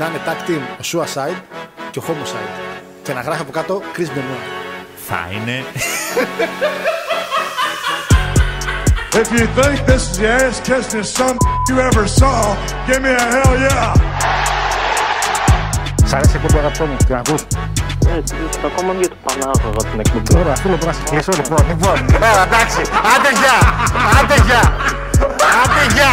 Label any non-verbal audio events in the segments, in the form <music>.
να είναι tag team ο Suicide και ο Homicide. Και να γράφει από κάτω Chris Benoit. Θα είναι. If you think this is the ass kissing some you ever saw, give me a hell yeah. Σ' αρέσει η εκπομπή αγαπητό μου, την ακούς; Ε, το ακόμα για το Πανάγωγα την εκπομπή. Τώρα, αυτό λοιπόν να σε κλείσω λοιπόν. Λοιπόν, έλα εντάξει, άντε γεια, άντε γεια, άντε γεια.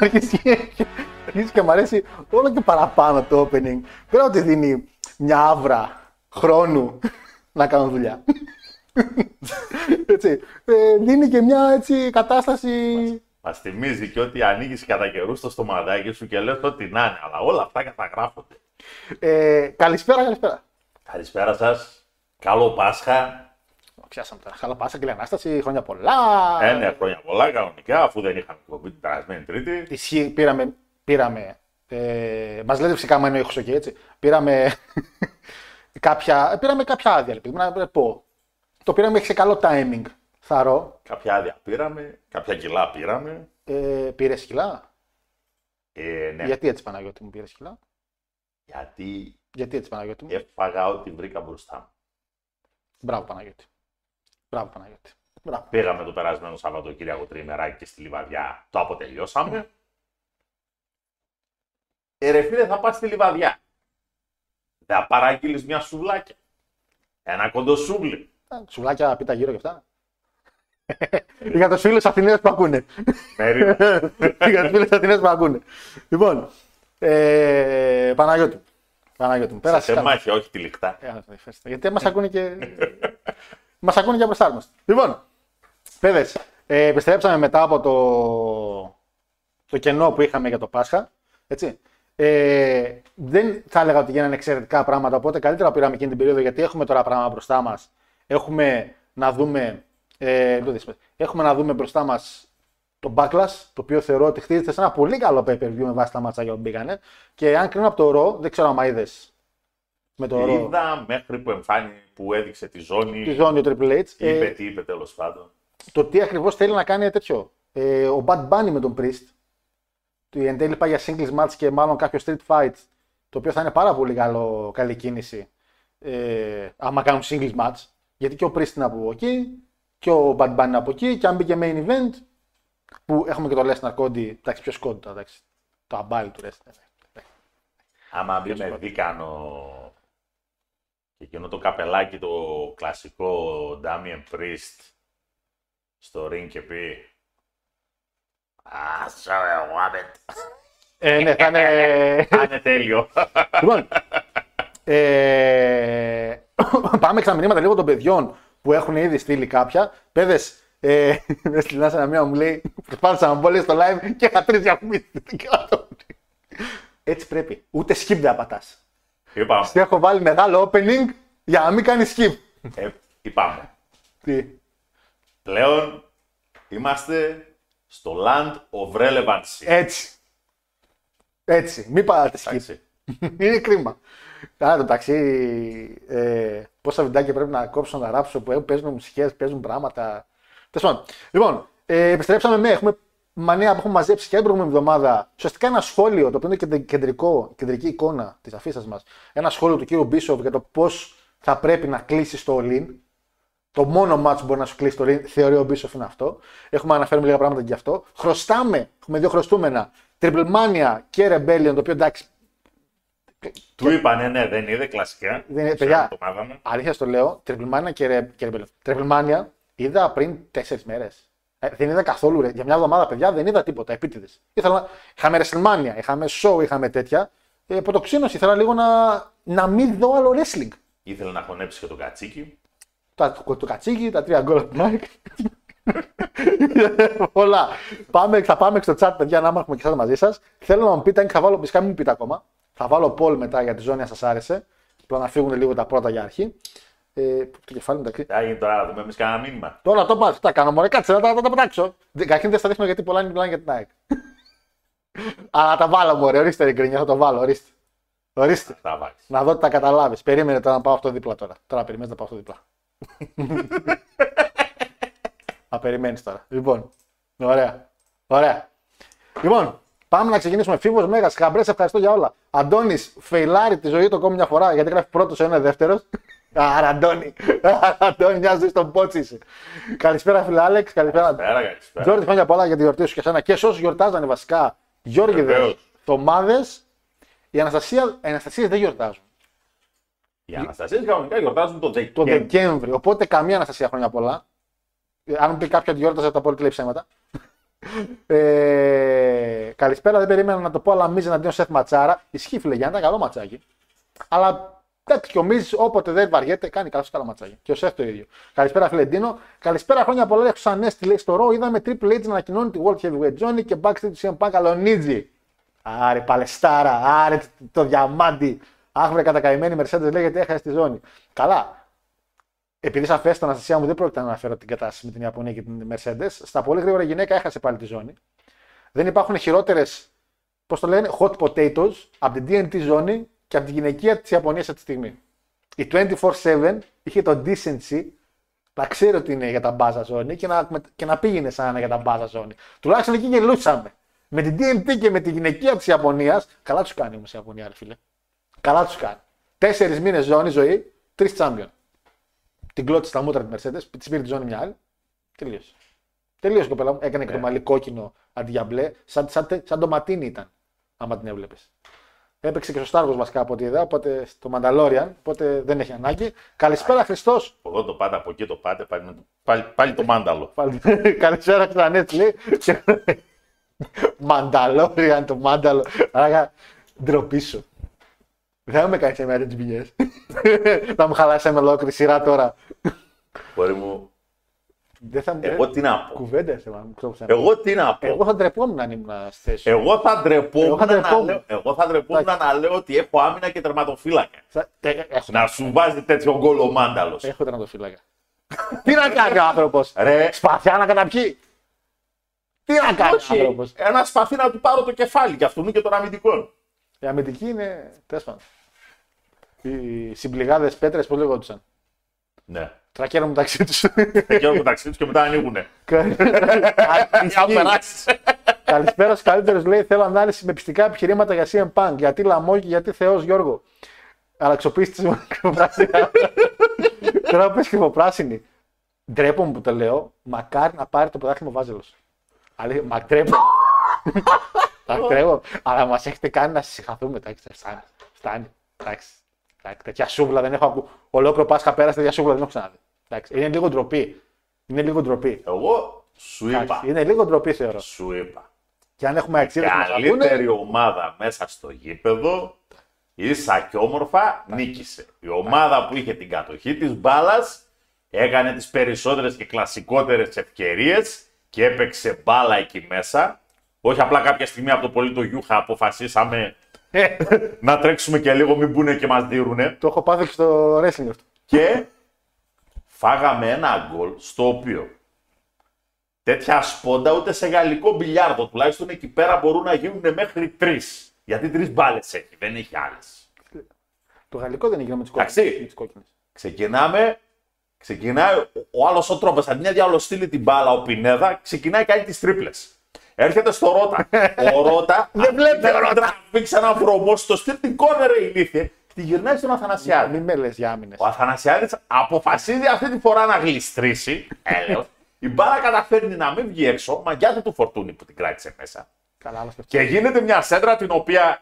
Αρχίζει και- αρχίζει και μου αρέσει όλο και παραπάνω το opening. Πέρα ότι δίνει μια άβρα χρόνου να κάνω δουλειά. έτσι. Ε, δίνει και μια έτσι, κατάσταση. Μα θυμίζει και ότι ανοίγεις κατά καιρούς το στοματάκι σου και λες ό,τι να είναι, αλλά όλα αυτά καταγράφονται. Ε, καλησπέρα, καλησπέρα. Καλησπέρα σας. Καλό Πάσχα. Πιάσαμε τώρα. Καλό Πάσα, κύριε Ανάσταση, χρόνια πολλά. Ένα χρόνια πολλά κανονικά, αφού δεν είχαμε κομπή την περασμένη Τρίτη. Ισχύει, πήραμε. πήραμε ε, Μας λέτε φυσικά, άμα είναι ο ήχος εκεί, έτσι. Πήραμε <laughs> κάποια, πήραμε κάποια άδεια, λοιπόν, να πω. Το πήραμε σε καλό timing, θαρώ. Κάποια άδεια πήραμε, κάποια κιλά πήραμε. Ε, πήρες κιλά; Ε, ναι, Γιατί έτσι, Παναγιώτη μου, πήρες κιλά; γιατί Γιατί έτσι, Παναγιώτη μου; έφαγα ό,τι βρήκα μπροστά μου. Μπράβο, Παναγιώτη. Μπράβο, Παναγιώτη. Μπράβο. Πήγαμε το περασμένο Σαββατοκύριακο τριμεράκι και στη Λιβαδιά. Το αποτελειώσαμε. Ε, ρε φίλε, θα πας στη Λιβαδιά. Θα παραγγείλεις μια σουβλάκια. Ένα κοντοσούβλι. Ε, Σουβλάκια πίτα γύρω και αυτά. <laughs> Για τους φίλους Αθηναίους που ακούνε. Μέρη. <laughs> Για τους φίλους Αθηναίους που ακούνε. Λοιπόν, ε, Παναγιώτη. μου. Παναγιώτη μου, πέρασες. Σε καλά. μάχη, όχι τυλιχτά. Ε, άρα, ευχαριστώ. Γιατί μας ακούνε και. <laughs> μας ακούνε και απροστάρμαστε. Λοιπόν, παιδες, ε, επιστρέψαμε μετά από το, το κενό που είχαμε για το Πάσχα. Έτσι. Ε, δεν θα έλεγα ότι γίνανε εξαιρετικά πράγματα, οπότε καλύτερα πήραμε εκείνη την περίοδο γιατί έχουμε τώρα πράγματα μπροστά μας. Έχουμε να δούμε. Ε, το δεις, έχουμε να δούμε μπροστά μας το Backlash, το οποίο θεωρώ ότι χτίζεται σε ένα πολύ καλό pay per view με βάση τα μάτσια που μπήκανε. Και αν κρίνω από το ρο, δεν ξέρω αν είδες με το ρο. Είδα μέχρι που εμφάνει, που έδειξε τη ζώνη. Τη ζώνη ο Triple H. Είπε Ε, τι είπε τέλος πάντων. το τι ακριβώς θέλει να κάνει είναι τέτοιο. Ε, ο Bad Bunny με τον Priest. Το εν τέλει πάει για singles match και μάλλον κάποιο street fight. Το οποίο θα είναι πάρα πολύ καλό, καλή κίνηση. Ε, άμα κάνουν singles match. Γιατί και ο Priest είναι από εκεί. Και ο Bad Bunny είναι από εκεί. Και αν μπήκε main event. Που έχουμε και το Lesnar Cody. Εντάξει, πιο σκόντι τώρα. Εντάξει. Το αμπάλι του Lesnar. Άμα μπει με δίκανο και εκείνο το καπελάκι το κλασικό Damien Priest στο ring και πει Α, sorry, I want it. Ε, ναι, θα είναι. <laughs> Θα είναι τέλειο. Λοιπόν, ε, πάμε στα μηνύματα λίγο των παιδιών που έχουν ήδη στείλει κάποια. Παιδε, ε, με στείλει ένα μία μου λέει: Προσπάθησα να μπω λέει, στο live και είχα τρεις διαφημίσεις. <laughs> Έτσι πρέπει. Ούτε skip δεν πατά. Είπαμε. Σε έχω βάλει μεγάλο opening για να μην κάνεις skip. Ε, είπαμε. Τι; Πλέον είμαστε στο land of relevancy. Έτσι. Έτσι. Μην πατάτε skip. Εντάξει. είναι κρίμα. Άρα το ταξί, ε, πόσα βιντεάκια πρέπει να κόψω να ράψω που παίζουν μουσικές, παίζουν πράγματα. Τέλος πάντων. Λοιπόν, ε, επιστρέψαμε με, έχουμε μανία που έχουμε μαζέψει και την προηγούμενη εβδομάδα. Ουσιαστικά ένα σχόλιο, το οποίο είναι κεντρ- κεντρικό, κεντρική εικόνα της αφίσα μας. Ένα σχόλιο του κύριου Μπίσοφ για το πώς θα πρέπει να κλείσει το All-In. Το μόνο μάτς που μπορεί να σου κλείσει το All-In, θεωρεί ο Μπίσοφ είναι αυτό. Έχουμε αναφέρει λίγα πράγματα και γι' αυτό. Χρωστάμε, έχουμε δύο χρωστούμενα. Triple Mania και Rebellion, το οποίο εντάξει, Του είπανε ναι, δεν είδε κλασικά. Δεν είναι- Ξέρω παιδιά. Το μάθαμε. Αλήθεια στο λέω, Triple Mania και, Re- και Rebellion. Triple Mania είδα πριν τέσσερις μέρες. Δεν είδα καθόλου. Ρε. Για μια εβδομάδα, παιδιά, δεν είδα τίποτα. Επίτηδες. Να... Είχαμε WrestleMania, είχαμε show, είχαμε τέτοια. Ε, από το ξύνος ήθελα λίγο να, να μην δω άλλο wrestling. Ήθελε να χωνέψει και τον κατσίκι. Τα, το, το κατσίκι, τα τρία γκολ του Nike. Πολλά. Πάμε, θα πάμε στο chat, παιδιά, να έχουμε και εσάς μαζί σας. Θέλω να μου πείτε, αν θα βάλω, φυσικά μην μου πείτε ακόμα. Θα βάλω poll μετά για τη ζώνη, αν σας άρεσε. Απλά να φύγουν λίγο τα πρώτα για αρχή. Ε, το κεφάλι μου, εντάξει. Τι έγινε τώρα να δούμε εμείς κανένα μήνυμα. Τώρα το πάω, τι τα κάνω, μωρέ, κάτσε να τα, να τα πετάξω. Δεν- Καταρχήν δεν σταματήσουμε γιατί πολλά είναι μιλάνε για την ΑΕΚ. <laughs> Αλλά τα βάλω, μωρέ, ορίστε ρε γκρινιά, θα το βάλω, ορίστε. Ορίστε. Θα βάλεις. Να δω ότι τα καταλάβεις. Περίμενε τώρα να πάω αυτό δίπλα τώρα. Τώρα περιμένεις να πάω αυτό δίπλα. <laughs> Θα περιμένεις τώρα. Λοιπόν, ωραία. Ωραία. Λοιπόν, πάμε να ξεκινήσουμε. Φίβος Μέγας, Χαμπρές, ευχαριστώ για όλα. Αντώνης, φεϊλάρει τη ζωή του ακόμη μια φορά γιατί γράφει πρώτος, ένα δεύτερος. Άρα, Αντώνη. Άρα, Αντώνη, μια ζωή στον πότσι είσαι. Καλησπέρα, φίλε Άλεξ. Καλησπέρα. Πέρα, καλησπέρα. Γιώργη, χρόνια πολλά για τη γιορτή σου και εσένα και σε όσου γιορτάζανε βασικά. Γιώργηδε, Βεβαίως. εβδομάδε. Οι Αναστασία, οι Αναστασίες δεν γιορτάζουν. Οι Αναστασίες κανονικά γιορτάζουν τον Το Δεκέμβρη. Δεκέμβρη. Οπότε καμία Αναστασία χρόνια πολλά. Ε, Αν μου πει κάποιο ότι γιόρταζε, θα πω ότι λέει ψέματα. ε, καλησπέρα, δεν περίμενα να το πω, αλλά Μίζε αντίον Σεφ Ματσάρα. Ισχύει, φίλε, για ένα καλό ματσάκι. Αλλά εντάξει, και ο Μίζης όποτε δεν βαριέται, κάνει καλό καλό ματσάκι. Και ο Σεφ το ίδιο. Καλησπέρα, φίλε Ντίνο. Καλησπέρα, χρόνια πολλά. Έχω σαν Ανέστη, λέει στο ρο. Είδαμε Triple H να ανακοινώνει τη World Heavyweight Johnny και backstage του CM Punk Αλονίτζι. Άρε, Παλαιστάρα, άρε το διαμάντι. Αχ, βρε κατακαημένη Mercedes λέγεται έχασε τη ζώνη. Καλά, επειδή σαφέ στην Αναστασία μου δεν πρόκειται να αναφέρω την κατάσταση με την Ιαπωνία και την Mercedes, στα πολύ γρήγορα η γυναίκα έχασε πάλι τη ζώνη. Δεν υπάρχουν χειρότερες, πώς το λένε, hot potatoes από την TNT ζώνη και από την γυναικεία της Ιαπωνίας αυτή τη στιγμή. Η 24-7 είχε το decency να ξέρει ότι είναι για τα μπάζα ζώνη και να, και να πήγαινε σαν να είναι για τα μπάζα ζώνη. Τουλάχιστον εκεί γελούσαμε. Με την TNT και με τη γυναικεία της Ιαπωνίας, καλά τους κάνει όμως η Ιαπωνία, ρε φίλε. Καλά τους κάνει. Τέσσερις μήνες ζώνη ζωή, τρεις τσάμπιον την κλώτησε στα μούτρα της Mercedes, τη πήρε τη ζώνη μια άλλη. Τελείωσε. Τελείωσε κοπέλα μου. Έκανε και το μαλλί κόκκινο αντί για μπλε. Σαν, σαν, σαν το ματίνι ήταν, άμα την έβλεπες. Έπαιξε και στο Star Wars βασικά από ό,τι είδα, οπότε στο Mandalorian, οπότε δεν έχει ανάγκη. Καλησπέρα Χριστός. Από εδώ το πάτε, από εκεί το πάτε, πάλι, με το- πάλι, πάλι το μάνταλο. <laughs> Καλησπέρα Ξανέτ λέει. Mandalorian, το μάνταλο. Άρα ντροπή σου. Δεν θα με κάνει σε μέρα τις πηγέ. Να <laughs> μου χαλάσει με ολόκληρη σειρά τώρα. Μπορεί μου, Δεν θα μου εγώ τι να πω. Κουβέντα σε μάλλον. ξέρω πώς θα Εγώ τι να πω. Εγώ θα ντρεπόμουν αν ήμουν στη θέση. σου. Εγώ θα ντρεπόμουν, Εγώ θα να, ντρεπόμουν. λέω, εγώ θα ντρεπόμουν να λέω ότι έχω άμυνα και τερματοφύλακα. Θα- ε, ε, Έχω, Να σου βάζει τέτοιο γκολ ο μάνταλος. έχω τερματοφύλακα. <laughs> Τι να κάνει ο άνθρωπος; Ρε, Σπαθιά να καταπιεί; Τι να κάνει ο όχι, άνθρωπος; ένα σπαθί να του πάρω το κεφάλι και αυτού και των αμυντικών. Η αμυντική είναι. Τέλος πάντων. Οι συμπληγάδες πέτρες πώς λεγόντουσαν. Ναι. Τρακέραν μεταξύ τους. Και όλο μεταξύ τους και μετά ανοίγουνε. Για να περάσεις. Καλησπέρα στους καλύτερους. Λέει: Θέλω ανάλυση με πιστικά επιχειρήματα για CM Punk. Γιατί Λαμό και γιατί Θεός Γιώργο. Αλλαξοποίηση τη κρυβοπράσινη. Τώρα πες κρυβοπράσινη. Ντρέπομαι που το λέω. Μακάρι να πάρει το πρωτάθλημα ο Βάζελος. Αλήθεια, μα ντρέπω. Τα τρέχω. Αλλά μας έχετε κάνει να συγχαθούμε. Εντάξει, φτάνει. Φτάνει. Εντάξει. Εντάξει, Τέτοια σούβλα δεν έχω ακούσει. Ολόκληρο Πάσχα πέρασε τέτοια σούβλα δεν έχω ξαναδεί. Εντάξει, Είναι λίγο ντροπή. Είναι λίγο ντροπή. Εγώ σου είπα. Εντάξει, Είναι λίγο ντροπή θεωρώ. Σου είπα. Και αν έχουμε αξίες που μας Καλύτερη ακούνε. ομάδα μέσα στο γήπεδο, ίσα και όμορφα, νίκησε. Η ομάδα που είχε την κατοχή της μπάλας έκανε τις περισσότερες και κλασικότερες ευκαιρίες και έπαιξε μπάλα εκεί μέσα. Όχι απλά κάποια στιγμή από το πολύ το Γιούχα αποφασίσαμε να τρέξουμε και λίγο μην μπουνε και μας δίνουνε. Το έχω πάθει και στο wrestling αυτό. Και φάγαμε ένα γκολ στο οποίο τέτοια σπόντα ούτε σε γαλλικό μπιλιάρδο, τουλάχιστον εκεί πέρα μπορούν να γίνουν μέχρι τρεις. Γιατί τρεις μπάλες έχει, δεν έχει άλλες. Το γαλλικό δεν έγινε με τις Εντάξει. κόκκινες. Ξεκινάμε, ξεκινάει ο- ο άλλος ο τρόπος. Αντί να διαλοστείλει την μπάλα ο Πινέδα, ξεκινάει κάνει τις τρίπλες. Έρχεται στο Ρότα. ο Ρότα. <laughs> Δεν βλέπει ο <laughs> Ρότα. Να πήξει ένα βρωμό στο στυλ την κόρνερ ηλίθιε. Τη γυρνάει στον Αθανασιάδη. Μην με λες για άμυνες. Ο Αθανασιάδης αποφασίζει αυτή τη φορά να γλιστρήσει. Έλεος. Η μπάλα καταφέρνει να μην βγει έξω. Μαγιά του του φορτούνη που την κράτησε μέσα. Καλά, άλλο αυτό. Και γίνεται μια σέντρα την οποία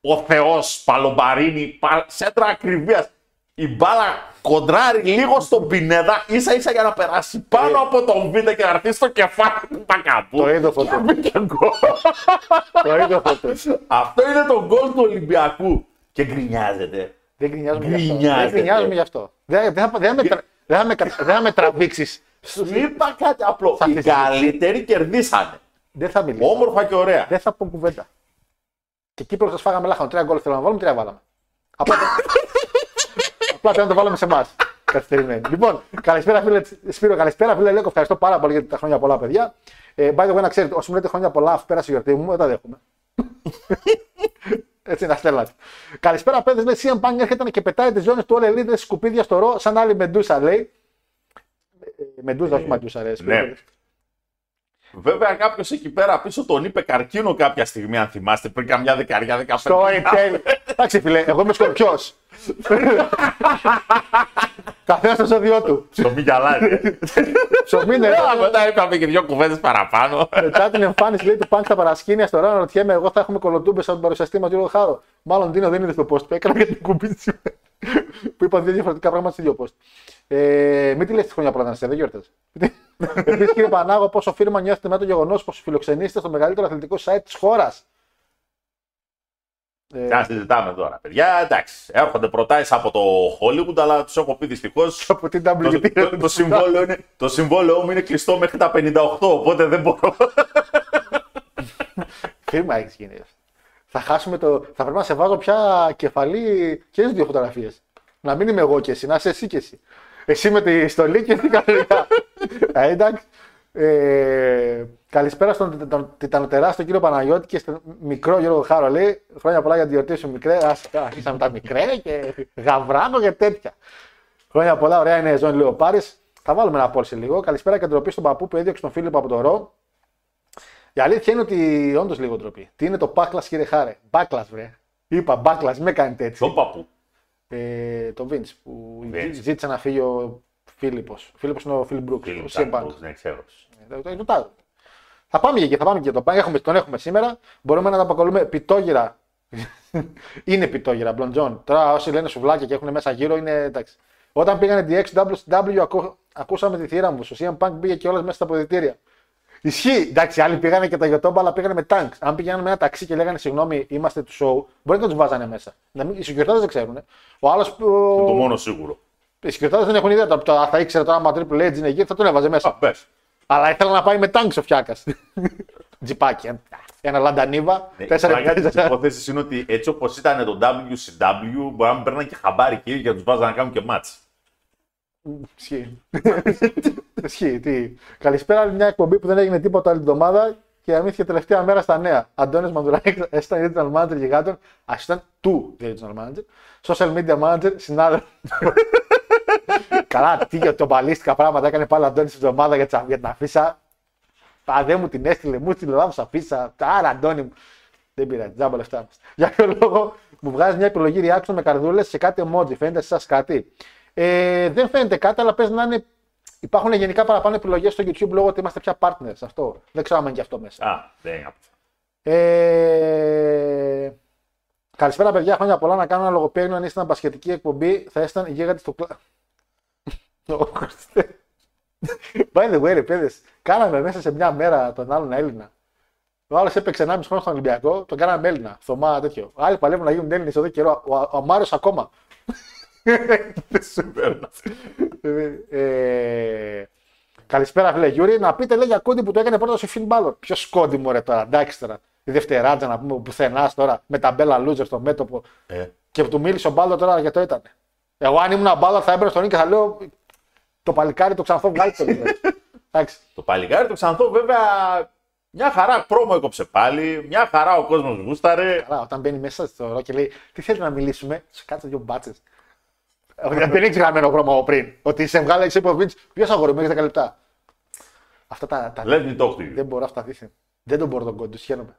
ο Θεός Παλομπαρίνη, πα- σέντρα ακριβίας. Η μπάλα κοντράρει λίγο στον Πινέδα, ίσα ίσα για να περάσει πάνω από τον Βίντα και να έρθει στο κεφάλι του Πακαμπού. Το είδω φωτό. Και μπήκε γκολ. Το είδο φωτό. Αυτό είναι το γκολ του Ολυμπιακού. Και γκρινιάζεται. Δεν γκρινιάζουμε γι' αυτό. Γκρινιάζεται. Δεν γκρινιάζουμε γι' αυτό. Δεν δεν θα- δεν θα με τρα- δεν θα με κα- δεν θα με τραβήξεις. Σου είπα κάτι απλό. Θα Οι θες- καλύτεροι κερδίσανε. Δεν θα μιλήσω. Όμορφα και ωραία. Δεν θα πω κουβέντα. Και Κύπρος σα φάγαμε λάχανο. Τρία γκολ θέλω να βάλουμε, τρία βάλαμε. Απλά, Απλά πρέπει να το βάλουμε σε εμάς. Καθυστερημένοι. Λοιπόν, καλησπέρα φίλε Σπύρο, καλησπέρα φίλε Λέκο. Ευχαριστώ πάρα πολύ για τα χρόνια πολλά, παιδιά. Ε, by the way, να ξέρετε, όσοι μου λέτε χρόνια πολλά, αφού πέρασε η γιορτή μου, δεν τα δέχομαι. Έτσι να στέλνατε. Καλησπέρα, παιδες. Λέει CM Punk έρχεται και πετάει τις ζώνες του All Elite σκουπίδια στο ρο, σαν άλλη μεντούσα, λέει. Ε, Μεντούσα, όχι μαντούσα, ρε. Σπύρο. ναι. Βέβαια, κάποιος εκεί πέρα πίσω τον είπε καρκίνο κάποια στιγμή, αν θυμάστε, πριν καμιά δεκαριά, δεκαπέντε. Storytelling. <laughs> Εντάξει, φίλε, εγώ είμαι σκορπιός. Καθένας το ζώδιό του. Στο μη γυαλάζει. Ψωμί είναι. Έλα, μετά είπαμε και δύο κουβέντες παραπάνω. Μετά την εμφάνιση λέει, του Πάνκ στα παρασκήνια στο Ράνο, ρωτιέμαι, εγώ θα έχουμε κολοτούμπες από τον παρουσιαστή μα, Γιώργο Χάρο. Μάλλον Δίνο δεν είδε το post που έκανα για την κουμπί της σήμερα. που είπα δύο διαφορετικά πράγματα σε δύο post. Ε, μην τη λες τη χρόνια πολλά να είστε, δεν γιορτάζει. Επίσης, κύριε Πανάγο, πόσο φίρμα νιώθετε με το γεγονός πως φιλοξενήσετε στο μεγαλύτερο αθλητικό site της χώρας. Ε, Να συζητάμε τώρα, παιδιά. Εντάξει, έρχονται προτάσεις από το Hollywood, αλλά τους έχω πει δυστυχώς. από την Το, WT. το, το, συμβόλαιο είναι, το συμβόλαιό μου είναι κλειστό μέχρι τα 58, οπότε δεν μπορώ. Φίρμα έχεις γίνει. Θα χάσουμε το. Θα πρέπει να σε βάζω πια κεφαλή και στις δύο φωτογραφίες. Να μην είμαι εγώ και εσύ, να είσαι εσύ και εσύ. Εσύ με τη στολή και εσύ κανονικά. <laughs> ε, εντάξει. Ε, καλησπέρα στον τον τιτανοτεράστιο κύριο Παναγιώτη και στον μικρό Γιώργο Χάρο. Λέει χρόνια πολλά για τη γιορτή σου, μικρέ. Ας- Αρχίσαμε τα μικρέ και γαβράνο και τέτοια. Χρόνια πολλά, ωραία είναι η ζώνη, λέει ο Πάρης. Θα βάλουμε ένα πόλ σε λίγο. Καλησπέρα και ντροπή στον παππού που έδιωξε τον Φίλιππο από το Ρο. Η αλήθεια είναι ότι όντως λίγο ντροπή. Τι είναι το backlash, κύριε Χάρε; Backlash, βρε. Είπα backlash, με κάνετε έτσι. Τον παππού; Ε, το Vince που Vince. ζήτησε να φύγει ο Φίλιππος. Ο Φίλιππος είναι ο Φίλιπ Μπρούξ. Φίλοι Ο μου, CM Punk. τα- ναι, ξέρω. Ε, το- το ρωτάω. Θα πάμε και εκεί, θα πάμε και το Punk. Έχουμε, τον έχουμε σήμερα. Μπορούμε να τα αποκαλούμε πιτόγυρα. <laughs> είναι πιτόγυρα, μπλοντζόν. Τώρα όσοι λένε σουβλάκια και έχουν μέσα γύρω είναι εντάξει. Όταν πήγανε DX WCW, ακού, ακούσαμε τη θύρα μου. Ο CM Punk πήγε και όλα μέσα στα αποδητήρια. Ισχύει. Εντάξει, άλλοι πήγανε και τα γιοτόμπα, αλλά πήγανε με τάγκ. Αν πήγαιναν με ένα ταξί και λέγανε συγγνώμη, είμαστε του show, μπορεί να τους βάζανε μέσα. Να μην, οι συγκεκριμένοι δεν ξέρουν. Ο άλλος. Είναι το μόνο σίγουρο. Οι συγκεκριμένοι δεν έχουν ιδέα. Το, το, θα ήξερε τώρα άμα Triple H είναι εκεί, θα τον έβαζε μέσα. Α, πες. Αλλά ήθελα να πάει με τάγκ ο Φιάκας. <laughs> Τζιπάκι. ε. Ένα λαντανίβα. Ναι, η τέσσερα πλάκα της τέσσερα. υπόθεσης είναι ότι έτσι όπως ήταν το WCW, μπορεί να μην παίρναν και χαμπάρι και για τους βάζαν να κάνουν και μάτς. Ισχύει. Ισχύει. Τι. Καλησπέρα, άλλη μια εκπομπή που δεν έγινε τίποτα άλλη εβδομάδα και αμύθηκε τελευταία μέρα στα νέα. Αντώνης Μανδουράκη, ήταν digital manager γιγάντων, assistant του digital manager, social media manager, συνάδελφος. Καλά, τι για το μπαλίστικα πράγματα έκανε πάλι ο Αντώνης την εβδομάδα για, τσα- για την αφίσα. Α, δεν μου την έστειλε, μου έστειλε λάθος αφίσα. Άρα, Αντώνη μου. Δεν πειράζει, τζάμπα λεφτά μας. Για ποιο λόγο μου βγάζει μια επιλογή reaction με καρδούλες σε κάτι emoji. Φαίνεται σε εσά κάτι. Ε, δεν φαίνεται κάτι, αλλά παίζει να είναι. Υπάρχουν γενικά παραπάνω επιλογές στο YouTube λόγω ότι είμαστε πια partners. Αυτό. Δεν ξέρω αν είναι και αυτό μέσα. Α, δεν είναι αυτό. Ε... Καλησπέρα, παιδιά. Χρόνια πολλά να κάνω ένα λογοπαίγνιο. Αν ήσταν πασχετική εκπομπή, θα ήσταν η γίγαντη στο κλα. Ω, Χριστέ. By the way, ρε παιδες, κάναμε μέσα σε μια μέρα τον άλλον Έλληνα. Ο άλλος έπαιξε 1,5 χρόνο στον Ολυμπιακό, τον κάναμε Έλληνα. Θωμά τέτοιο. Άλλοι παλεύουν να γίνουν Έλληνες εδώ καιρό. Ο, ο, ο Μάριος ακόμα. Δεν συμβαίνουν. ε, καλησπέρα, φίλε Γιούρι. Να πείτε λέει για κόντι που το έκανε πρώτα σε Φιν Μπάλορ. Ποιος κόντι μου ρε τώρα, εντάξει τώρα. Η δευτεράτζα να πούμε πουθενά τώρα με τα μπέλα loser στο μέτωπο. Ε, Και που του μίλησε ο Μπάλορ τώρα γιατί το ήταν. Εγώ αν ήμουν Μπάλορ θα έμπαινα στον Νίκη και θα λέω το παλικάρι το ξανθό βγάλει το λίγο. Εντάξει. το παλικάρι το ξανθό βέβαια Μια χαρά πρόμο έκοψε πάλι. Μια χαρά ο κόσμος γούσταρε. Καλά, όταν μπαίνει μέσα στο ρο και λέει Τι θέλει να μιλήσουμε, σου κάτσε δύο μπάτσες. Δεν έχει γραμμένο χρώμα από πριν. Ότι σε βγάλε εσύ από Βίντ, ποιο αγόρι μου έχεις 10 λεπτά. Αυτά τα. τα... Let me talk to you. Δεν μπορώ αυτά δίθεν. Δεν τον μπορώ τον κόντο, σχένομαι.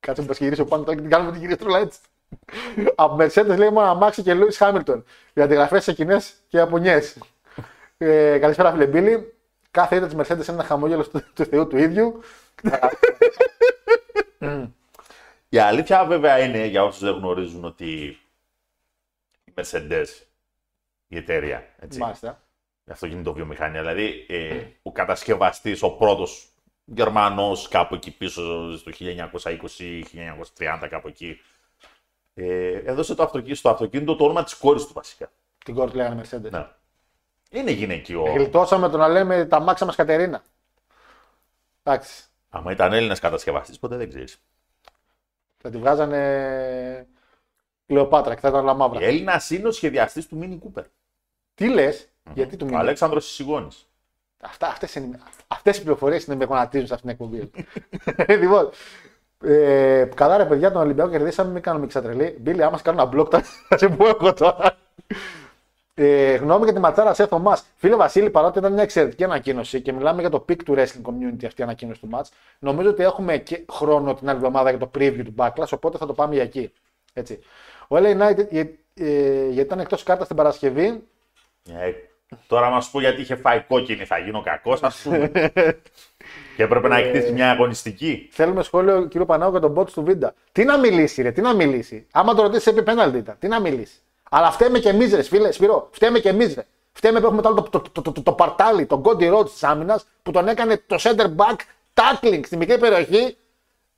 Κάτσε μου γυρίσω πάνω τώρα και την κάνουμε την κυρία Τρούλα έτσι. από Mercedes λέει μόνο αμάξι και Λούις Χάμιλτον. Οι αντιγραφές σε κοινές και από νιές. Ε, καλησπέρα, φίλε Μπίλη. Κάθε ήττα της Mercedes είναι ένα χαμόγελο του, του Θεού του ίδιου. <laughs> Η αλήθεια βέβαια είναι για όσους δεν γνωρίζουν ότι η Mercedes, η εταιρεία, έτσι, Μάλιστα. η αυτοκινητοβιομηχανία, δηλαδή ε, ο κατασκευαστής, ο πρώτος Γερμανός κάπου εκεί πίσω στο 1920-1930 κάπου εκεί, ε, έδωσε το αυτοκίνητο, στο αυτοκίνητο το όνομα της κόρης του βασικά. Την κόρη του λέγανε Mercedes. Ναι. Είναι γυναικείο. Γλιτώσαμε το να λέμε τα μάξα μας Κατερίνα. Εντάξει. Άμα ήταν Έλληνας κατασκευαστής, ποτέ δεν ξέρεις. Θα τη βγάζανε Κλεοπάτρα και θα ήταν όλα μαύρα. Η Έλληνας είναι ο σχεδιαστής του Mini Cooper. Τι λες, γιατί του Ο μιλάει. Αλέξανδρος Σιγώνης. Αυτά, αυτές, είναι, αυτές οι πληροφορίες είναι με γονατίζουν σε αυτήν την εκπομπή. <laughs> λοιπόν, ε, καλά ρε παιδιά, τον Ολυμπιακό κερδίσαμε, μην κάνουμε εξατρελή. Μπίλι, άμα σε κάνω ένα μπλοκ, θα θα σε πω εγώ τώρα. Ε, γνώμη για τη ματσάρα σε Θωμά. Φίλε Βασίλη, παρότι ήταν μια εξαιρετική ανακοίνωση και μιλάμε για το peak του wrestling community αυτή η ανακοίνωση του match, νομίζω ότι έχουμε και χρόνο την άλλη εβδομάδα για το preview του Backlash, οπότε θα το πάμε για εκεί. Έτσι. Ο LA Knight, ε, ε, γιατί ήταν εκτός κάρτας την Παρασκευή, Ε, τώρα μας πω γιατί είχε φάει κόκκινη, θα γίνω κακός, ας πούμε. και έπρεπε να εκτίσεις μια αγωνιστική. Θέλουμε σχόλιο κύριο Πανάγου για τον bot του Βίντα. Τι να μιλήσει, ρε, τι να μιλήσει. Άμα το ρωτήσεις, επί πέναλτι ήταν. Τι να μιλήσει. Αλλά φταίμε και εμείς, ρε, φίλε, Σπυρό. Φταίμε και εμείς, ρε. Φταίμε που έχουμε το, άλλο το, το, το, το, το, το παρτάλι, τον Κόντι Ρότ της άμυνας που τον έκανε το center back tackling στη μικρή περιοχή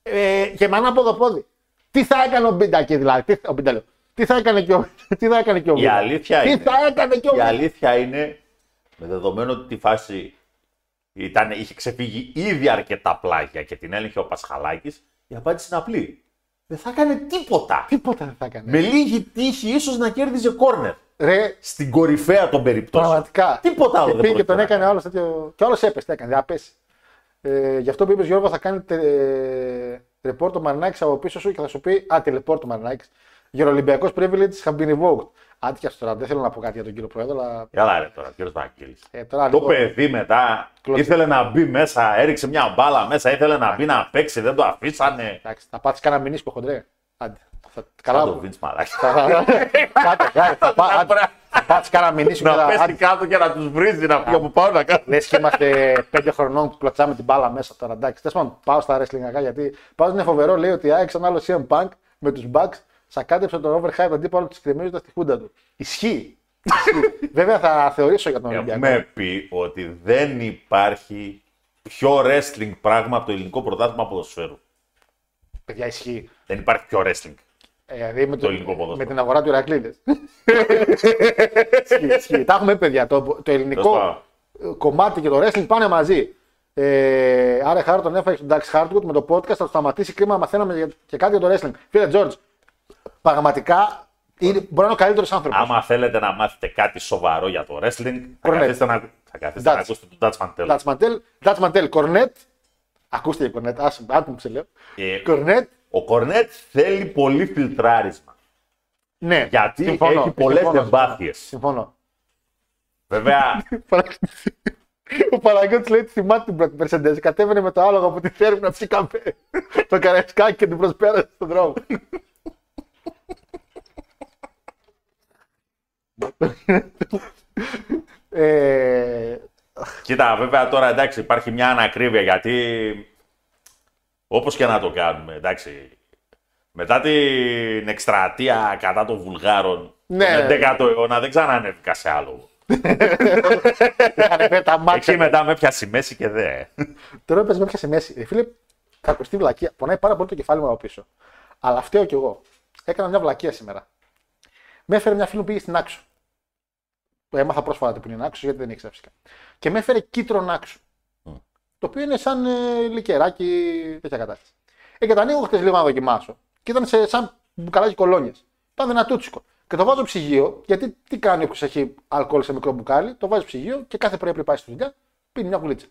ε, και με ένα πόδι. Τι θα έκανε ο Μπίντα εκεί δηλαδή. Τι, ο Μπίντα, λέω. Τι θα έκανε και ο, τι θα έκανε και ο Η Βίντα. αλήθεια Τι είναι- θα έκανε και ο Η Βίντα. αλήθεια είναι, με δεδομένο ότι τη φάση ήταν, είχε ξεφύγει ήδη αρκετά πλάγια και την έλεγχε ο Πασχαλάκης, η απάντηση είναι απλή. Δεν θα έκανε τίποτα. Τίποτα δεν θα έκανε. Με λίγη τύχη ίσως να κέρδιζε κόρνερ. Ρε, Στην κορυφαία των περιπτώσεων. Πραγματικά. Τίποτα άλλο Και δεν πήγε και πρόκειται τον να έκανε άλλος τέτοιο. Και άλλος έπεσε, τι έκανε, δεν πέσει. Ε, γι' αυτό που είπες Γιώργο, θα κάνει τε, report το Μαρινάκης από πίσω σου και θα σου πει Α, τηλεπόρτ το Μαρινάκης. Γερολυμπιακό privilege have been revoked. Άτια τώρα, δεν θέλω να πω κάτι για τον κύριο Πρόεδρο, αλλά Καλά ρε τώρα, κύριος Βαγγέλης. ε, τώρα Το λίγο- παιδί μετά Κλωτσί. ήθελε να μπει μέσα, έριξε μια μπάλα μέσα, ήθελε να μπει να παίξει, δεν το αφήσανε. Εντάξει, θα πάτσει κανένα μηνίσκο χοντρέ. Άντε. Θα, Σαν καλά. το Vince μαλάκι. Κάτω, κάτω, θα πά- άντε, θα πάτσει κανένα μηνίσκο. Να πέσει κάτω και να τους βρίζει, να πει από πάνω να κάνει. Λες και είμαστε πέντε χρονών που κλωτσάμε την μπάλα μέσα τώρα. Εντάξει, τέλος πάντων, πάω στα wrestling γιατί πάω είναι φοβερό. Λέει ότι άξαν άλλο CM Punk με τους Bucks, σακάτεψε τον overhype αντίπαλο της κρεμίζοντα τη χούντα του. Ισχύει. Ισχύει. <laughs> Βέβαια θα θεωρήσω για τον Ολυμπιακό. Έχουμε πει ότι δεν υπάρχει πιο wrestling πράγμα από το ελληνικό πρωτάθλημα ποδοσφαίρου. Παιδιά, ισχύει. Δεν υπάρχει πιο wrestling. Ε, δηλαδή με, Το ελληνικό ποδόσφαιρο. με την αγορά του Ηρακλήδε. <laughs> ισχύει, ισχύει. Τα έχουμε πει, παιδιά. Το, το Τέλος ελληνικό πάντων. ε, κομμάτι και το wrestling πάνε μαζί. Ε, άρα χάρο τον έφαγε στον Dax Hardwood με το podcast. Θα το σταματήσει κρίμα να μαθαίναμε για- και κάτι για το wrestling. Φίλε George, πραγματικά είναι, μπορεί να είναι ο καλύτερος άνθρωπος. Άμα θέλετε να μάθετε κάτι σοβαρό για το wrestling, θα Correct. καθίσετε να, θα καθίσετε να Dutch. ακούσετε τον Dutch Mantel. Dutch Mantel, Dutch Mantel, Cornet. Ακούστε για Cornet, άσε άτομο που σε λέω. Ε, Cornet, Ο Κορνέτ θέλει πολύ φιλτράρισμα. ναι. Γιατί συμφωνώ, έχει πολλές συμφωνώ, εμπάθειες. Συμφωνώ. Βέβαια, <laughs> <laughs> Ο Παναγιώτης λέει ότι θυμάται την πρώτη Mercedes. Κατέβαινε με το άλογο από τη θέρμη να πιει καφέ. <laughs> το καραϊσκάκι και την προσπέρασε στον δρόμο. Ε, κοίτα, βέβαια τώρα εντάξει υπάρχει μια ανακρίβεια γιατί όπως και να το κάνουμε, εντάξει. Μετά την εκστρατεία κατά των Βουλγάρων Ναι. τον 11ο αιώνα δεν ξανανέβηκα σε άλλο. είχαν φέρει τα μάτια. Εκεί μετά με πιάσει μέση και δε. Τώρα έπαιζε με έπιασε μέση. Ε, φίλε, θα ακουστεί βλακεία. Πονάει πάρα πολύ το κεφάλι μου από πίσω. Αλλά φταίω κι εγώ. Έκανα μια βλακεία σήμερα. Με έφερε μια φίλη που πήγε στην άξο. Έμαθα πρόσφατα που είναι άξο, γιατί δεν ήξερα φυσικά. Και με έφερε κίτρον άξο. Το οποίο είναι σαν ε, λικεράκι, τέτοια κατάσταση. Ε, και το ανοίγω χτε λίγο να δοκιμάσω. Και ήταν σε, σαν μπουκαλάκι κολόνιας. Ήταν ένα τούτσικο. Και το βάζω ψυγείο, γιατί τι κάνει όποιος έχει αλκοόλ σε μικρό μπουκάλι, το βάζει ψυγείο και κάθε πρωί πριν πάει στη δουλειά, πίνει μια βουλίτσα.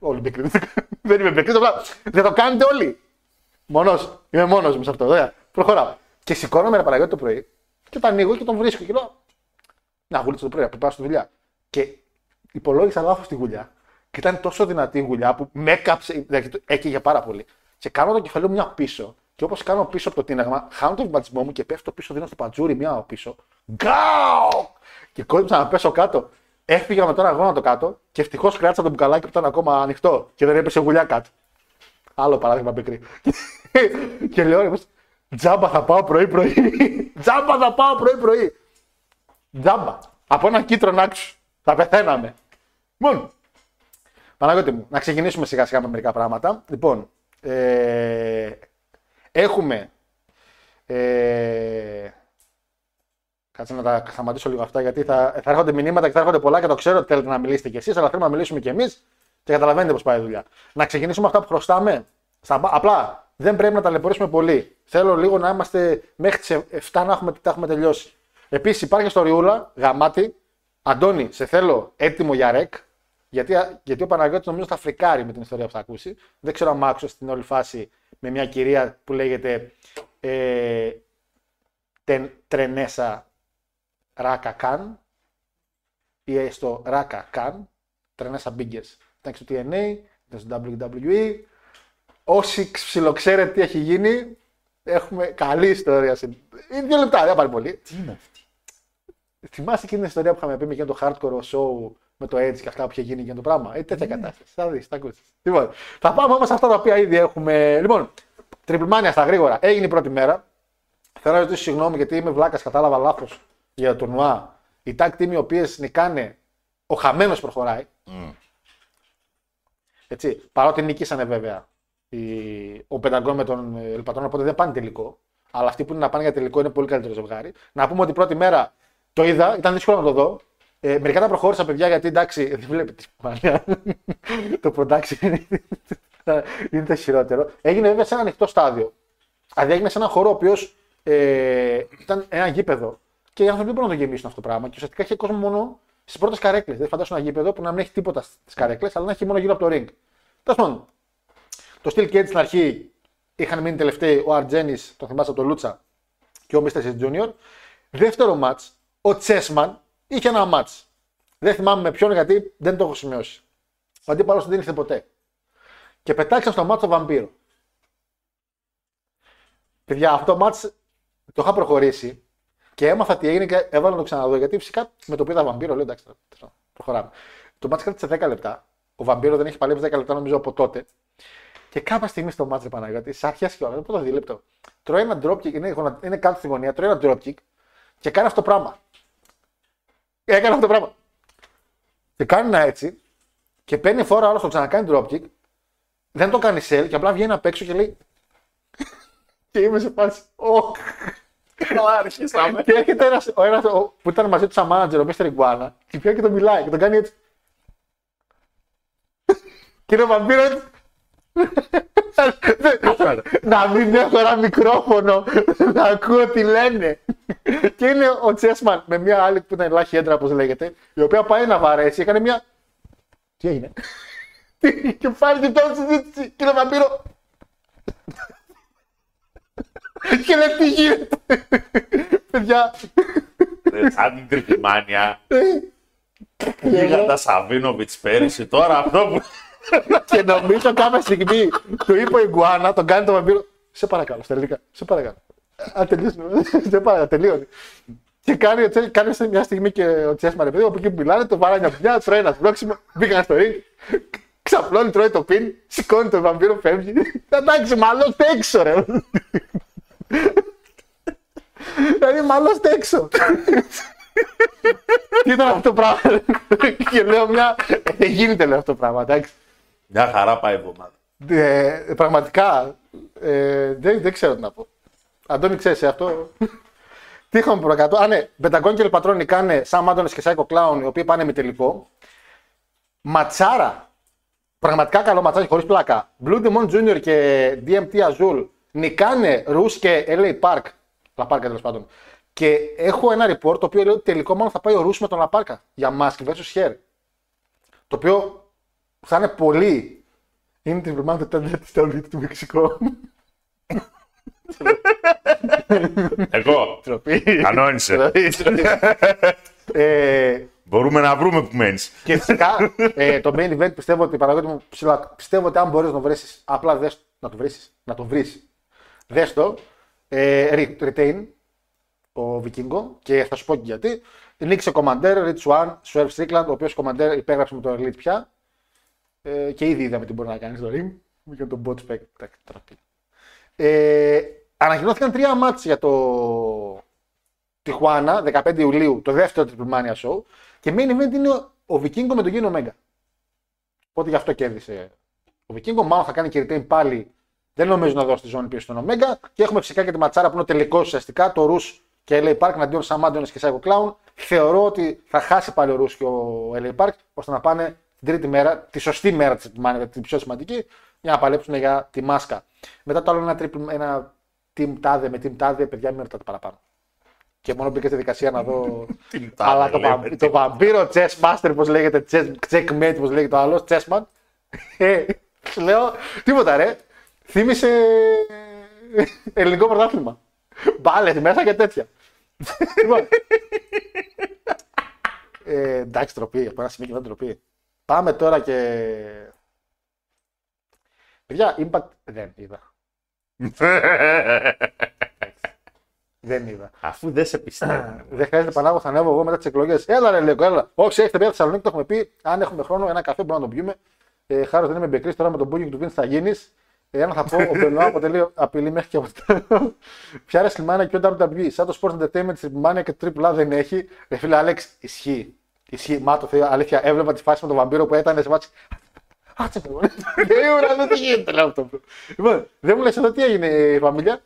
Όλοι μικροί. <laughs> Δεν είμαι μικρή, απλά δεν το κάνετε όλοι. Μόνος, είμαι μόνος μου σε αυτό. Ωραία. Προχωράω. Και σηκώνομαι ένα Παναγιώτη το πρωί και το ανοίγω και τον βρίσκω. Και λέω, Να γουλίτσα το πρωί, να πάω στη δουλειά. Και υπολόγισα λάθος τη γουλιά. Και ήταν τόσο δυνατή η γουλιά που με έκαψε, δηλαδή έκαιγε πάρα πολύ. Και κάνω το κεφαλαίο μου μια πίσω. Και όπως κάνω πίσω από το τίναγμα, χάνω τον βυματισμό μου και πέφτω πίσω, δίνω στο πατζούρι μια πίσω. Γκάου! Και κόλληψα να πέσω κάτω. Έφυγα με τον αγώνα το κάτω και ευτυχώς κράτησα το μπουκαλάκι που ήταν ακόμα ανοιχτό και δεν έπεσε γουλιά κάτω. Άλλο παράδειγμα μικρή. <laughs> και λέω, ρε, τζάμπα θα πάω πρωί-πρωί. <laughs> τζάμπα θα πάω πρωί-πρωί. Τζάμπα. Από ένα κίτρινο άξιο. Θα πεθαίναμε. Μόνο. Παναγιώτη μου, να ξεκινήσουμε σιγά σιγά με μερικά πράγματα. Λοιπόν, ε, έχουμε. Ε, κάτσε να τα σταματήσω λίγο αυτά γιατί θα, θα έρχονται μηνύματα και θα έρχονται πολλά και το ξέρω ότι θέλετε να μιλήσετε κι εσείς, αλλά θέλουμε να μιλήσουμε κι εμείς και καταλαβαίνετε πώς πάει η δουλειά. Να ξεκινήσουμε αυτά που χρωστάμε. Στα, απλά δεν πρέπει να ταλαιπωρήσουμε πολύ. Θέλω λίγο να είμαστε μέχρι τις 7 να έχουμε, τα έχουμε τελειώσει. Επίσης υπάρχει στο Ριούλα, γαμάτι. Αντώνη, σε θέλω έτοιμο για ρεκ. Γιατί, γιατί ο Παναγιώτης νομίζω θα φρικάρει με την ιστορία που θα ακούσει. Δεν ξέρω αν άκουσα στην όλη φάση με μια κυρία που λέγεται ε, τεν, Τρενέσα Ράκα Καν ή στο Ράκα Καν, Τρενέσα Biggers. Ήταν και στο TNA, ήταν στο WWE. Όσοι ψιλοξέρετε τι έχει γίνει, έχουμε καλή ιστορία. Είναι δύο λεπτά, δεν πάρει πολύ. Τι είναι αυτή; Θυμάσαι εκείνη την ιστορία που είχαμε πει με εκείνο το hardcore show με το Edge και αυτά που είχε γίνει για το πράγμα; Ε, τέτοια κατάσταση. Θα δεις, θα ακούσεις. Λοιπόν, θα πάμε όμως σε αυτά τα οποία ήδη έχουμε. Λοιπόν, τριπλμάνια στα γρήγορα. Έγινε η πρώτη μέρα. Θέλω να ζητήσω συγγνώμη γιατί είμαι βλάκας, κατάλαβα λάθος για το τουρνουά. Οι tag team οι οποίες νικάνε, ο χαμένος προχωράει. Έτσι, παρότι νικήσανε βέβαια οι, ο Πενταγκόν με τον Ελπατρόν, οπότε δεν πάνε τελικό. Αλλά αυτοί που είναι να πάνε για τελικό είναι πολύ καλύτερο ζευγάρι. Να πούμε ότι πρώτη μέρα το είδα, ήταν δύσκολο να το δω. Ε, μερικά τα προχώρησα, παιδιά, γιατί εντάξει, δεν βλέπετε τη μανία. <laughs> το production <laughs> είναι το χειρότερο. Έγινε βέβαια σε ένα ανοιχτό στάδιο. Δηλαδή έγινε σε ένα χώρο ο οποίος ε, ήταν ένα γήπεδο. Και οι άνθρωποι δεν μπορούν να το γεμίσουν αυτό το πράγμα. Και ουσιαστικά είχε κόσμο μόνο στις πρώτες καρέκλες. Δεν φαντάζομαι ένα γήπεδο που να μην έχει τίποτα στις καρέκλες, αλλά να έχει μόνο γύρω από το ring. Τέλος πάντων, το Steel Cage στην αρχή είχαν μείνει τελευταίοι ο Αρτζένη, το θυμάστε από το Λούτσα, και ο Mr. Junior. Δεύτερο match, ο Τσέσμαν είχε ένα match. Δεν θυμάμαι με ποιον γιατί δεν το έχω σημειώσει. Ο αντίπαλος δεν ήρθε ποτέ. Και πετάξαν στο μάτσο βαμπύρο. Παιδιά, αυτό το μάτς το είχα προχωρήσει και έμαθα τι έγινε και έβαλα να το ξαναδώ. Γιατί φυσικά με το που είδα βαμπύρο λέω εντάξει, τώρα, προχωράμε. Το μάτς κράτησε 10 λεπτά. Ο βαμπύρο δεν έχει παλέψει 10 λεπτά νομίζω από τότε. Και κάποια στιγμή στο μάτς, ρε Παναγιώτη, σε αρχές και όλα, το πρώτο δίλεπτο, τρώει ένα dropkick, είναι, γονα- είναι κάτω στη γωνία, τρώει ένα dropkick και κάνει αυτό το πράγμα. Έκανε αυτό το πράγμα. Και κάνει ένα έτσι και παίρνει φόρα άλλο το ξανακάνει dropkick, δεν το κάνει sell και απλά βγαίνει απ' έξω και λέει. και είμαι σε φάση. «Ωχ». Καλά, αρχίσαμε. Και έρχεται ένας, ο ένας ο- που ήταν μαζί του σαν manager, ο Mr. Iguana, και πιάνει και τον μιλάει και τον κάνει έτσι. <laughs> και είναι ο βαμπύρο έτσι. Να μην έχω ένα μικρόφωνο να ακούω τι λένε. και είναι ο Τσέσμαν με μια άλλη που ήταν ελάχιστη έντρα, όπως λέγεται, η οποία πάει να βαρέσει, έκανε μια. Τι έγινε; και πάλι και τώρα συζήτηση. Και είναι ο βαμπύρο. και λέει τι γίνεται; Παιδιά, Ρε, Σαν την τριχημάνια. Γίγαντα Σαβίνοβιτ πέρυσι. Τώρα αυτό που. <laughs> και νομίζω κάποια στιγμή του είπε ο Ιγκουάνα, τον κάνει το βαμπύρο. Σε παρακαλώ, στα ελληνικά. Σε παρακαλώ. Α, τελειώσουμε. <laughs> Σε παρακαλώ, τελείωνε. Και κάνει, τσι- κάνει σε μια στιγμή και ο Τσέσμα ρε παιδί, από εκεί που μιλάνε, το βάρανε μια πια, τρώει ένα σπρώξιμο, μπήκαν στο ring, ξαπλώνει, τρώει το πιν, σηκώνει το βαμπύρο, φεύγει. Εντάξει, μάλλον έξω, ρε. Δηλαδή, μάλλον έξω. Τι ήταν αυτό το πράγμα. και λέω μια. Δεν γίνεται λέω αυτό το πράγμα, εντάξει. Μια χαρά πάει η εβδομάδα. Ε, πραγματικά ε, δεν, δεν ξέρω τι να πω. Αντώνη, ξέρεις αυτό. τι είχαμε προκάτω. Α, ναι, Πενταγκόν και Ελπατρόνι κάνε σαν Μάντονε και Σάικο Κλάουν, οι οποίοι πάνε με τελικό. Ματσάρα. Πραγματικά καλό ματσάκι χωρίς πλάκα. Blue Demon Jr. και DMT Azul νικάνε Ρου και LA Park. Λαπάρκα τέλος πάντων. Και έχω ένα report το οποίο λέει ότι τελικό μάλλον θα πάει ο Ρου με τον Λαπάρκα για Mask vs. Hair. Το οποίο που θα είναι πολύ. Είναι την εβδομάδα του WWE του Μεξικό. Εγώ. Τροπή. Κανόνισε. Τροπή, τροπή. ε, Μπορούμε να βρούμε που μένεις. και φυσικά ε, το main event πιστεύω ότι Παναγιώτη μου ψηλα- πιστεύω ότι αν μπορείς να το βρει, απλά δες, να το βρει. Να το βρεις. Δες το. Ε, re- retain ο Βικίνγκο και θα σου πω και γιατί. Νίξε Commander, Rich One, Swerve Strickland, ο οποίος Commander υπέγραψε με το Elite πια. Ε, και ήδη είδαμε τι μπορεί να κάνει στο ring. Για τον bot spec. Εντάξει, τραπή. Ε, ανακοινώθηκαν τρία μάτς για το Τιχουάνα, 15 Ιουλίου, το δεύτερο Triple Mania Show. Και main event είναι ο- ο Βικίνγκο με τον Γίνο Μέγκα. Οπότε γι' αυτό κέρδισε ο Βικίνγκο. Μάλλον θα κάνει και retain πάλι. Δεν νομίζω να δώσει τη ζώνη πίσω στον Ομέγκα. Και έχουμε φυσικά και τη ματσάρα που είναι ο τελικός ουσιαστικά, το Ρου και LA Park εναντίον Σαμάντιον και Σάικο Clown. Θεωρώ ότι θα χάσει πάλι ο Ρου και ο LA Park ώστε να πάνε την τρίτη μέρα, τη σωστή μέρα της Mania, την πιο σημαντική, για να παλέψουν για τη μάσκα. Μετά το άλλο ένα, triple, ένα team τάδε με team τάδε, παιδιά μην ρωτάτε παραπάνω. Και μόνο μπήκα στη δικασία να δω. <laughs> Team Αλλά τάδε, το, λέμε, βαμ- team. το βαμπύρο chess master, πώς λέγεται, chess, checkmate, πώς λέγεται το άλλος, chessman. Ε, σου λέω, τίποτα ρε. Θύμισε ελληνικό πρωτάθλημα. Μπάλε μέσα και τέτοια. <laughs> Λοιπόν. ε, εντάξει, τροπή. Από ένα σημείο και μετά τροπή. Πάμε τώρα και. Παιδιά, impact δεν είδα. <laughs> Δεν είδα. Αφού δεν σε πιστεύω. Δεν χρειάζεται πανάγω, θα ανέβω εγώ μετά τις εκλογές. Έλα, ρε, λέω, έλα. Όχι, έχετε πει Θεσσαλονίκη, το έχουμε πει. Αν έχουμε χρόνο, ένα καφέ μπορούμε να τον πιούμε. Ε, Χάρο δεν είμαι μπεκρή, τώρα με τον booking του Vince θα γίνεις. Ε, ένα θα πω, ο Μπενουά αποτελεί απειλή μέχρι και από το. Ποια ρε Σλιμάνια και ο WWE. Σαν το Sports Entertainment, Slimania και το AAA δεν έχει. Ρε φίλε, Άλεξ, ισχύει. Ισχύει. Μα το θέλω, αλήθεια, έβλεπα τη φάση με τον βαμπύρο που ήταν σε μάτς. Άτσε το. Γρήγορα, δεν τι γίνεται, λέω αυτό. Λοιπόν, δεν μου λες εδώ τι έγινε η φαμίλια.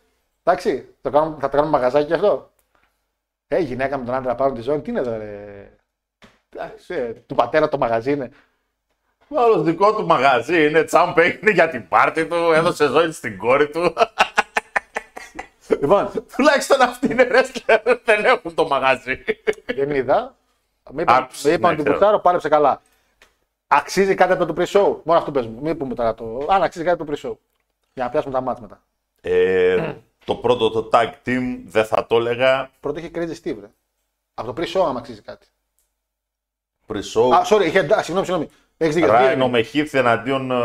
Εντάξει, το κάνουμε, θα το κάνουμε μαγαζάκι γι' αυτό. Ε, η γυναίκα με τον άντρα να πάρουν τη ζώνη, τι είναι εδώ, ρε; Εντάξει, ε, του πατέρα το μαγαζί είναι. Άλλος δικό του μαγαζί είναι τσάμπ έγινε για την πάρτη του, έδωσε ζώνη στην κόρη του. Λοιπόν, Τουλάχιστον αυτοί είναι wrestler, δεν έχουν το μαγαζί. δεν είδα. Με είπαν, Άκουσε, με είπαν ναι, ότι ξέρω. Μπουστάρο πάλεψε καλά. Αξίζει κάτι από το pre-show; Μόνο αυτό πες μου. Μην πούμε τώρα το. Αν αξίζει κάτι από το pre-show. Για να πιάσουμε τα μάτια μετά. Ε, το πρώτο το tag team δεν θα το έλεγα. Πρώτο είχε Crazy Steve. Ρε. Από το pre-show, άμα αξίζει κάτι. Pre-show. Α, sorry, είχε. Α, συγγνώμη, συγγνώμη. Έχεις δίκιο. Ράινο με Χίθ εναντίον ε,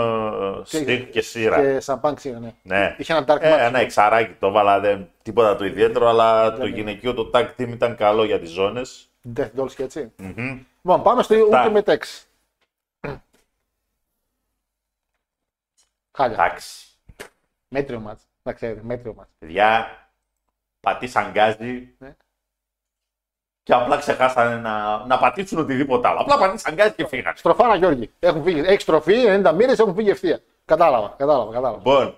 Στίχ και Σίρα. Και Σαμπάν ξύρα, ναι. Ναι. Είχε ένα dark match. Ε, ένα εξαράκι το βάλα, δεν, τίποτα το ιδιαίτερο, αλλά το ναι. γυναικείο το tag team ήταν καλό για τις ζώνες. Death Dolls και έτσι. Λοιπόν, πάμε στο Αυτά. Ultimate X. Χάλια. Εντάξει. Μέτριο μάτς. Να ξέρετε, μέτριο μάτς. Παιδιά, πατήσαν γκάζι Ναι. και απλά ξεχάσανε να, να πατήσουν οτιδήποτε άλλο. Απλά πατήσαν γκάζι και φύγανε. Στροφάρα Γιώργη. Έχουν φύγει. Έχει στροφή, 90 μοίρες έχουν φύγει ευθεία. Κατάλαβα, κατάλαβα, κατάλαβα. Λοιπόν.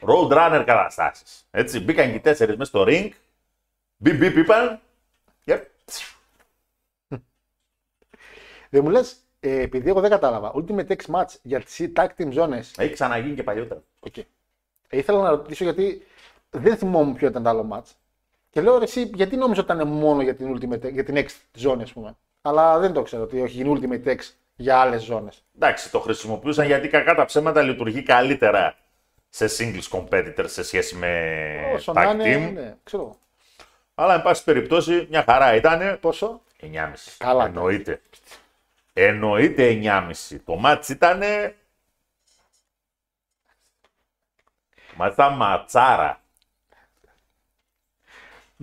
Road runner καταστάσεις. Έτσι, μπήκαν και οι τέσσερις μέσα στο ring. Μπιπ μπιπ είπαν. Και... Δεν μου λες, ε, επειδή εγώ δεν κατάλαβα. Ultimate X match για τις tag team zones. Έχει ξαναγίνει και παλιότερα. Okay. Ε, ήθελα να ρωτήσω γιατί δεν θυμόμουν ποιο ήταν το άλλο match. Και λέω ρε, εσύ, γιατί νόμιζα ότι ήταν μόνο για την Ultimate X, για την X ζώνη, ας πούμε. Αλλά δεν το ξέρω ότι έχει γίνει Ultimate X για άλλες ζώνε. Εντάξει, το χρησιμοποιούσαν γιατί κακά τα ψέματα λειτουργεί καλύτερα σε singles competitor σε σχέση με Όσο να tag είναι, team. ναι, ξέρω. Εγώ. Αλλά, εν πάση περιπτώσει, μια χαρά ήταν. Πόσο; 9,5. Καλά. Εννοείται. Εννοείται 9,5. Το μάτς ήταν. Το μάτς ήταν ματσάρα.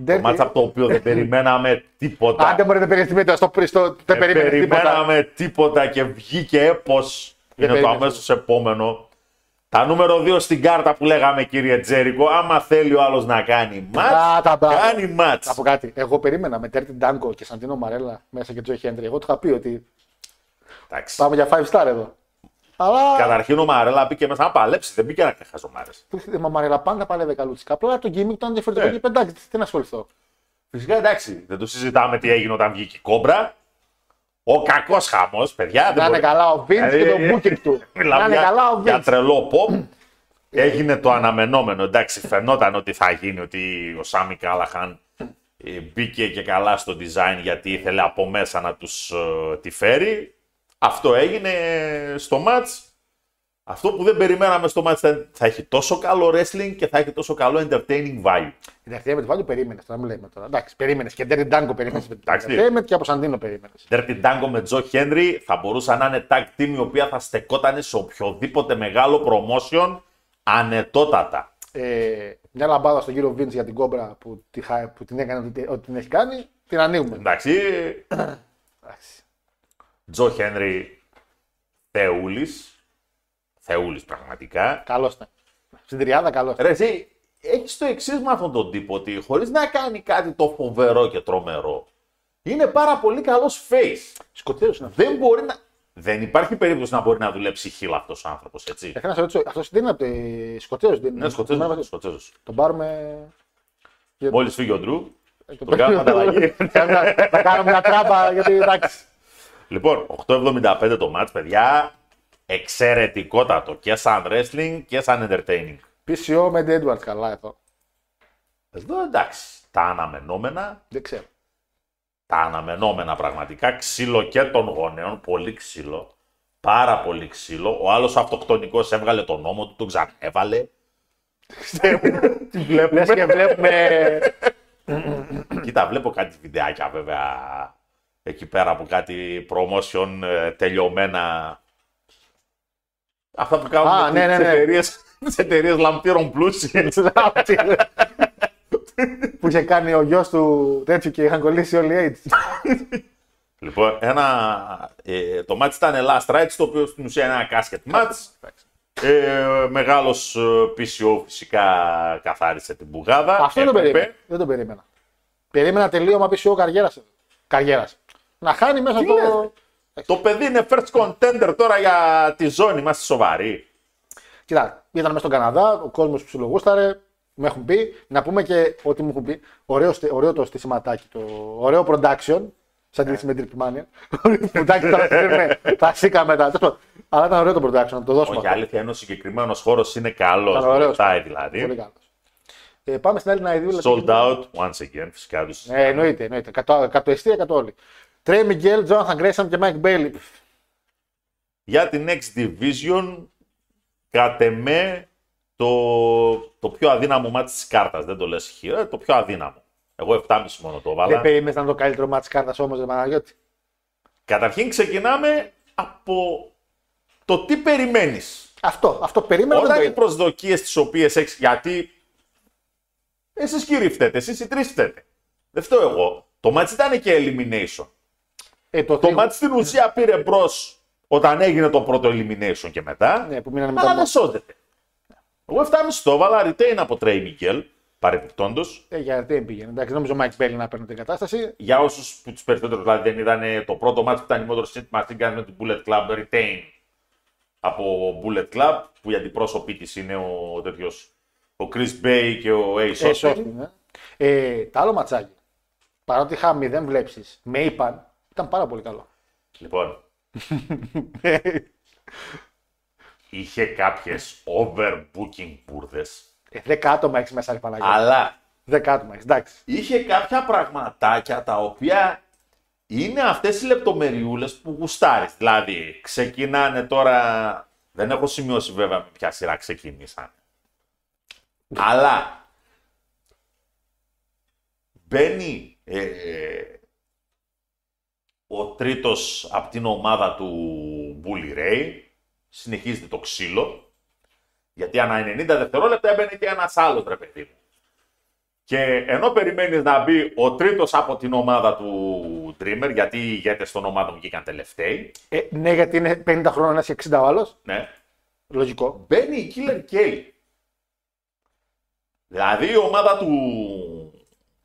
Το Derby- μάτς από το οποίο δεν περιμέναμε τίποτα. Άντε μπορείτε να περιμένετε στο στο- δεν Δεν περίμενε τίποτα. περιμέναμε τίποτα και βγήκε έπος. Δεν Είναι το περίμενες. αμέσως επόμενο. Τα νούμερο 2 στην κάρτα που λέγαμε κύριε Τζέρικο, άμα θέλει ο άλλος να κάνει Α, μάτς, τα μπράβο. κάνει μάτς. Να πω κάτι. Εγώ περίμενα με Τέρτι Ντάνκο και Σαντίνο Μαρέλα μέσα και Τζο Χέντρι. Εγώ του είχα πει ότι Εντάξει. πάμε για 5 star εδώ. Αλλά. Καταρχήν ο Μαρέλα μπήκε μέσα να παλέψει, δεν μπήκε να χαζομάρες. Μα Μαρέλα πάντα παλεύει καλούτσικα. Απλά το gimmick ήταν διαφορετικό Ναι. και πεντάξει. Τι να ασχοληθώ. Φυσικά εντάξει, δεν το συζητάμε τι έγινε όταν βγήκε η κόμπρα. Ο κακός χαμός, παιδιά. δεν Να είναι μπορεί- καλά ο Vince και το Δηλαδή, booking του. <laughs> Να Μιλάμε είναι για, καλά ο για Vince. τρελό pop. Έγινε το αναμενόμενο. Εντάξει, φαινόταν ότι θα γίνει ότι ο Σάμι Κάλαχαν ε, μπήκε και καλά στο design γιατί ήθελε από μέσα να τους ε, τη φέρει. Αυτό έγινε στο match. Αυτό που δεν περιμέναμε στο match θα, θα έχει τόσο καλό wrestling και θα έχει τόσο καλό entertaining value. Entertainment value περίμενες, τώρα μην λέμε τώρα. Εντάξει, περίμενες και Dirty Dango περίμενες. Εντάξει. Entertainment και από Σαντίνο περίμενες. Dirty Dango με Joe Henry θα μπορούσαν να είναι tag team η οποία θα στεκόταν σε οποιοδήποτε μεγάλο promotion ανετότατα. Ε, μια λαμπάδα στον κύριο Βίντ για την κόμπρα που, τη, χα- που την έκανε ότι, ότι την έχει κάνει, την ανοίγουμε. Εντάξει, Εντάξει. Joe Henry Θεούλης, Θεούλης πραγματικά. Καλό ήταν. Στην τριάδα, καλό. Ρε εσύ, έχεις το εξής με αυτόν τον τύπο ότι χωρίς να κάνει κάτι το φοβερό και τρομερό, είναι πάρα πολύ καλός face. Σκοτέζο είναι αυτός. Δεν μπορεί να... Δεν υπάρχει περίπτωση να μπορεί να δουλέψει χείλ αυτός ο άνθρωπος, έτσι. Έχω να σε ρωτήσω, αυτός δεν είναι από τη Σκοτέζο, δεν είναι; Ναι, Σκοτσέζος, Σκοτσέζος. Τον πάρουμε. Μόλις φύγει ο Ντρου, τον τον κάνουμε ανταλλαγή. <laughs> Θα κάνουμε μια τράμπα γιατί εντάξει. Λοιπόν, 8.75 το match, παιδιά. Εξαιρετικότατο και σαν wrestling και σαν entertaining. PCO με Edwards καλά εδώ. Εδώ εντάξει, τα αναμενόμενα, Δεν ξέρω. τα αναμενόμενα πραγματικά, ξύλο και των γονέων, πολύ ξύλο, πάρα πολύ ξύλο. Ο άλλος αυτοκτονικός έβγαλε τον νόμο του, τον ξανέβαλε. <laughs> Τι βλέπουμε. Λες και βλέπουμε. <laughs> Κοίτα, βλέπω κάτι βιντεάκια βέβαια εκεί πέρα από κάτι promotion ε, τελειωμένα. Αυτά που κάνουν Α, ναι, ναι, ναι. εταιρείες, <laughs> τις εταιρείες λαμπύρων πλούσιες. <laughs> που είχε κάνει ο γιος του τέτοιου και είχαν κολλήσει όλοι οι AIDS. λοιπόν, ένα, ε, το match ήταν last rights, το οποίο στην ουσία είναι ένα casket match. Ε, μεγάλος ε, PCO φυσικά καθάρισε την μπουγάδα. Αυτό δεν το Έπρεπε. περίμενα. Δεν το περίμενα. Περίμενα τελείωμα PCO καριέρας. Καριέρας. Να χάνει μέσα Τι το. λες; Το παιδί είναι first contender τώρα για τη ζώνη, είμαστε σοβαροί. Κοίτα, ήταν μέσα στον Καναδά, ο κόσμος που ψιλογούσταρε, μου έχουν πει. Να πούμε και ό,τι μου έχουν πει. Ωραίο, στε- ωραίο το στήσιματάκι, το ωραίο production. Σαν τη λύση με την Τρυπημάνια. Πουτάκι τώρα φέρνουμε τα σίκα μετά. Τέλος πάντων. Αλλά ήταν ωραίο το production, να το δώσουμε. Όχι, αυτό. αλήθεια είναι ο συγκεκριμένος χώρος είναι καλός. Ήταν ωραίος. Βοηθάει δηλαδή. Πολύ καλός. Ε, πάμε στην άλλη Ναϊδίου. Sold out once again, φυσικά. Τους... Ε, εννοείται, εννοείται. Κατ' κατ' εστία, κατ' όλοι. Τρέι Μιγγέλ, Τζόναθαν Γκρέσαμ και Μάικ Μπέιλι. Για την Next Division, κατ' εμέ, το, το πιο αδύναμο μάτι της κάρτας. Δεν το λες χειρά, το πιο αδύναμο. Εγώ 7,5 μόνο το Δεν βάλα. περίμενε να είναι το καλύτερο μάτι κάρτας όμως, δεν Παναγιώτη. Καταρχήν ξεκινάμε από το τι περιμένεις. Αυτό, αυτό περίμενα. δεν Όταν το οι είδα. προσδοκίες τις οποίες έχεις, γιατί εσείς κύριοι φταίτε, εσείς οι τρεις φταίτε. Δεν φταίω εγώ. Το μάτς ήταν και elimination. Ε, το Το three-way match στην ουσία πήρε μπρος όταν έγινε το πρώτο elimination και μετά. Ναι, που μείνανε με αλλά τα δεν σώζεται. Εγώ 7,5 το έβαλα retain από Trey Miguel, παρεπιπτόντω. Ε, για δεν πήγαινε. Εντάξει, νόμιζα ο Mike Bailey να παίρνει την κατάσταση. Για όσους που τους περισσότερους δηλαδή δεν είδαν το πρώτο ματς που ήταν η Motor City Machine Gun με την Bullet Club retain από Bullet Club, που η αντιπρόσωπή της είναι ο τέτοιος. Ο Chris Bay και ο Ace Ε, Austin. Austin, ε. Ε, τα άλλο ματσάκι. Παρότι είχα μηδέν βλέψεις με είπαν, ήταν πάρα πολύ καλό. Λοιπόν. <laughs> είχε κάποιες overbooking μπουρδες, Ε, δέκα άτομα έχεις μέσα, ρε Παναγιώτη. αλλά Δέκα άτομα έχεις, εντάξει. είχε κάποια πραγματάκια τα οποία είναι αυτές οι λεπτομεριούλες που γουστάρεις. Δηλαδή, ξεκινάνε τώρα, δεν έχω σημειώσει βέβαια με ποια σειρά ξεκινήσαν. Αλλά μπαίνει ε, ο τρίτος από την ομάδα του Bully Ray, συνεχίζεται το ξύλο, γιατί ανά 90 δευτερόλεπτα έμπαινε και ένας άλλος ρε παιδί μου. Και ενώ περιμένεις να μπει ο τρίτος από την ομάδα του Dreamer, γιατί οι ηγέτες των ομάδων βγήκαν τελευταίοι, Ε, ναι, γιατί είναι 50 χρόνια ένα και 60 ο άλλος. ναι, Λογικό. μπαίνει η Killer Kelly. Δηλαδή η ομάδα του,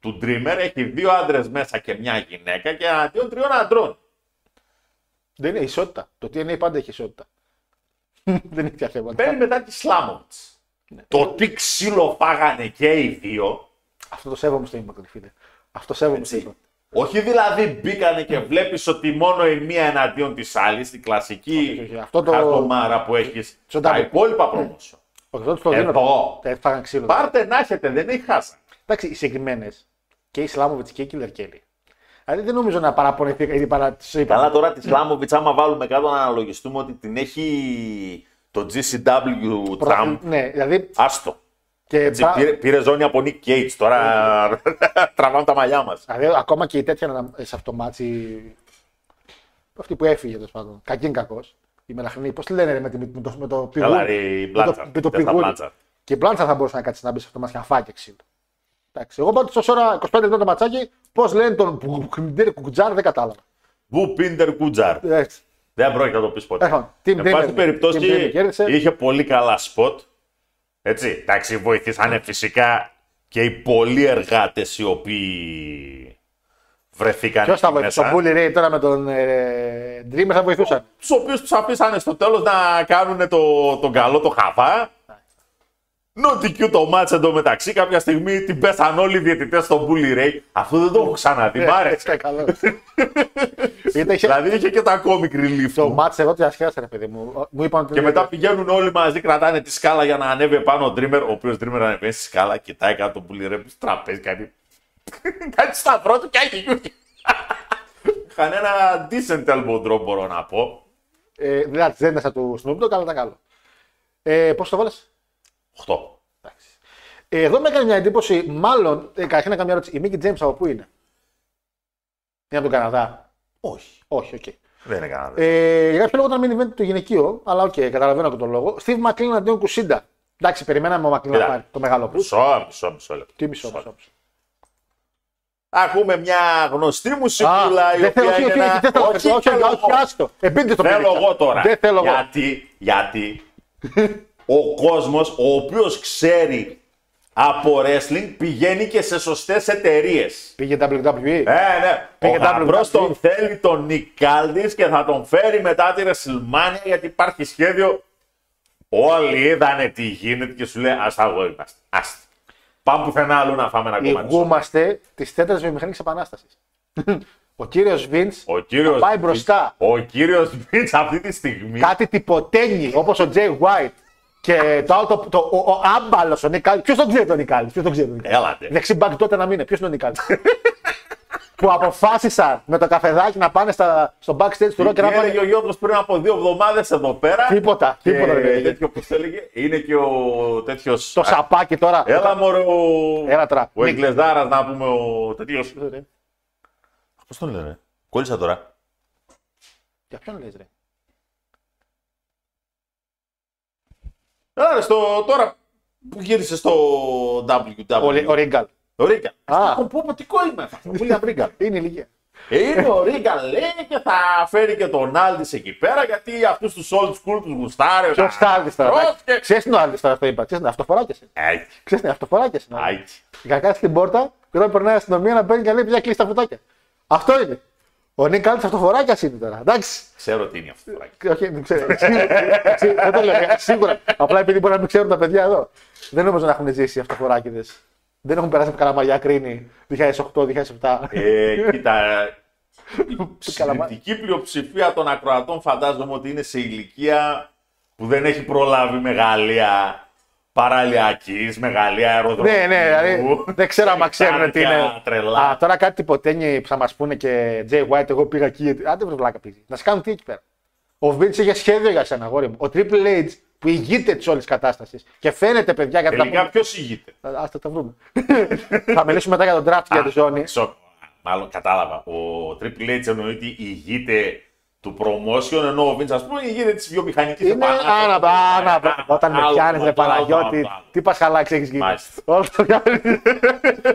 του Dreamer έχει δύο άντρες μέσα και μια γυναίκα και αντίον τριών αντρών. Δεν είναι ισότητα. Το TNA πάντα έχει ισότητα. <laughs> δεν έχει τέτοια θέματα. Μπαίνει μετά τη Σλάμοβιτς. Το τι ξύλο φάγανε και οι δύο, Αυτό το σέβομαι στο Impact, φίλε. Αυτό σέβομαι στο Impact. όχι δηλαδή μπήκανε και βλέπεις ότι μόνο η μία εναντίον της άλλης, την κλασική όχι, όχι. Αυτό το- χαρτομάρα που έχεις, Στο τα double. υπόλοιπα promotion. Όχι, αυτό το δίνω. Εδώ. Τα έφαγαν ξύλο. Πάρτε να έχετε, δεν έχει χάσει. Εντάξει, οι συγκεκριμένες και η Slamovich και η Killer Kelly. Δηλαδή δεν νομίζω να παραπονεθεί γιατί παρα... τους είπα. Καλά τώρα τη Slamovich, άμα βάλουμε κάτω να αναλογιστούμε ότι την έχει το GCW Trump. Ναι, δηλαδή. Άστο. Και Έτσι, μπα- πήρε, πήρε ζώνη από Nick Gage. Τώρα <laughs> τραβάμε τα μαλλιά μας. Δηλαδή, ακόμα και η τέτοια να- σε αυτό το ματς. Αυτή που έφυγε τέλος πάντων. Κακή είναι κακός. Η Μελαχρινή, πώς τη λένε ρε, με, τη- με, το, με το πηγούρι. Καλά, ρε, η με το, Blanchard, με το Τέστα πηγούρι. Blanchard. Και η Μπλάντσα θα μπορούσε να κάτσει να μπει σε αυτό το μάτσο χαφάκι ξύλο. Εντάξει, εγώ πάντως τόση ώρα 25 λεπτά το ματσάκι, πώς λένε τον Κουκουντήρ Κουκουτζάρ δεν κατάλαβα. Βου Πίντερ Κούτζαρ. Έτσι. Δεν πρόκειται να το πεις ποτέ. Έχω. Team Εν πάση Dreamer. περιπτώσει Team Dreamer κέρδισε. είχε πολύ καλά σποτ. Έτσι, εντάξει, βοηθήσανε φυσικά και οι πολλοί εργάτες οι οποίοι βρεθήκαν Ποιος θα εκεί βοηθούσε, μέσα. ο Bully Ray τώρα με τον ε, Dreamer θα βοηθούσαν. Τους οποίους τους αφήσανε στο τέλος να κάνουν το, τον καλό το χαβά. Νοτικιού το μάτς εντωμεταξύ. Κάποια στιγμή την πέσαν όλοι οι διαιτητές στον Bully Ray. Αυτό δεν το έχω ξαναδεί. Μ' άρεσε. Ε, καλό. Ήταν είχε- δηλαδή είχε και τα comic relief Το του. μάτς εγώ το διασκέδασα, ρε παιδί μου. Μου είπαν ότι. Και μετά πηγαίνουν όλοι μαζί, κρατάνε τη σκάλα για να ανέβει πάνω ο Dreamer. Ο οποίος Dreamer ανεβαίνει στη σκάλα, κοιτάει κάτω τον Bully Ray στο τραπέζι, κάνει. κάνει <laughs> σταυρό του και έχει Είχαν <laughs> ένα decent elbow drop, μπορώ να πω. Ε, δηλαδή δεν έδεσα του Snoop Dogg, αλλά ήταν καλό. Ε, Πώς το βάλες; 8. Ε, εδώ με έκανε μια εντύπωση, μάλλον. Ε, καταρχήν να κάνω μια ερώτηση. Η Mickie James από πού είναι; Είναι από τον Καναδά; Όχι. Όχι, οκ. Δεν είναι κανένα. Ε, για κάποιο λόγο ήταν main event το γυναικείο, αλλά οκ, καταλαβαίνω και τον λόγο. Steve Maclin εναντίον Kushida. Εντάξει, περιμέναμε ο Maclin να Κοίτα. πάρει το μεγάλο που. Μισό, μισό, μισό λεπτό. Τι μισό, μισό. μισό. Ακούμε μια γνωστή μουσικούλα η δεν θέλω, οποία όχι, είναι όχι, ένα... δεν θέλω, όχι, όχι, θέλω όχι, εγώ. άστο. Επίτηδες το Θέλω πήδηξα. εγώ τώρα. Δεν θέλω εγώ. Γιατί, γιατί <laughs> ο κόσμος ο οποίος ξέρει από wrestling πηγαίνει και σε σωστές εταιρείες. Πήγε WWE. Ε, ναι. Πήγε Ο Γαμπρός WWE. τον θέλει τον Νικ Κάλντις και θα τον φέρει μετά τη WrestleMania γιατί υπάρχει σχέδιο. Όλοι είδανε τι γίνεται και σου λέει ας τα εγώ είμαστε. Άστα. Πάμε πουθενά αλλού να φάμε ένα κομμάτι. σώμα». Ηγούμαστε της τέταρτης βιομηχανικής επανάστασης. Ο κύριος Βίντ Ο κύριος πάει Βιτς- μπροστά. Ο κύριος Βίτς αυτή τη στιγμή Κάτι τυποτένει όπως ο Τζέι White και το άλλο το, το, ο, ο άμπαλος ο Νικάλη. Ποιος τον ξέρει τον Νικάλη. Ποιος τον ξέρει τον Νικάλη. Έλατε. Δεξιμπάκ τότε να μην είναι. Ποιος είναι ο Νικάλη. <laughs> που αποφάσισαν με το καφεδάκι να πάνε στα, στο backstage του Rock και να Έλεγε πάνε. ο Γιώργος πριν από δύο εβδομάδες εδώ πέρα. Τίποτα, Και τίποτα δεν έλεγε. τέτοιο που έλεγε. Είναι και ο τέτοιος... Το σαπάκι τώρα. Έλα μωρέ ο... Έλα τώρα. Ο Νικ. Εγκλεζάρας να πούμε ο τέτοιος... Πώς τον λένε. Κόλλησα τώρα. Για ποιον λες ρε; Έλα ρε, στο, τώρα που γύρισε στο WWE. Ο, Ρι- ο Ρίγκαλ. Ο Ρίγκαλ. Α. Έχω πω τι είμαι. William Ρίγκαλ. Είναι η ηλικία. Είναι ο Ρίγκαλ λέει και θα φέρει και τον Άλντις εκεί πέρα γιατί αυτούς τους old school τους γουστάρει. Ποιος Άλδη τώρα. Πώς εντάξει. και- Ξέρεις τι είναι ο Άλδη τώρα, αυτό είπα. Ξέρεις, είναι αυτοφοράκεσαι. Άιτσι, Ξέρεις, είναι αυτοφοράκεσαι. άιτσι. Για να κάτσει στην πόρτα και όταν περνάει η αστυνομία να μπαίνει και να λέει: Πια κλείσει τα φωτάκια. Αυτό είναι. Ο Νίκ Άλτ αυτοφοράκιας είναι τώρα. Εντάξει. Ξέρω τι είναι αυτό. Όχι, δεν ξέρω. Σίγουρα- σίγουρα- Δεν το λέω. Σίγουρα. Απλά επειδή μπορεί να μην ξέρουν τα παιδιά εδώ. Δεν νομίζω να έχουν ζήσει αυτοφοράκιδες. Δεν έχουν περάσει από καλαμαριά κρίνη 2008-2007. Ε, κοίτα, η <laughs> Καλαμά- συντριπτική πλειοψηφία των ακροατών φαντάζομαι ότι είναι σε ηλικία που δεν έχει προλάβει μεγαλεία παραλιακής, μεγαλεία αεροδρομίου. Ναι, ναι, δηλαδή δεν ξέρω αν ξέρουν τι είναι. Τρελά. Α, τώρα κάτι τυποτένιοι που θα μας πούνε και Jay White, εγώ πήγα εκεί. γιατί- Άντε βρε βλάκα πήγε. Να σε κάνουν τι εκεί πέρα. Ο Vince είχε σχέδιο για σένα, αγόρι μου. Ο Triple H που ηγείται της όλης κατάστασης και φαίνεται, παιδιά, γιατί Τελικά θα ποιος ηγείται; Α τα βρούμε. <laughs> θα μιλήσουμε μετά για τον draft για τη ζώνη. Σοκ. Μάλλον κατάλαβα. Ο Triple H εννοεί ότι ηγείται του promotion, ενώ ο Vince, ας πούμε, ηγείται της βιομηχανικής Είναι άνα, άνα, όταν με πιάνεις, ρε Παναγιώτη, τι πασχαλάκι έχεις γίνει. Μάλιστα. Όλο το πιάνει.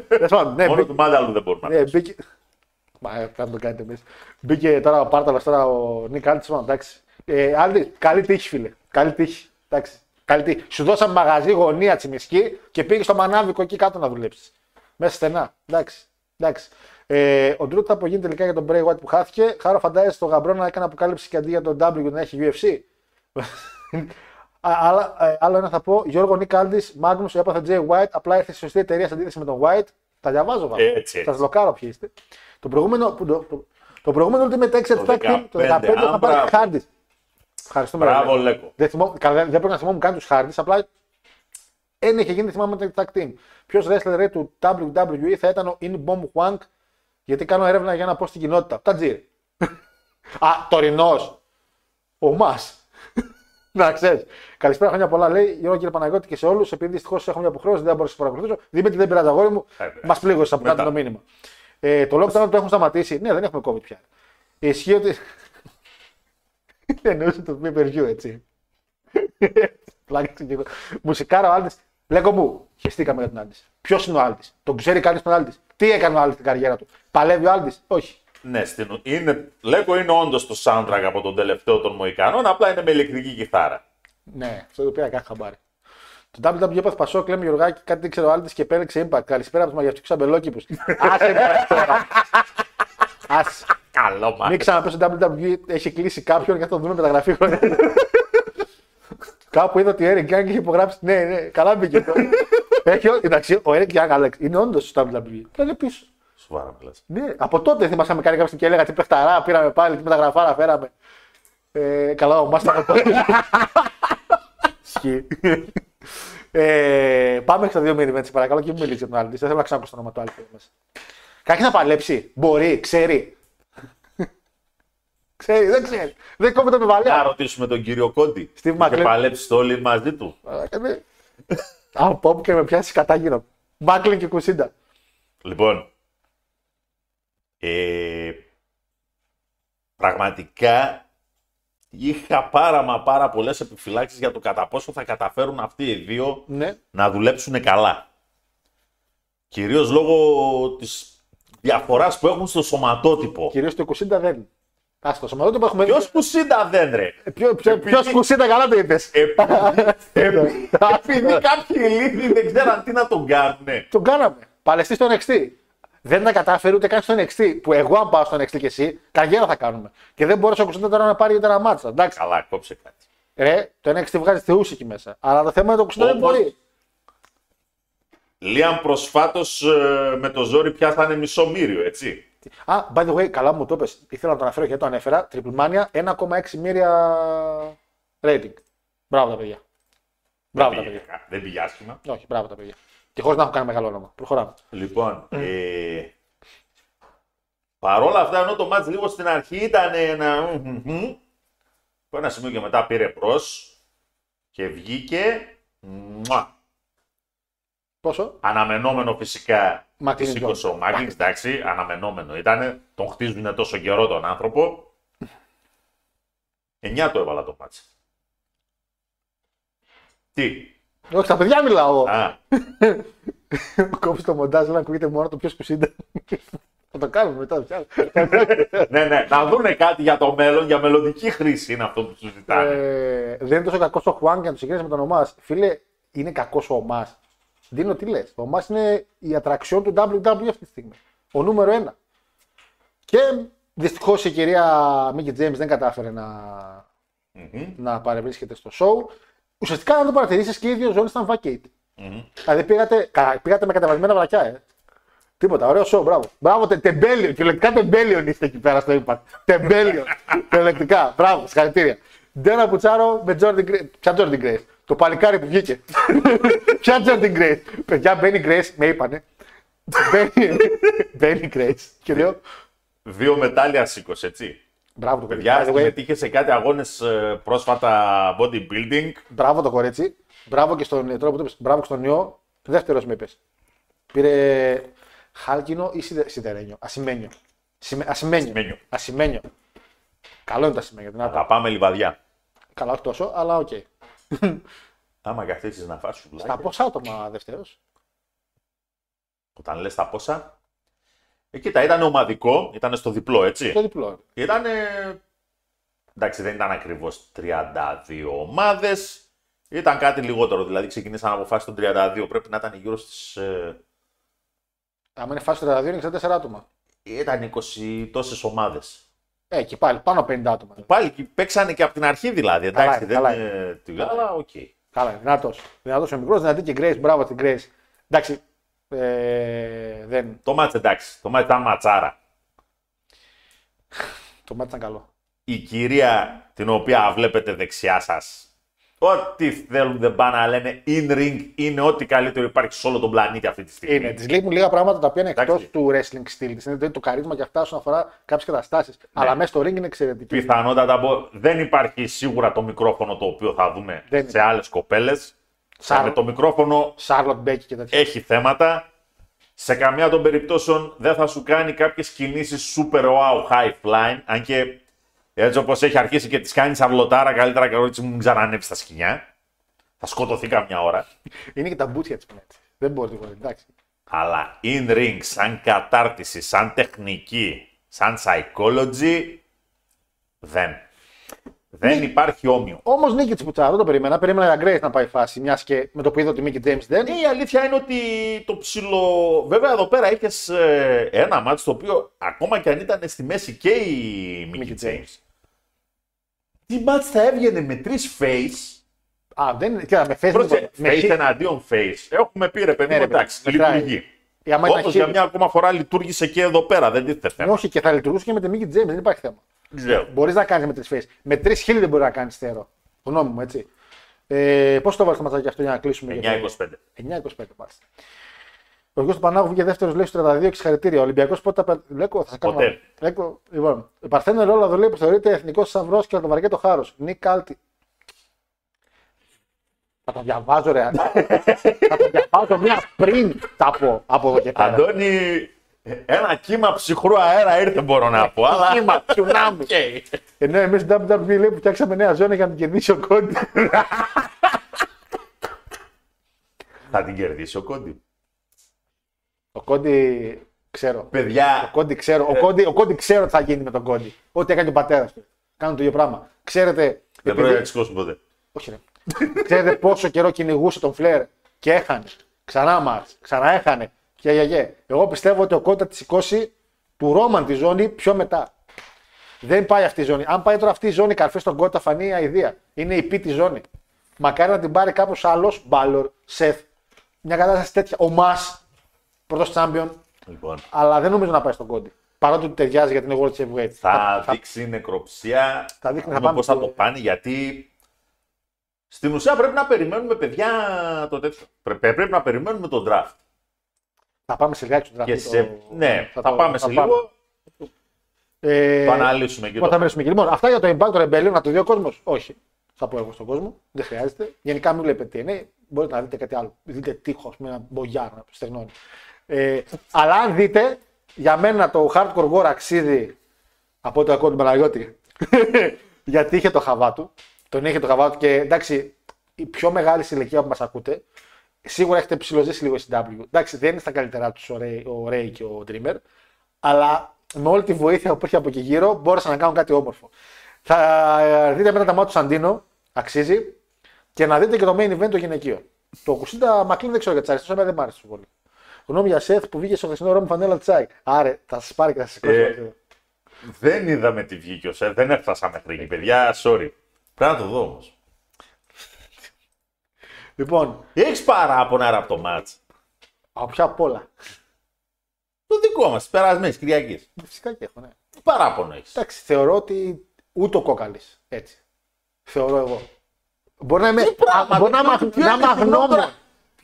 Τέλος <laughs> πάντων, ναι, Μόνο μπήκε- του Μάνταλου δεν μπορούμε να Ναι, μπήκε. Μα ε, θα το κάνετε εμείς. Μπήκε τώρα ο Πάρταλο, τώρα ο Νίκ Άλτ. Εντάξει. Ε, Άλντι, καλή τύχη, φίλε. Καλή τύχη. Εντάξει. Καλή τύχη. Σου δώσαμε μαγαζί γωνία τσιμισκή και πήγες στο μανάβικο εκεί κάτω να δουλέψεις. Μέσα στενά. Εντάξει. Εντάξει. Ε, ο Ντρούτ θα απογίνει τελικά για τον Bray White που χάθηκε. Χάρο φαντάζεσαι το γαμπρό να έκανε αποκάλυψη και αντί για τον W να έχει UFC. <laughs> Α, άλλα- ε, άλλο ένα θα πω. Γιώργο Νίκ Άλντι, Μάγνου έπαθε Jay White. Απλά ήρθε στη σωστή εταιρεία σε αντίθεση με τον White. Τα διαβάζω βέβαια. Έτσι, έτσι. Σας λοκάρω ποιοι είστε. Το προηγούμενο, που το, το, το προηγούμενο Ultimate Exit Το Tag Team, το 15, 15 είχα α, πάρει μπράβο. Hardy. Ευχαριστούμε. Μπράβο, ρε. Λέκο. Δεν, θυμώ, καλά, δεν πρέπει να θυμόμουν καν τους Hardy, απλά Ένα είχε γίνει, δεν θυμάμαι το tag team. Ποιος wrestler ρε, του WWE θα ήταν ο In Bomb Huang, γιατί κάνω έρευνα για να πω στην κοινότητα. Τατζίρι. <laughs> Α, τωρινός. Ο Μας. <laughs> Να ξέρεις. Καλησπέρα, χρόνια πολλά. Λέει Γιώργο κύριε Παναγιώτη και σε όλους. Επειδή δυστυχώς έχω μια αποχρέωση, δεν μπορούσα να παρακολουθήσω. Δημήτρη, δεν πειράζει αγόρι μου. Ε, βέβαια. Μας πλήγωσες από κάτω Μετά. το μήνυμα. Ε, το lockdown το έχουν σταματήσει. Ναι, δεν έχουμε COVID πια. Ισχύει ότι. <laughs> Εννοούσε το pay per view, έτσι. Πλάκα ξεκινώ. Μουσικάρα ο Aldis. Λέγω μου, χεστήκαμε για τον Aldis. Ποιος είναι ο Aldis; Τον ξέρει κανείς τον Aldis; Τι έκανε ο Aldis στην καριέρα του. Παλεύει ο Aldis. Όχι. Ναι, στην, είναι, λέγω είναι όντως το soundtrack από τον τελευταίο των Μοϊκανών, απλά είναι με ηλεκτρική κιθάρα. Ναι, αυτό το πήρα κάθε χαμπάρι. Το WWE έπαθε ΠΑΣΟΚ, λέμε Γιωργάκη, κάτι δεν ξέρω Aldis και επέλεξε Impact. Καλησπέρα από τους μαγευτικούς Αμπελόκηπους. Άσε με τώρα. Άσε. Καλό μα. Μην ξαναπεί ότι το WWE έχει κλείσει κάποιον και θα τον δούμε μεταγραφή χρόνια. Κάπου είδα ότι ο Eric Young έχει υπογράψει. Ναι, ναι, καλά μπήκε το. Έχει, ό- εντάξει, ο Eric Young, Alex, είναι όντως στο WWE. Θα είναι πίσω. Σοβαρά μιλάς. Ναι, από τότε θυμάσαι με κάνει κάποιος και έλεγα τι παιχταρά πήραμε πάλι, τι μεταγραφάρα φέραμε. Ε, καλά, ο Μάστα από τότε. Ισχύει. ε, πάμε στα δύο main events, παρακαλώ, και μην μιλήσεις για τον Άλτη. Δεν θέλω να ξανακούσω το όνομα του Άλτη μέσα. Κάτι να παλέψει. Μπορεί, ξέρει. ξέρει, δεν ξέρει. Δεν κόβεται με Να βαλιά. ρωτήσουμε τον κύριο Κόντι. Steve Είχε McLean. παλέψει το όλοι μαζί του. Ναι. Από όπου και με πιάσει κατάγυρο. Μπάκλιν και Κουσίντα. Λοιπόν, ε, πραγματικά είχα πάρα μα πάρα πολλές επιφυλάξεις για το κατά πόσο θα καταφέρουν αυτοί οι δύο Ναι. να δουλέψουν καλά. Κυρίως λόγω της διαφοράς που έχουν στο σωματότυπο. Κυρίως το Κουσίντα δεν. Α το σωματότυπο έχουμε δει. Ποιος που σύντα δεν ρε; Ποιο, ποιο, ποιος Κουσίντα καλά το είπες. Επειδή <laughs> επειδή κάποιοι λίγοι δεν ξέραν τι να τον κάνουνε. Τον κάναμε. Παλαιστή στο NXT. Δεν τα κατάφερε ούτε καν στο NXT. Που εγώ, αν πάω στο NXT και εσύ, καριέρα θα κάνουμε. Και δεν μπορούσε ο Κουσίντα τώρα να πάρει ούτε ένα μάτσα. Εντάξει. Καλά, κόψε κάτι. Ρε, το NXT βγάζει θεούς εκεί μέσα. Αλλά το θέμα είναι το Κουσίντα δεν Όπως- μπορεί. Λίαν προσφάτως ε, με το ζόρι πιάσανε μισό μύριο, έτσι. Α, by the way, καλά μου το πες. Ήθελα να το αναφέρω και δεν το ανέφερα. Triple Mania 1,6 μοίρια rating. Μπράβο τα παιδιά. Μπράβο τα δεν, παιδιά. πήγε, δεν πήγε άσχημα. Όχι, μπράβο τα παιδιά. Και χωρί να έχω κάνει μεγάλο όνομα. Προχωράμε. Λοιπόν, ε, παρόλα αυτά, ενώ το μάτς λίγο στην αρχή ήταν ένα... μμμ, μμμ, Από ένα σημείο και μετά πήρε μπρος και βγήκε. Μουα. Πόσο; Αναμενόμενο φυσικά Martin της σήκωσε Jones. ο Μάκλινγκ, εντάξει, αναμενόμενο ήταν. Τον χτίζουν τόσο καιρό τον άνθρωπο. 9 το έβαλα το μάτς. Τι, Όχι, στα παιδιά μιλάω. εγώ. α, <laughs> Κόψει το μοντάζ να ακούγεται μόνο το ποιος Κουσίντα. <laughs> Θα το κάνουμε μετά. πια. <laughs> ναι, ναι, να δούνε κάτι για το μέλλον, για μελλοντική χρήση είναι αυτό που συζητάνε. Ε, δεν είναι τόσο κακός ο Χουάνγκ για να το συγκρίνεις με τον Ομάς. Φίλε, είναι κακός ο Ομάς. Δίνω τι λες. Ο Ομά είναι η ατραξιόν του WWE αυτή τη στιγμή. Ο νούμερο ένα. Και δυστυχώς η κυρία Μίκη Τζέιμς δεν κατάφερε να, να παρευρίσκεται στο show. Ουσιαστικά, αν το παρατηρήσεις και οι δύο ζώνες ήταν vacate. Δηλαδή πήγατε, κα- πήγατε με κατεβασμένα βρακιά, ε. Τίποτα, ωραίο show, μπράβο. Μπράβο, τε, τεμπέλιο, κυριολεκτικά τεμπέλιον είστε εκεί πέρα στο Impact. Τεμπέλιον, <laughs> κυριολεκτικά, μπράβο, συγχαρητήρια. Ντένα Πουτσάρο με Jordan Grace. Ποια Jordan Grace, το παλικάρι που βγήκε. Ποια Jordan Grace. Παιδιά, μπαίνει Grace, με είπανε. Μπαίνει- Μπαίνει Grace. Και λέω, Δύο μετάλλια σήκωσε, έτσι. μπράβο το Παιδιά, κορίτσι. By the way, συμμετείχε σε κάτι αγώνες πρόσφατα bodybuilding. Μπράβο το κορίτσι. Μπράβο και στον τώρα που το είπες, μπράβο και στον γιο. Δεύτερος με είπες. Πήρε χάλκινο ή σιδε, σιδερένιο. Ασημένιο. Σιμε, ασημένιο. Ασημένιο. Ασημένιο. Καλό είναι το ασημένιο. δυνατό. Αγαπάμε Λιβαδειά. Καλά, όχι τόσο, αλλά οκ. Άμα καθίσει να φας Στα σουβλάκια, πόσα άτομα δεύτερος. όταν λες τα πόσα. Ε, κοίτα, ήταν ομαδικό, ήταν στο διπλό, έτσι. Το διπλό. Ήταν. Εντάξει, δεν ήταν ακριβώς 32 ομάδες. Ήταν κάτι λιγότερο. Δηλαδή, ξεκινήσαν από φάση των 32. Πρέπει να ήταν γύρω στις. Αν είναι φάση 32, είναι 64 άτομα. ήταν 20 τόσες ομάδες. Ε, και πάλι πάνω από 50 άτομα. Πάλι και παίξανε και από την αρχή δηλαδή. Καλά Εντάξει, είναι, δεν καλά είναι. τι- Αλλά οκ. Καλά, δυνατός. Δυνατός ο μικρός, δυνατή και Grace. Μπράβο την Grace. Εντάξει. Ε, δεν. Το μάτς εντάξει. Το μάτς ήταν ματσάρα. Το μάτι ήταν καλό. Η κυρία την οποία βλέπετε δεξιά σας, Ό,τι θέλουν δεν πάνε να λένε in ring είναι ό,τι καλύτερο υπάρχει σε όλο τον πλανήτη αυτή τη στιγμή. Είναι. Της λείπουν λίγα πράγματα τα οποία είναι εκτός Εντάξει. του wrestling στυλ. Δηλαδή το καρίσμα και αυτά όσον αφορά κάποιες καταστάσεις. Αλλά μέσα στο ring είναι εξαιρετική. Πιθανότατα μπο- δεν υπάρχει σίγουρα το μικρόφωνο το οποίο θα δούμε Δεν σε άλλες κοπέλες. Σαν- Με το μικρόφωνο Σάρλοτ Μπέκι και τέτοια. έχει θέματα. Σε καμία των περιπτώσεων δεν θα σου κάνει κάποιες κινήσεις super wow high flying. Αν και έτσι όπως έχει αρχίσει και τις κάνεις σαρλοτάρα, καλύτερα και έτσι μου μην ξανανεύει στα σκηνιά. Θα σκοτωθεί καμιά ώρα. Είναι και τα μπούτσια της πλέον. Δεν μπορεί τίποτα. Εντάξει. Αλλά in ring, σαν κατάρτιση, σαν τεχνική, σαν psychology, δεν. Δεν υπάρχει όμοιο. Όμως νίκη τη Πουτσάρα, δεν το περίμενα. Περίμενα για Grace να πάει φάση, μιας και με το που είδα ότι Μίκη James δεν. Η αλήθεια είναι ότι το ψηλο. Βέβαια, εδώ πέρα είχες ένα μάτι το οποίο ακόμα και αν ήταν στη μέση και η Mickey Mickey James. Τι μάτς θα έβγαινε με τρεις face; Α, δεν Κοίτα, με Facebook. Πρόσεχε, με face χι- εναντίον face. Έχουμε πει ρε παιδί Ναι, μου, ρε, παιδί, εντάξει, μετράει. λειτουργεί. Ή άμα ήταν Όπω για χίλι- μια ακόμα φορά λειτουργήσε και εδώ πέρα, δεν τίθεται θέμα. Όχι, και θα λειτουργούσε και με τη Μίκη James, δεν υπάρχει θέμα. Δεν ξέρω. Μπορείς να κάνεις με τρεις face. Με τρεις χίλιοι δεν μπορεί να κάνεις θεωρώ. Γνώμη μου, έτσι. Ε, Πώς το βάλει το ματσάκι αυτό για να κλείσουμε; για το- 9-25. 9-25 μάλιστα. Ο Γιώργος Πανάγου βγήκε δεύτερος λέει στο 32 και συγχαρητήρια. Ο Ολυμπιακός πότε θα. πε- Λέκο, θα σε κάνω. Ποτέ. Λέκο, λοιπόν. Παρθένο Ρόλαδο λέει που θεωρείται εθνικός θησαυρό και θα το βαριέται το χάρος. Νίκ Κάλτι. Θα το διαβάζω, ρε. <laughs> θα το διαβάζω μία πριν τα πω από εδώ και πέρα. Αντώνη, ένα κύμα ψυχρού αέρα ήρθε μπορώ να πω. αλλά... Κύμα, τσουνάμι. <laughs> Οκ. Ενώ εμείς WWE λέει που φτιάξαμε νέα ζώνη για να την κερδίσει ο Κόντι. Θα την κερδίσει ο Κόντι. Ο Κόντι ξέρω. Ο Παιδιά, Κόντι ξέρω. Ο Κόντι, ο Κόντι ξέρω τι θα γίνει με τον Κόντι. Ό,τι έκανε ο πατέρας του. Κάνουν το ίδιο πράγμα. Ξέρετε. δεν επειδή- πρέπει να της ποτέ. Όχι, ρε. Ξέρετε πόσο καιρό κυνηγούσε τον Φλερ και έχανε. Ξανά μάτς, ξανά έχανε. Και γιαγέ. Εγώ πιστεύω ότι ο Κόντι θα τη σηκώσει του Ρόμαν τη ζώνη πιο μετά. Δεν πάει αυτή η ζώνη. Αν πάει τώρα αυτή η ζώνη καρφί στον Κόντι θα φανεί η αηδία. Είναι η πίτη ζώνη. Μακάρι να την πάρει κάποιος άλλος, Μπάλορ, Σεφ. Μια κατάσταση τέτοια. Ο Μα, πρώτος τσάμπιον. Λοιπόν, Αλλά δεν νομίζω να πάει στον Κόντι. Παρότι του ταιριάζει γιατί είναι World Heavyweight. θα δείξει νεκροψία. θα δείχνει, Θα θα πάμε πώς θα στο- το πάνε, γιατί στην ουσία πρέπει να περιμένουμε, παιδιά, το τέτοιο. Πρέ- Πρέπει να περιμένουμε τον draft. Θα πάμε σε λιγάκι στο Και draft, σε... το- Ναι, θα, το- πάμε σε λίγο. Ε, Το αναλύσουμε και Λοιπόν, θα το. μιλήσουμε και λοιπόν. Αυτά για το Impact το Rebellion, να το δει ο κόσμος. Όχι. Θα πω εγώ στον κόσμο. Δεν χρειάζεται. Γενικά μην βλέπετε TNA. Μπορείτε να δείτε κάτι άλλο. Δείτε τείχο με ένα μπογιάρ να στεγνώνει. Ε, αλλά αν δείτε, για μένα το hardcore war αξίζει από το ακούω του Παναγιώτη. <laughs> γιατί είχε το χαβά του. Τον είχε το χαβά του και εντάξει, η πιο μεγάλη σε ηλικία που μας ακούτε, σίγουρα έχετε ψηλοζήσει λίγο στην W. Εντάξει, δεν είναι στα καλύτερά τους ο Ray, ο Ray και ο Dreamer, αλλά με όλη τη βοήθεια που έχει από εκεί γύρω μπόρεσαν να κάνουν κάτι όμορφο. Θα δείτε μετά τα μάτια του Σαντίνο, αξίζει, και να δείτε και το main event το γυναικείο. Το Κουσίντα Μακλίν δεν ξέρω για τις αριστερέ, δεν μ' άρεσε τόσο πολύ. Γνώμη για Σεθ που βγήκε στο χθεσινό ρόμο φανέλα Τσάι. Άρε, θα σας πάρει και θα σας σηκώσει. Ε, Δεν είδαμε τι βγήκε ο Σεφ, δεν έφτασα μέχρι εκεί, παιδιά. Sorry. Πρέπει να το δω όμως. Λοιπόν, Έχεις παράπονα ρε, από το match. από ποια απ' όλα. Το δικό μας, τη περασμένης Κυριακής. Φυσικά και έχω, ναι. Τι παράπονο έχεις. Εντάξει, θεωρώ ότι ούτε ο κόκαλης. Έτσι. Θεωρώ εγώ. Μπορεί να είμαι, πράγμα, α, μπορεί να είμαι, ποιο είναι να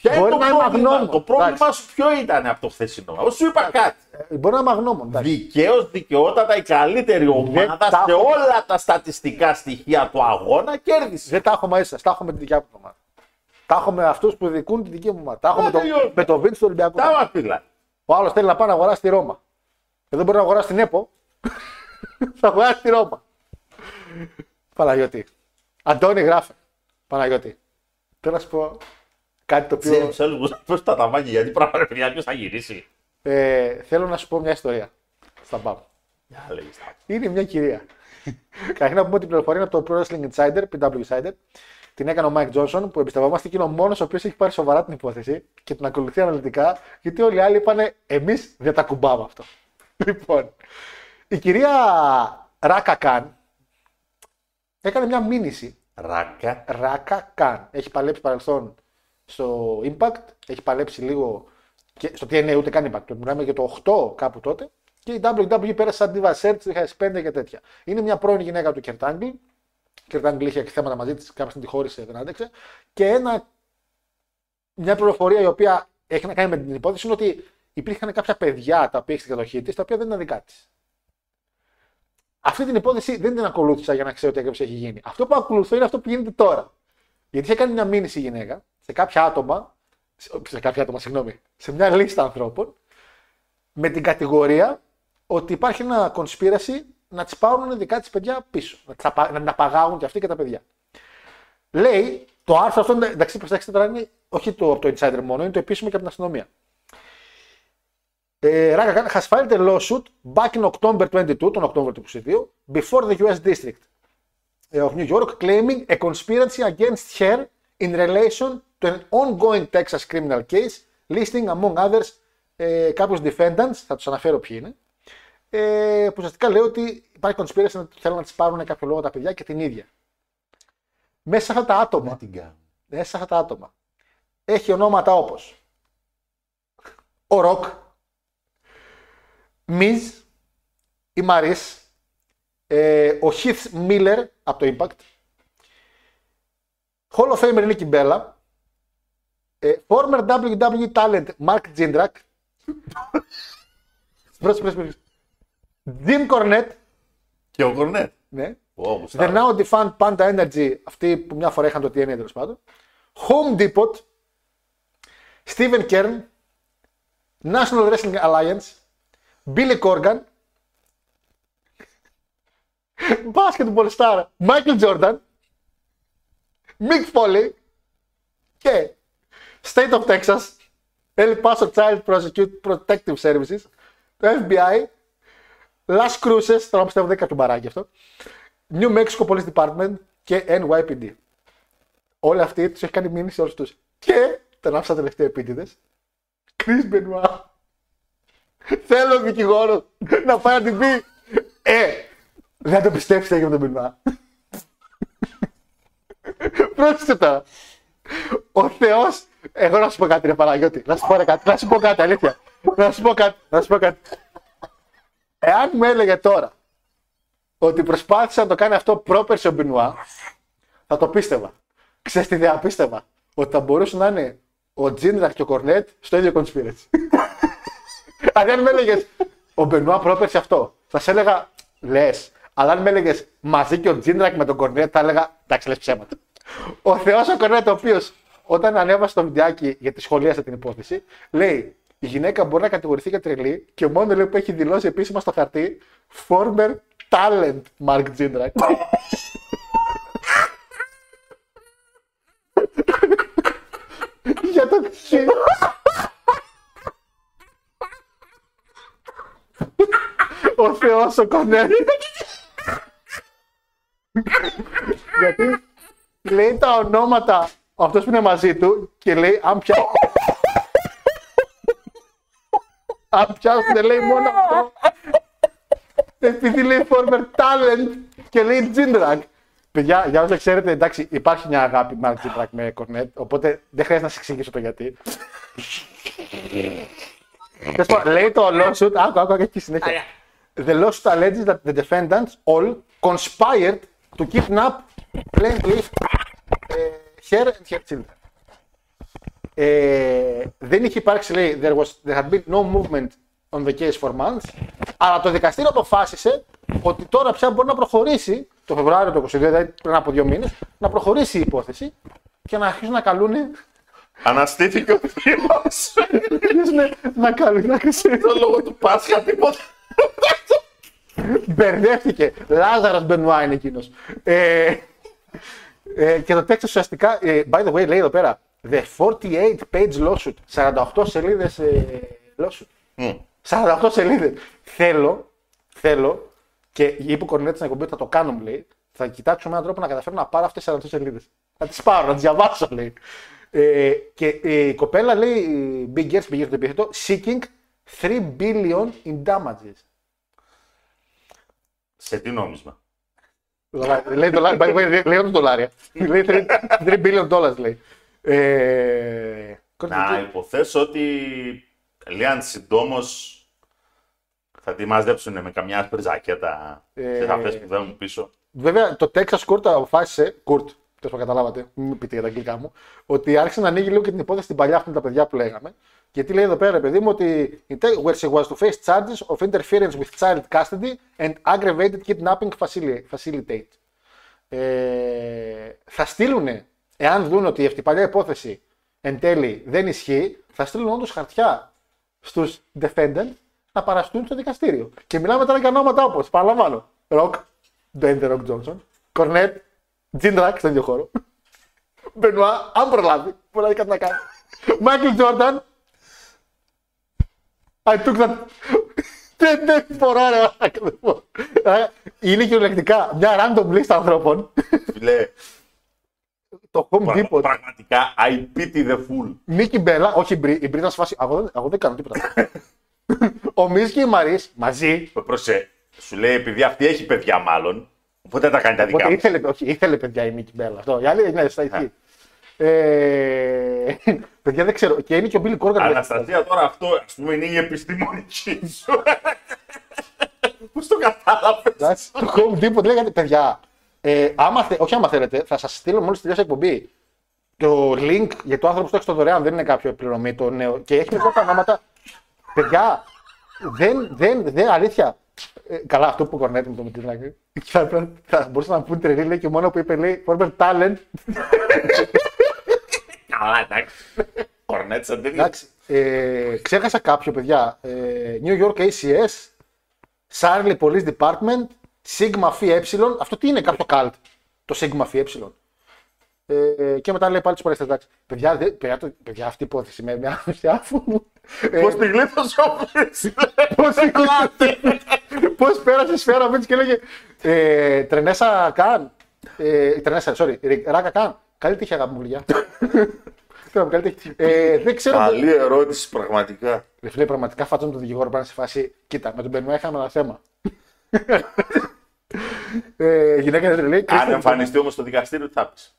είμαι το αγνώμων. πρόβλημα; Ποια είναι Μπορεί το να είμαι πρόβλημα, αγνώμων. το πρόβλημά Εντάξει. σου ποιο ήταν από το χθεσινό; Εγώ σου είπα κάτι. Ε, Μπορεί να είμαι αγνώμων. εντάξει. Δικαίως, δικαιότατα η καλύτερη ομάδα τα σε έχω. όλα τα στατιστικά στοιχεία του αγώνα κέρδισε. Δεν τα έχω μαζί σα. Τα έχω με τη δικιά μου ομάδα. Τα έχω με αυτούς που δικούν τη δική μου ομάδα. Τα έχω Ε, με, το, τελειώνει. με το Βίντ του Ολυμπιακού. Τα μας πείλα. Ο άλλος θέλει να πάει να αγοράσει τη Ρώμα. Εδώ μπορεί να αγοράσει την ΕΠΟ. <laughs> θα αγοράσει τη Ρώμα. Παναγιώτη. Αντώνη γράφε. Παναγιώτη. Θέλω να σου πω κάτι το οποίο. Τζέμ Έλγου, πώ τα ταβάνει, γιατί πράγμα παιδιά, ποιος θα γυρίσει; Ε, θέλω να σου πω μια ιστορία. Στα μπαμ. Για λέγεις τα. Είναι μια κυρία. <laughs> Καταρχήν να πούμε ότι η πληροφορία είναι από το Pro Wrestling Insider, PW Insider. Την έκανε ο Mike Johnson, που εμπιστευόμαστε και είναι ο μόνος ο οποίος έχει πάρει σοβαρά την υπόθεση και την ακολουθεί αναλυτικά, γιατί όλοι οι άλλοι είπαν Εμείς δεν τα κουμπάμε αυτό. <laughs> Λοιπόν, η κυρία Ράκα Καν έκανε μια μήνυση. Ράκα. Ράκα Καν. Έχει παλέψει παρελθόν στο Impact, έχει παλέψει λίγο και στο TNA ούτε καν Impact. Μιλάμε για το 8 κάπου τότε. Και η WWE πέρασε σαν Diva Search, 2005 και τέτοια. Είναι μια πρώην γυναίκα του Kurt Angle και ήταν Αγγλία είχε θέματα μαζί της, κάποια στιγμή τη χώρισε, δεν άντεξε. Και ένα, μια πληροφορία η οποία έχει να κάνει με την υπόθεση είναι ότι υπήρχαν κάποια παιδιά τα οποία έχεις στην κατοχή της, τα οποία δεν ήταν δικά της. Αυτή την υπόθεση δεν την ακολούθησα για να ξέρω τι ακριβώς έχει γίνει. Αυτό που ακολουθώ είναι αυτό που γίνεται τώρα. Γιατί είχε κάνει μια μήνυση η γυναίκα σε κάποια άτομα, σε- σε κάποια άτομα, συγγνώμη, σε μια λίστα ανθρώπων, με την κατηγορία ότι υπάρχει ένα conspiracy να τις πάρουν δικά της παιδιά πίσω. Να, τις απα- να τα παγάγουν και αυτοί και τα παιδιά. Λέει, το άρθρο αυτό, εντάξει, προσέξτε τώρα, είναι όχι το, από το Insider μόνο, είναι το επίσημο και από την αστυνομία. Ε, Raka Khan has filed a lawsuit back in October 22, τον Οκτώβριο του 22, before the US District of New York, claiming a conspiracy against her in relation to an ongoing Texas criminal case, listing among others ε, κάποιους defendants, θα τους αναφέρω ποιοι είναι, ε, που ουσιαστικά λέει ότι υπάρχει conspiracy να θέλουν να τις πάρουν κάποιο λόγο τα παιδιά και την ίδια. Μέσα σε αυτά τα άτομα, την κάνω. μέσα σε αυτά τα άτομα, έχει ονόματα όπως ο Ροκ, Μιζ, η Μαρίς, ε, ο Heath Miller από το Impact, Hall of Famer Nicky Bella, ε, former WWE talent Mark Jindrak, πρόσεχε, πρόσεχε, Jim Cornette, Και ο Κορνέτ. ναι, Ω, The γουστάρω. Now Defunct Panda Energy, αυτοί που μια φορά είχαν το TNA τέλο πάντων. Home Depot, Steven Kern, National Wrestling Alliance, Billy Corgan, Basketball Star, Michael Jordan, Mick Foley και State of Texas, El Paso Child Prosecute Protective Services, το FBI, Las Cruces, τώρα πιστεύω δεν είναι κάποιο μπαράκι αυτό, New Mexico Police Department και NYPD. Όλοι αυτοί τους έχει κάνει μήνυση όλους τους. Και τον άφησα τελευταίο επίτηδες. Chris Benoit. Θέλω δικηγόρο να πάει να την πει. Ε, δεν το πιστέψετε για τον Benoit. Πρόσεξε τώρα. Ο Θεός. Εγώ να σου πω κάτι, ρε Παναγιώτη. Να σου πω ρε κάτι. Να σου πω κάτι, αλήθεια. Να σου πω κάτι. Να σου πω κάτι. Εάν μου έλεγε τώρα ότι προσπάθησε να το κάνει αυτό πρόπερσε ο Μπινουά, θα το πίστευα. Ξέρεις τι δεν πίστευα. Ότι θα μπορούσε να είναι ο Τζίνρακ και ο Κορνέτ στο ίδιο conspiracy. <laughs> Αν δεν με έλεγες ο Μπενουά πρόπερσε αυτό, θα σε έλεγα λες. Αλλά αν με έλεγες μαζί και ο Τζίνρακ με τον Κορνέτ, θα έλεγα εντάξει, λες ψέματα. Ο Θεός ο Κορνέτ, ο οποίος όταν ανέβασε το βιντεάκι γιατί σχολίασε την υπόθεση, λέει η γυναίκα μπορεί να κατηγορηθεί για τρελή και μόνος λέει που έχει δηλώσει επίσημα στο χαρτί former talent Mark Jindrak. για το Ο Θεός ο Κονέλης. Γιατί λέει τα ονόματα αυτός που είναι μαζί του και λέει αν πια... αν πιάσουν λέει μόνο αυτό. Επειδή λέει former talent και λέει Jindrak. Παιδιά, για όσο ξέρετε, εντάξει, υπάρχει μια αγάπη Mark Jindrak με Κορνέτ, οπότε δεν χρειάζεται να σας εξηγήσω το γιατί. Τέλος πάντων, λέει το lawsuit, άκου, άκου, άκου, έχει συνέχεια. The lawsuit alleges that the defendants all conspired to kidnap plaintiff uh, her and her children. Ε, δεν είχε υπάρξει, λέει, there, was, there had been no movement on the case for months, αλλά το δικαστήριο αποφάσισε ότι τώρα πια μπορεί να προχωρήσει, το Φεβρουάριο του 22, δηλαδή πριν από δύο μήνες, να προχωρήσει η υπόθεση και να αρχίσουν να καλούν Αναστήθηκε ο φίλος. αρχίσουν να καλούν να ξέρεις. Το λόγο του Πάσχα τίποτα. Μπερδεύτηκε. Λάζαρος Μπενουά είναι εκείνος. Ε, ε, και το τέξτο ουσιαστικά, ε, by the way, λέει εδώ πέρα, the 48 page lawsuit. 48 σελίδες ε, lawsuit. 48 σελίδες. Θέλω, θέλω, και είπε ο Κορνέτη στην εκπομπή ότι θα το κάνω, μου λέει, θα κοιτάξουμε έναν τρόπο να καταφέρω να πάρω αυτές τις 48 σελίδες. Να τις πάρω, να τις διαβάσω, λέει. Ε, και ε, η κοπέλα λέει, η Big Girls πήγε στο επίθετο, seeking 3 billion in damages. Σε τι νόμισμα; Δολάρια. λέει δολάρια, by the way, λέει όντως δολάρια. λέει 3 3 billion dollars, λέει. Ε, Να υποθέσω ότι λέει αν συντόμως θα τη μαζέψουν με καμιά άσπρη ζακέτα Ε, σε αυτές που θέλουν πίσω. Βέβαια, το Texas Court αποφάσισε, Court, τέλος καταλάβατε, μην με πείτε για τα αγγλικά μου, ότι άρχισε να ανοίγει λίγο και την υπόθεση στην παλιά αυτή με τα παιδιά που λέγαμε. Γιατί λέει εδώ πέρα, ρε παιδί μου, ότι where she was to face charges of interference with child custody and aggravated kidnapping facili- facilitate. Ε, θα στείλουν, εάν δουν ότι αυτή η παλιά υπόθεση εν τέλει δεν ισχύει, θα στείλουν όντως χαρτιά στους defendants να παραστούν στο δικαστήριο. Και μιλάμε τώρα για ονόματα όπως, παραλαμβάνω, Rock, Dwayne The Rock Johnson, Cornette, Jim Rack στον ίδιο χώρο, <laughs> Benoit, αν προλάβει, μπορεί να δει κάτι να κάνει, <laughs> Michael Jordan, I took that... Δεν δεν μπορώ ρε μαλάκα, δεν μπορώ. Ε, Είναι κυριολεκτικά μια random list ανθρώπων. Φίλε, Το Home πρα- Depot, πραγματικά I pity the fool. Νίκη Μπέλα, όχι η Μπρι, η Μπρι ήταν σε φάση. Εγώ, δεν- εγώ δεν κάνω τίποτα. Ο Μίζ και η Μαρή μαζί. Προσε, σου λέει επειδή αυτή έχει παιδιά μάλλον, οπότε τα κάνει τα δικά Οπότε μου. ήθελε, όχι, ήθελε παιδιά η Νίκη Μπέλα. Αυτό. Η άλλη ναι, στα εκεί. Ε, παιδιά δεν ξέρω. Και είναι και ο Μπίλι Κόργαν. Αναστασία τώρα αυτό ας πούμε είναι η επιστημονική σου. <laughs> Πώς το κατάλαβες; Εντάξει, Το Home Depot λέγατε, παιδιά, ε, άμα θε, όχι άμα θέλετε, θα σας στείλω μόλις τελειώσει η εκπομπή το link για το άνθρωπο που το έχει στο δωρεάν, δεν είναι κάποιο επιπληρωμή το νέο. Και έχει μερικά τα ονόματα. Παιδιά, δεν, δεν, δεν, αλήθεια. Ε, καλά, αυτό που κορνέται με το Μητρινάκη. Θα, θα μπορούσα να πούμε τρελή, λέει και μόνος που είπε, λέει, former talent. Καλά εντάξει. Κορνέτ σαν τέτοιο. Εντάξει, ε, ξέχασα κάποιο, παιδιά. Ε, New York ACS, Charlie Police Department, Sigma Phi Epsilon. Αυτό τι είναι, κάποιο cult, το Sigma Phi Epsilon. Ε, και μετά λέει πάλι του παρέστε. Εντάξει, παιδιά, δε, παιδιά, το- παιδιά, αυτή η υπόθεση με μια αφού μου. Ε, Πώς τη γλίτωσε ο Φρύς. Πώς Πώς πέρασε η σφαίρα μου έτσι και λέγε ε, Τρενέσα Καν. Ε, τρενέσα, sorry. Ρι- Ράκα Καν. Καλή τύχη, αγάπη μου, γλυκιά. Θέλω να πω, καλή τύχη. Ε, δεν ξέρω. Καλή ερώτηση πραγματικά. Ρε φίλε, πραγματικά φάτσα τον δικηγόρο πρέπει να είναι σε φάση. Κοίτα, με τον Μπενουά είχαμε ένα θέμα. ε, η γυναίκα είναι τρελή. Αν εμφανιστεί όμως στο δικαστήριο τι θα πεις;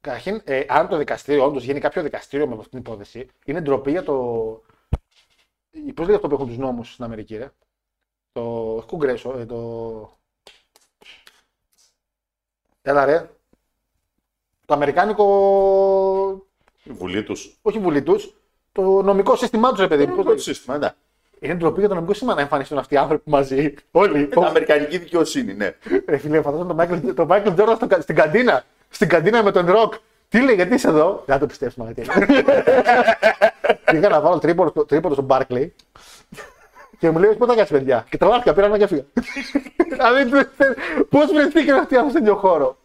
Καταρχήν, ε, αν το δικαστήριο όντως γίνει κάποιο δικαστήριο με αυτή την υπόθεση, είναι ντροπή για το. Πώς λέγεται αυτό που έχουν τους νόμους στην Αμερική, ρε; Το. Όχι κογκρέσο, ε, το. Έλα ρε. Το αμερικάνικο. Η βουλή τους. Όχι βουλή τους. Το νομικό σύστημά τους, ρε παιδί μου. πώς Το λέγεται. σύστημα, εντάξει. Είναι ντροπή για το νομικό σύστημα να εμφανιστούν αυτοί οι άνθρωποι μαζί. Όλοι. Είναι αμερικανική δικαιοσύνη, ναι. Ρε φίλε, φαντάζομαι τον Michael, τον Michael Jordan στο κα- στην καντίνα. Στην καντίνα με τον Ροκ. Τι λέει, γιατί είσαι εδώ; Δεν θα το πιστέψουμε. Γιατί. <laughs> Πήγα να βάλω τρίποντο, στο- τρίποντο στον Barclay και μου λέει: Πού θα κάτσει, παιδιά; Και τραβάχτηκα, πήρα ένα και έφυγα. <laughs> Δηλαδή, πώς βρεθήκαν αυτοί οι άνθρωποι στον ίδιο χώρο;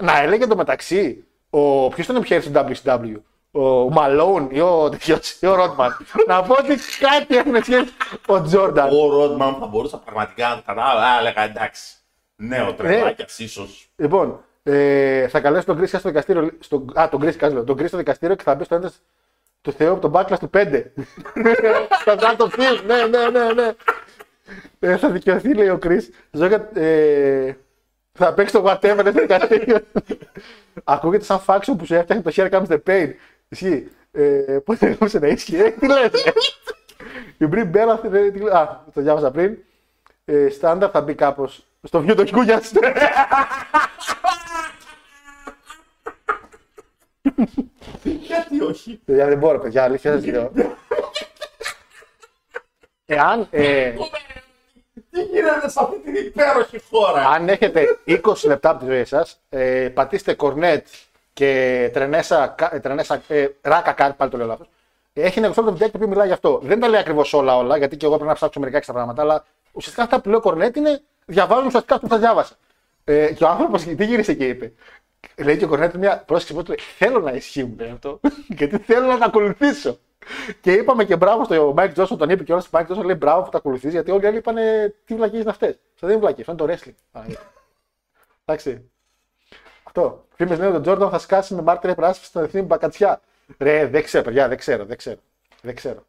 Να έλεγε το μεταξύ, ο... ποιος ήταν ο πιο στο WCW, ο Μαλόν ή ο, τέτοιος, ή ο Ρότμαν. <laughs> να πω ότι κάτι έχουν σχέση ο Τζόρνταν. Ο Ρόντμαν θα μπορούσα πραγματικά να το καταλάβω. Α, έλεγα εντάξει. Νέο τρελάκια, ίσως. Λοιπόν, ε, θα καλέσω τον Κρίσκα στο δικαστήριο. Στο, α, τον Κρίσκα, λέω. Τον Κρίσκα στο δικαστήριο και θα μπει στο ένταση του Θεού από τον Μπάκλα του 5. <laughs> θα βγάλει το φιλμ. Ναι, ναι, ναι, ναι. Ε, θα δικαιωθεί, λέει ο Κρι. Ε, θα παίξει το whatever στο δικαστήριο. Ακούγεται σαν φάξιο που σου έφτιαχνε το Here Comes the Pain. Ισχύει. Ε, Πώς δεν έγραψε να ισχύει. Ε, τι λες. ε; Η Μπριν Μπέλα. ε, τι- Α, το διάβασα πριν. Ε, Στάνταρ θα μπει κάπως στο βιβλίο των Κούγιας. Γιατί όχι; Παιδιά, δεν μπορώ, παιδιά, αλήθεια σας λέω. Εάν, ε, Τι γίνεται σε αυτή την υπέροχη χώρα; αν έχετε 20 λεπτά από τη ζωή σας, ε, πατήστε κορνέτ και τρενέσα, κα- ε, τρενέσα ε, ράκα κάρτ, πάλι το λέω λάθος. Έχει ένα γνωστό το βιντεάκι το οποίο μιλάει γι' αυτό. Δεν τα λέει ακριβώς όλα όλα, γιατί και εγώ πρέπει να ψάξω μερικά εξtra πράγματα, αλλά ουσιαστικά αυτά που λέει ο Κορνέτ είναι διαβάζουν ουσιαστικά αυτό που σα διάβασα. Ε, και ο άνθρωπος τι γύρισε και είπε. Λέει και ο Κορνέτ μια πρόσκληση που του λέει: Θέλω να ισχύουν λέει, αυτό, <laughs> γιατί θέλω να τα ακολουθήσω. Και είπαμε και μπράβο στο Mike Johnson, τον είπε και όλο ο Mike Johnson λέει μπράβο που τα ακολουθείς, γιατί όλοι οι άλλοι είπανε τι βλακίες είναι αυτές. Αυτό δεν είναι βλακίες, αυτό είναι το wrestling. Παναγία. Εντάξει. Αυτό. Φήμες λένε ότι ο Τζόρνταν θα σκάσει με μάρτυρια πράσινη στην εθνική μπακατσιά. Ρε, δεν ξέρω, παιδιά, δεν ξέρω, δεν ξέρω. Δεν ξέρω.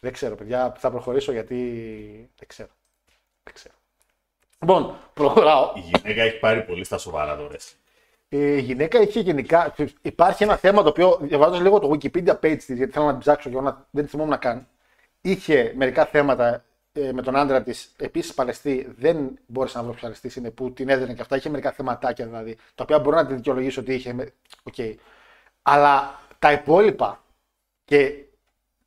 Δεν ξέρω, παιδιά, θα προχωρήσω γιατί. Δεν ξέρω. Δεν ξέρω. Λοιπόν, προχωράω. Η γυναίκα έχει πάρει πολύ στα σοβαρά το wrestling. Ε, Η γυναίκα είχε γενικά. Υπάρχει ένα θέμα το οποίο διαβάζω λίγο το Wikipedia page της, γιατί θέλω να την ψάξω και εγώ να, δεν θυμόμουν να κάνω. Είχε μερικά θέματα ε, με τον άντρα της, επίσης παλαιστή, δεν μπόρεσα να βρω ποιο παλαιστή είναι που την έδινε και αυτά. Είχε μερικά θεματάκια δηλαδή, τα οποία μπορώ να τη δικαιολογήσω ότι είχε. με- Οκ. Αλλά τα υπόλοιπα και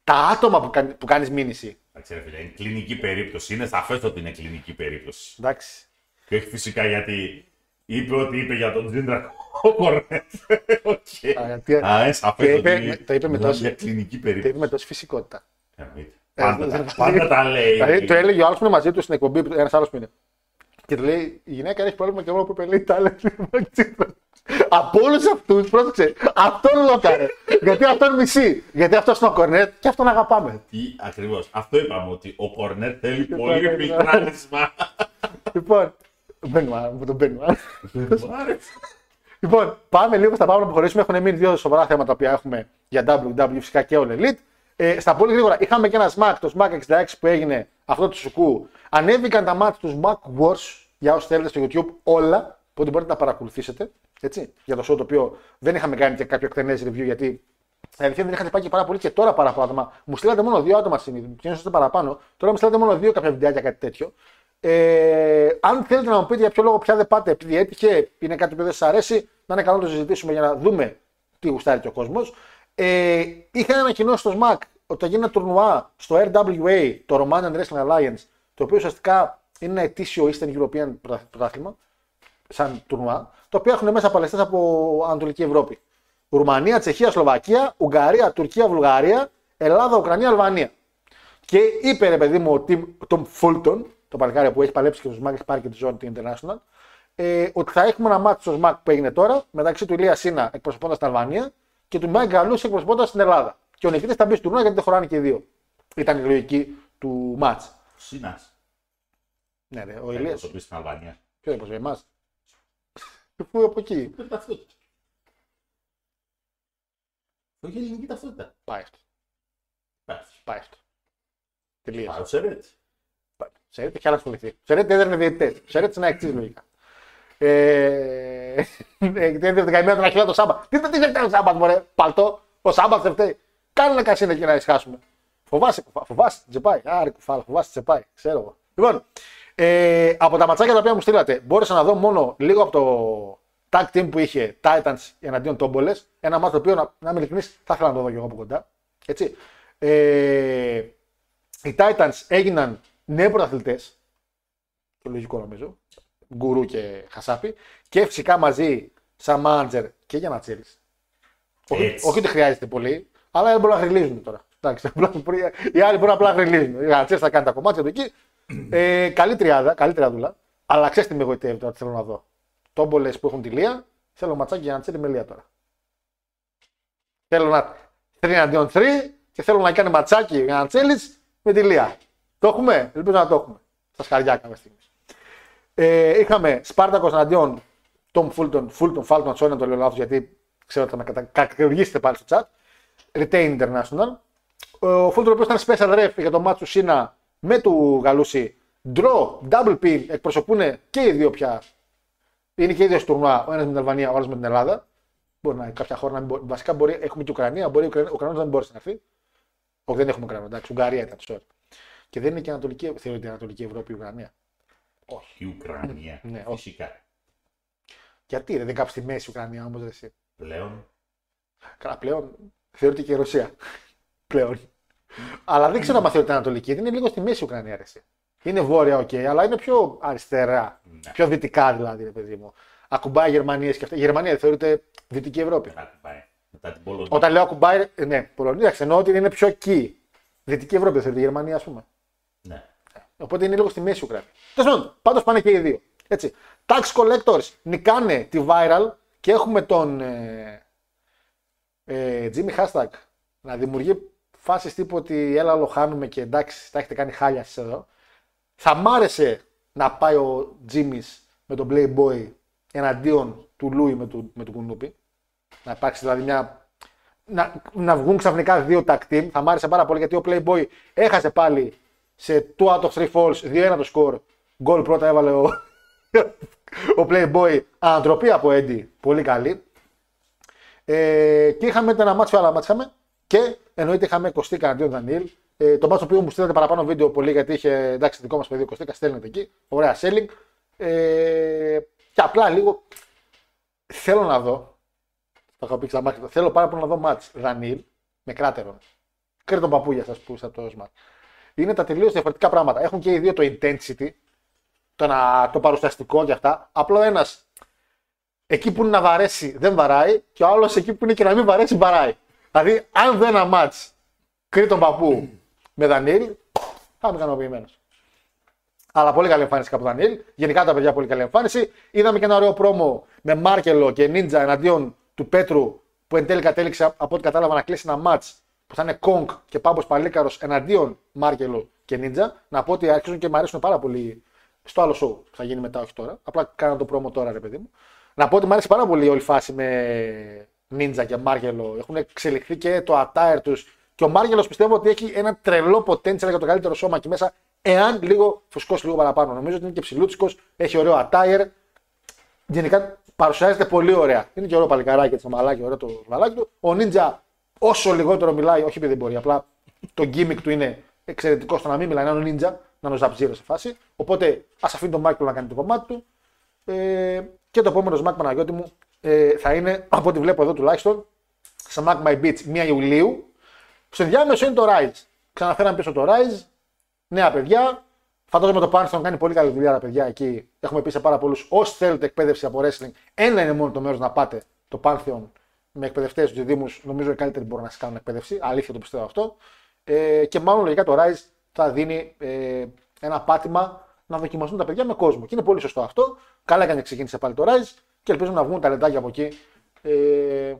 τα άτομα που, κάνει, που κάνεις μήνυση. Εντάξει, ρε φίλε, είναι κλινική περίπτωση. Είναι σαφές ότι είναι κλινική περίπτωση. Εντάξει. Και όχι φυσικά γιατί είπε ότι είπε για τον Τζίντρα ο Cornette. <laughs> Οκ. Α, γιατί- Α, είναι το σαφέ είπε ότι με- το είπε με μιλάμε τόση- για κλινική Το είπε περίπτωση. με τόση φυσικότητα. Εννοείται. Ε, Πάντα, δεν- τα- πάντα τα λέει. Δηλαδή, το έλεγε ο άλλος που είναι μαζί του στην εκπομπή, ένας άλλος που είναι. Και του λέει: Η γυναίκα έχει πρόβλημα και εγώ που είπε λέει τα λέει. Από όλους αυτούς, πρόσεξε, αυτόν λόκαρε. Γιατί αυτόν μισεί. Γιατί αυτό είναι ο Κορνέτ και αυτόν αγαπάμε. Τι ακριβώς. Αυτό είπαμε ότι ο Κορνέτ θέλει Και πολύ τώρα- φιλτράρισμα. Λοιπόν, μπαίνουμε, μου τον μπαίνουμε. Μου άρεσε. Λοιπόν, πάμε λίγο στα πάμε να προχωρήσουμε. Έχουν μείνει δύο σοβαρά θέματα που έχουμε για WWE φυσικά και All Elite. Ε, στα πολύ γρήγορα, είχαμε και ένα Smack, το Smack 66 που έγινε αυτό του Σουκού. Ανέβηκαν τα μάτια τους Smack Wars για όσου θέλετε στο YouTube όλα, οπότε μπορείτε να τα παρακολουθήσετε. Έτσι, για το show το οποίο δεν είχαμε κάνει και κάποιο εκτενές review γιατί η αλήθεια δεν είχατε πάει και πάρα πολύ και τώρα παραπάνω άτομα. Μου στείλατε μόνο δύο άτομα συνήθω. Και είστε παραπάνω. Τώρα μου στείλατε μόνο δύο κάποια βιντεάκια κάτι τέτοιο. Ε, αν θέλετε να μου πείτε για ποιο λόγο πια δεν πάτε, επειδή έτυχε, είναι κάτι που δεν σας αρέσει, να είναι καλό να το συζητήσουμε για να δούμε τι γουστάρει και ο κόσμος. Ε, είχαν ανακοινώσει στο SMAC ότι θα γίνει ένα τουρνουά στο RWA, το Romanian Wrestling Alliance, το οποίο ουσιαστικά είναι ένα ετήσιο Eastern European πρωτα- πρωτάθλημα, σαν τουρνουά, το οποίο έχουν μέσα παλαιστές από Ανατολική Ευρώπη. Ρουμανία, Τσεχία, Σλοβακία, Ουγγαρία, Τουρκία, Βουλγαρία, Ελλάδα, Ουκρανία, Αλβανία. Και είπε ρε παιδί μου ο Tim, Tom Fulton, το παλικάρι που έχει παλέψει και στο SMAC, έχει πάρει και τη ζώνη την International, ε, ότι θα έχουμε ένα μάτς στο SMAC που έγινε τώρα μεταξύ του Ηλίας Σίνα εκπροσωπώντας την Αλβανία και του Μάικ Γκαλούση εκπροσωπώντας την Ελλάδα. Και ο νικητής θα μπει στο τουρνουά γιατί δεν χωράνε και οι δύο. Ήταν η λογική του μάτς. Σίνας. Ναι, ρε, ο Ηλίας. Το πει στην Αλβανία. Ποιος είναι προσβεύει εμάς; Πού από εκεί; Δεν ταυτότητα. Όχι ελληνική ταυτότητα. Πάει αυτό. Εντάξει. Πάει αυτό. Τελείωσε. Πάει ο Σερέτ. Σερέτ έχει άλλα ασχοληθεί. Σερέτ έδερνε διαιτητές. Σερέτ είναι εξή λογικά. Ε, γιατί έδινε την καημένα τον Αχιλά το Σάμπα. Τι δεν τη φταίει ο Σάμπας, μωρέ, παλτό; Ο Σάμπας δεν φταίει. Κάνε ένα κασίνο εκεί να ησυχάσουμε. Φοβάσαι, κουφά- φοβάσαι την τσεπάει. Άρη κουφάλα, φοβάσαι την τσεπάει. Ξέρω εγώ. Λοιπόν, ε, από τα ματσάκια τα οποία μου στείλατε, μπόρεσα να δω μόνο λίγο από το tag team που είχε Titans εναντίον Τόμπολε. Ένα μάτι το οποίο, να, να είμαι ειλικρινής, θα ήθελα να το δω και εγώ από κοντά. Έτσι. Ε, οι Titans έγιναν νέοι πρωταθλητές. Το λογικό νομίζω. Γκουρού και Χασάπη. Και φυσικά μαζί σαν μάντζερ και για να τσέρει. Όχι, Έτσι. όχι ότι χρειάζεται πολύ, αλλά δεν μπορούν να γριλίζουν τώρα. Εντάξει, απλά μπορεί- οι άλλοι μπορούν απλά να γριλίζουν. Η Γανατσέρη θα κάνει τα κομμάτια του εκεί. Ε, καλή τριάδα, καλή τριαδούλα. Αλλά ξέρεις τι με εγωιτεύει τώρα, τι θέλω να δω. Τόμπολες που έχουν τη Λία, θέλω ματσάκι για να τσέρει με Λία τώρα. Θέλω να 3 αντίον 3 και θέλω να κάνει ματσάκι για να τσέλει με τη Λία. Το έχουμε, ελπίζω να το έχουμε. Στα σκαριά κάποια στιγμή. Ε, είχαμε Σπάρτακος εναντίον Tom Fulton, Fulton, Falton, sorry να το λέω λάθος γιατί ξέρω ότι θα με κατα- κακουργήσετε πάλι στο chat. Retain International. Ο Fulton ο οποίος ήταν special ref για το μάτσο του Σίνα με του Γαλούση. Draw, double pin, εκπροσωπούν και οι δύο πια. Είναι και οι δύο στο τουρνουά, ο ένας με την Αλβανία, ο άλλος με την Ελλάδα. Μπορεί να κάποια χώρα να μην μπορεί. Βασικά μπορεί, έχουμε και Ουκρανία, μπορεί ο Ουκρανία- ο Ουκρανός να μην μπορέσει να έρθει. Όχι, δεν έχουμε Ουκρανία, εντάξει, Ουγγαρία ήταν, sorry. Και δεν είναι και Ανατολική, θεωρείται Ανατολική Ευρώπη η Ουκρανία. Η Ουκρανία. <laughs> Ναι, όχι. Φυσικά. Γιατί ρε, δεν είναι κάπου στη μέση η Ουκρανία όμως, εσύ. Πλέον. Καλά, πλέον θεωρείται και η Ρωσία. <laughs> πλέον. αλλά δεν ξέρω αν θεωρείται Ανατολική, γιατί είναι λίγο στη μέση η Ουκρανία, ρε, εσύ. Είναι βόρεια, οκ, αλλά είναι πιο αριστερά. Ναι. Πιο δυτικά δηλαδή, ρε παιδί μου. Ακουμπάει Γερμανίε και αυτά. Η Γερμανία δεν θεωρείται Δυτική Ευρώπη. Μετά την πάει. Μετά την Πολωνία. Όταν λέω ακουμπάει, ε, ναι, Πολωνία, εντάξει, εννοώ ότι είναι πιο εκεί. Δυτική Ευρώπη δεν θεωρείται η Γερμανία, ας πούμε. Ναι. Οπότε είναι λίγο στη μέση Ουκρανία. Τέλος πάντων, πάντως πάνε και οι δύο. Έτσι. Tax collectors νικάνε τη viral και έχουμε τον ε, ε, Jimmy Hashtag να δημιουργεί φάσεις τύπου ότι έλα όλο χάνουμε και εντάξει, τα έχετε κάνει χάλια εσείς εδώ. Θα μ' άρεσε να πάει ο Jimmy με τον Playboy εναντίον του Λούι με του, με του Κουνούπι. Να υπάρξει δηλαδή μια. Να, να βγουν ξαφνικά δύο tag team. Θα μ' άρεσε πάρα πολύ γιατί ο Playboy έχασε πάλι σε 2 out of 3 falls, 2-1 το score. Γκολ πρώτα έβαλε ο, <laughs> ο Playboy. Ανατροπή από Eddie. Πολύ καλή. Ε, και είχαμε ένα μάτσο, άλλα μάτς είχαμε. Και εννοείται είχαμε Κωστή εναντίον Δανίλ. Ε, το μάτσο το οποίο μου στείλατε παραπάνω βίντεο πολύ γιατί είχε εντάξει δικό μας παιδί 20 στέλνετε εκεί. Ωραία selling. Ε, και απλά λίγο θέλω να δω. Το είχα πει στα μάτια, Θέλω πάρα πολύ να δω μάτς Δανίλ με κράτερο. Κρίνει τον παππού για σας που είστε από το ΣΜΑΤ. Είναι τα τελείως διαφορετικά πράγματα. Έχουν και οι δύο το intensity, το, να, το παρουσιαστικό και αυτά. Απλό ένας εκεί που είναι να βαρέσει δεν βαράει και ο άλλος εκεί που είναι και να μην βαρέσει βαράει. Δηλαδή, αν δω ένα μάτ κρίνει τον παππού με Δανίλ, θα είμαι ικανοποιημένος. Αλλά πολύ καλή εμφάνιση από τον Δανίλ. Γενικά τα παιδιά πολύ καλή εμφάνιση. Είδαμε και ένα ωραίο πρόμο με Μάρκελο και Νίντζα εναντίον του Πέτρου που εν τέλει κατέληξε από ό,τι κατάλαβα να κλείσει ένα μάτ που θα είναι Κόγκ και Πάμπος Παλίκαρος εναντίον Μάρκελο και Νίντζα. Να πω ότι αρχίζουν και μου αρέσουν πάρα πολύ στο άλλο show που θα γίνει μετά, όχι τώρα. Απλά κάνω το πρόμο τώρα, ρε παιδί μου. Να πω ότι μου αρέσει πάρα πολύ όλη η φάση με Νίντζα και Μάρκελο. Έχουν εξελιχθεί και το attire τους. Και ο Μάρκελο πιστεύω ότι έχει ένα τρελό potential για το καλύτερο σώμα εκεί μέσα, εάν λίγο φουσκώσει λίγο παραπάνω. Νομίζω ότι είναι και ψηλούτσικος, έχει ωραίο attire. Γενικά παρουσιάζεται πολύ ωραία. Είναι και ωραίο παλικαράκι έτσι, το μαλάκι, ωραίο το βαλάκι του. Ο Νίντζα όσο λιγότερο μιλάει, όχι επειδή δεν μπορεί, απλά το gimmick του είναι εξαιρετικό στο να μην μιλάει, να είναι ο Νίντζα, να είναι ο Ζαμπζίρο σε φάση. Οπότε ας αφήνει τον Μάρκελο να κάνει το κομμάτι του. Ε, και το επόμενο Smack Παναγιώτη μου ε, θα είναι, από ό,τι βλέπω εδώ τουλάχιστον, σε Smack My Beats 1 Ιουλίου. Στο διάμεσο είναι το Rise. Ξαναφέραμε πίσω το Rise. Νέα παιδιά. Φαντάζομαι το Pantheon κάνει πολύ καλή δουλειά τα παιδιά εκεί. Έχουμε πει σε πάρα πολλούς. Όσοι θέλετε εκπαίδευση από wrestling, ένα είναι μόνο το μέρος να πάτε το Pantheon με εκπαιδευτές τους Δήμους. Νομίζω οι καλύτεροι μπορούν να σας κάνουν εκπαίδευση. Αλήθεια το πιστεύω αυτό. Ε, και μάλλον λογικά το Rise θα δίνει ε, ένα πάτημα να δοκιμαστούν τα παιδιά με κόσμο. Και είναι πολύ σωστό αυτό. Καλά έκανε ξεκίνησε πάλι το Rise και ελπίζουμε να βγουν τα λεντάκια από εκεί. Ε,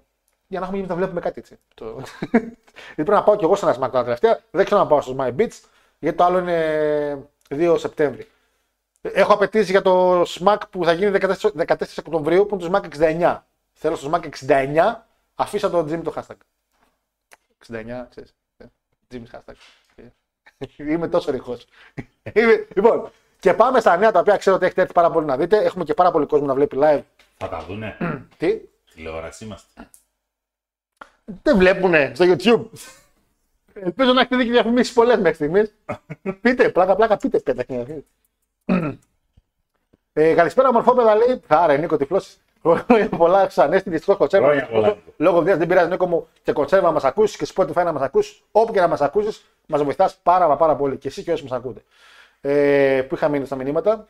για να έχουμε γίνει να βλέπουμε κάτι έτσι. Το... γιατί <laughs> πρέπει να πάω κι εγώ σε ένα SmackDown τελευταία. Δεν ξέρω να πάω στο My Beats, γιατί το άλλο είναι 2 Σεπτέμβρη. Έχω απαιτήσει για το SMAC που θα γίνει 14, 14 Οκτωβρίου, που είναι το SMAC 69. Θέλω στο SMAC 69, αφήσα το Jimmy το hashtag. 69, ξέρεις. Jimmy hashtag. Είμαι τόσο ρηχός. λοιπόν, και πάμε στα νέα τα οποία ξέρω ότι έχετε έρθει πάρα πολύ να δείτε. Έχουμε και πάρα πολύ κόσμο να βλέπει live. Θα τα δούνε. <clears throat> Τι; Τηλεόραση είμαστε. Δεν βλέπουνε στο YouTube. Ελπίζω να έχετε δει και διαφημίσεις πολλές μέχρι στιγμής. <laughs> πείτε, πλάκα, πλάκα, πείτε πέντε. <clears throat> ε, καλησπέρα, μορφόπεδα λέει. Άρα, Νίκο, τυφλό. Χρόνια πολλά ξανέστη, δυστυχώς κονσέρβα. Χρόνια πολλά. Λόγω βία δεν πειράζει, Νίκο μου και κονσέρβα να μας ακούσεις και Spotify να μας ακούσει. Όπου και να μας ακούσεις, μας βοηθάς πάρα, μα πάρα πολύ. Και εσύ και όσοι μας ακούτε. Ε, που είχα μείνει στα μηνύματα.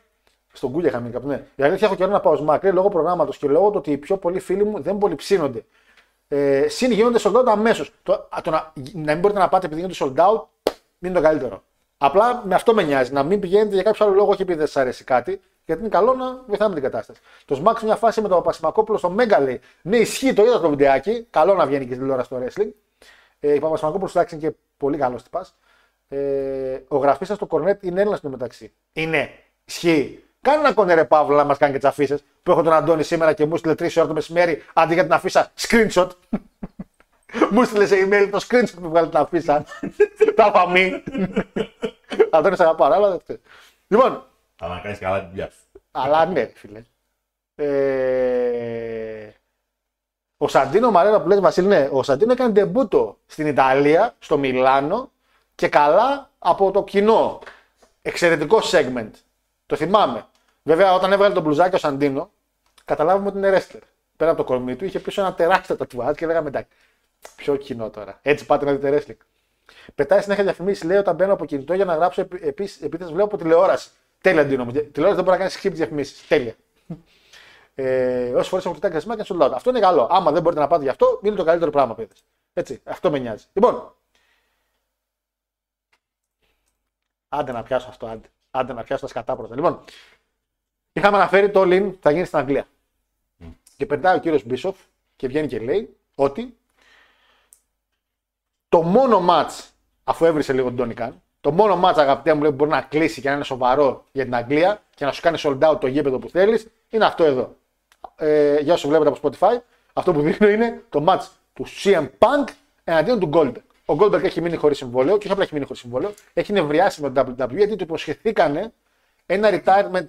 Στον Κούλια είχα μείνει κάπου. Ναι. Η αλήθεια έχω καιρό να πάω σμακρή λόγω προγράμματος και λόγω του ότι οι πιο πολλοί φίλοι μου δεν πολύ ψήνονται. Ε, συν γίνονται sold out αμέσως. Το, το να, να μην μπορείτε να πάτε επειδή γίνονται sold out είναι το καλύτερο. Απλά με αυτό με νοιάζει. Να μην πηγαίνετε για κάποιο άλλο λόγο, όχι επειδή δεν σας αρέσει κάτι, γιατί είναι καλό να βοηθάμε την κατάσταση. Το Smack μια φάση με τον Παπασημακόπουλο στο Μέγκα λέει: Ναι, ισχύει, το είδα το βιντεάκι. Καλό να βγαίνει και στην τηλεόραση στο wrestling. Ε, ο Παπασημακόπουλος εντάξει είναι και πολύ καλός τυπάς. Ε, ο γραφής σας στο Κορνέτ είναι Έλληνας στο μεταξύ. Είναι. Ισχύει. Κάνε ένα κονέ ρε Παύλο να μας κάνει και τις αφήσεις που έχω τον Αντώνη σήμερα και μου στείλε 3 ώρα το μεσημέρι αντί για την αφίσα screenshot. <laughs> μου στείλε σε email το screenshot που βγάλει την αφίσα. <laughs> Τα φαμή. Αντώνη, αγαπάω, αλλά δεν ξέρει. Λοιπόν, Θα να κάνει καλά τη δουλειά σου. αλλά ναι, φίλε. Ε... Ο Σαντίνο Μαρέρα που λες Βασίλη, ναι, ο Σαντίνο έκανε ντεμπούτο στην Ιταλία, στο Μιλάνο και καλά από το κοινό. Εξαιρετικό segment. Το θυμάμαι. Βέβαια, όταν έβγαλε τον μπλουζάκι ο Σαντίνο, καταλάβουμε ότι είναι wrestler. Πέρα από το κορμί του, είχε πίσω ένα τεράστιο τατουάζ και λέγαμε εντάξει. Πιο κοινό τώρα. Έτσι πάτε να δείτε wrestling. Πετάει συνέχεια διαφημίσεις, λέει όταν μπαίνω από κινητό για να γράψω επίσης επίθεση βλέπω από τηλεόραση. Τέλεια Ντίνο μου. Τηλεόραση δεν μπορεί να κάνεις script διαφημίσεις. Τέλεια. Ε, Όσες φορές έχω κοιτάξει σημάδια και sold out. Αυτό είναι καλό. Άμα δεν μπορείτε να πάτε γι' αυτό, είναι το καλύτερο πράγμα, παιδες. Έτσι. Αυτό με νοιάζει. Λοιπόν. Άντε να πιάσω αυτό, άντε. Άντε να πιάσω τα σκατά πρώτα. Λοιπόν, είχαμε αναφέρει το All-In θα γίνει στην Αγγλία. Και περνάει ο κύριος Μπίσοφ και βγαίνει και λέει ότι το μόνο match, αφού έβρισε λίγο τον Τόνι Καν, το μόνο match αγαπητέ μου λέει, που μπορεί να κλείσει και να είναι σοβαρό για την Αγγλία και να σου κάνει sold out το γήπεδο που θέλεις, είναι αυτό εδώ. Ε, για όσους βλέπετε από Spotify, αυτό που δείχνω είναι το match του CM Punk εναντίον του Goldberg. Ο Goldberg έχει μείνει χωρίς συμβόλαιο και όχι απλά έχει μείνει χωρίς συμβόλαιο, έχει νευριάσει με το WWE γιατί του υποσχεθήκανε ένα retirement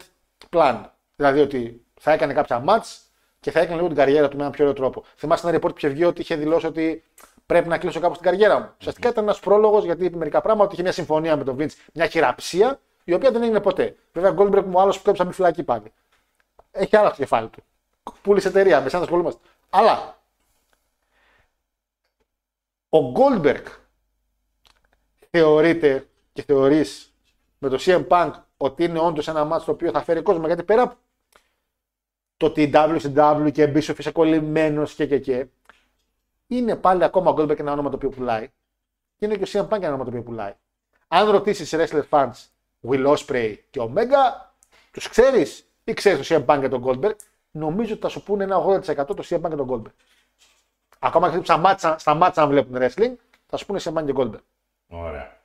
plan. Δηλαδή ότι θα έκανε κάποια match και θα έκανε λίγο την καριέρα του με έναν πιο ωραίο τρόπο. Θυμάστε ένα report που είχε βγει ότι είχε δηλώσει ότι Πρέπει να κλείσω κάπου στην καριέρα μου. Ουσιαστικά ήταν ένας πρόλογος γιατί είπε μερικά πράγματα ότι είχε μια συμφωνία με τον Vince, μια χειραψία, η οποία δεν έγινε ποτέ. Βέβαια, Goldberg μου άλλος που κόψα μπει φυλακή πάλι. Έχει άλλο στο κεφάλι του. Πούλησε εταιρεία, με σαν ασχολούμαστε. Αλλά ο Goldberg θεωρείται και θεωρείς με το CM Punk ότι είναι όντως ένα μάτσο το οποίο θα φέρει κόσμο. Γιατί πέρα από το ότι WCW και Bischoff είσαι κολλημένος και και και, είναι πάλι ακόμα ο Goldberg ένα όνομα το οποίο πουλάει. Και είναι και ο CM Punk ένα όνομα το οποίο πουλάει. Αν ρωτήσεις wrestler fans Will Ospreay και Omega, τους ξέρεις ή ξέρεις το CM Punk και τον Goldberg, νομίζω ότι θα σου πούνε ένα 80% το CM Punk και τον Goldberg. Ακόμα και στα μάτσα, στα μάτσα αν βλέπουν wrestling, θα σου πούνε CM Punk και Goldberg. Ωραία.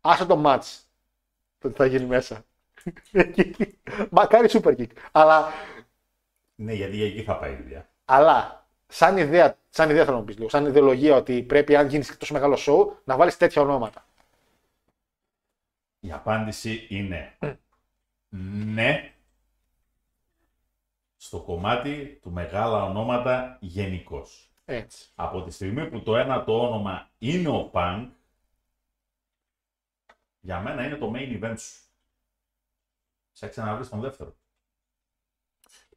Άσε το match. Το τι θα γίνει μέσα. Μακάρι super kick. Αλλά, Ναι, γιατί για εκεί θα πάει η δουλειά. αλλά σαν, ιδέα, σαν ιδέα θέλω να μου πεις λίγο, σαν ιδεολογία ότι πρέπει αν γίνεις τόσο μεγάλο show να βάλεις τέτοια ονόματα. Η απάντηση είναι ναι στο κομμάτι του μεγάλα ονόματα γενικώς. Έτσι. Από τη στιγμή που το ένα το όνομα είναι ο Punk, για μένα είναι το main event σου. Ψάξε να βρεις τον δεύτερο.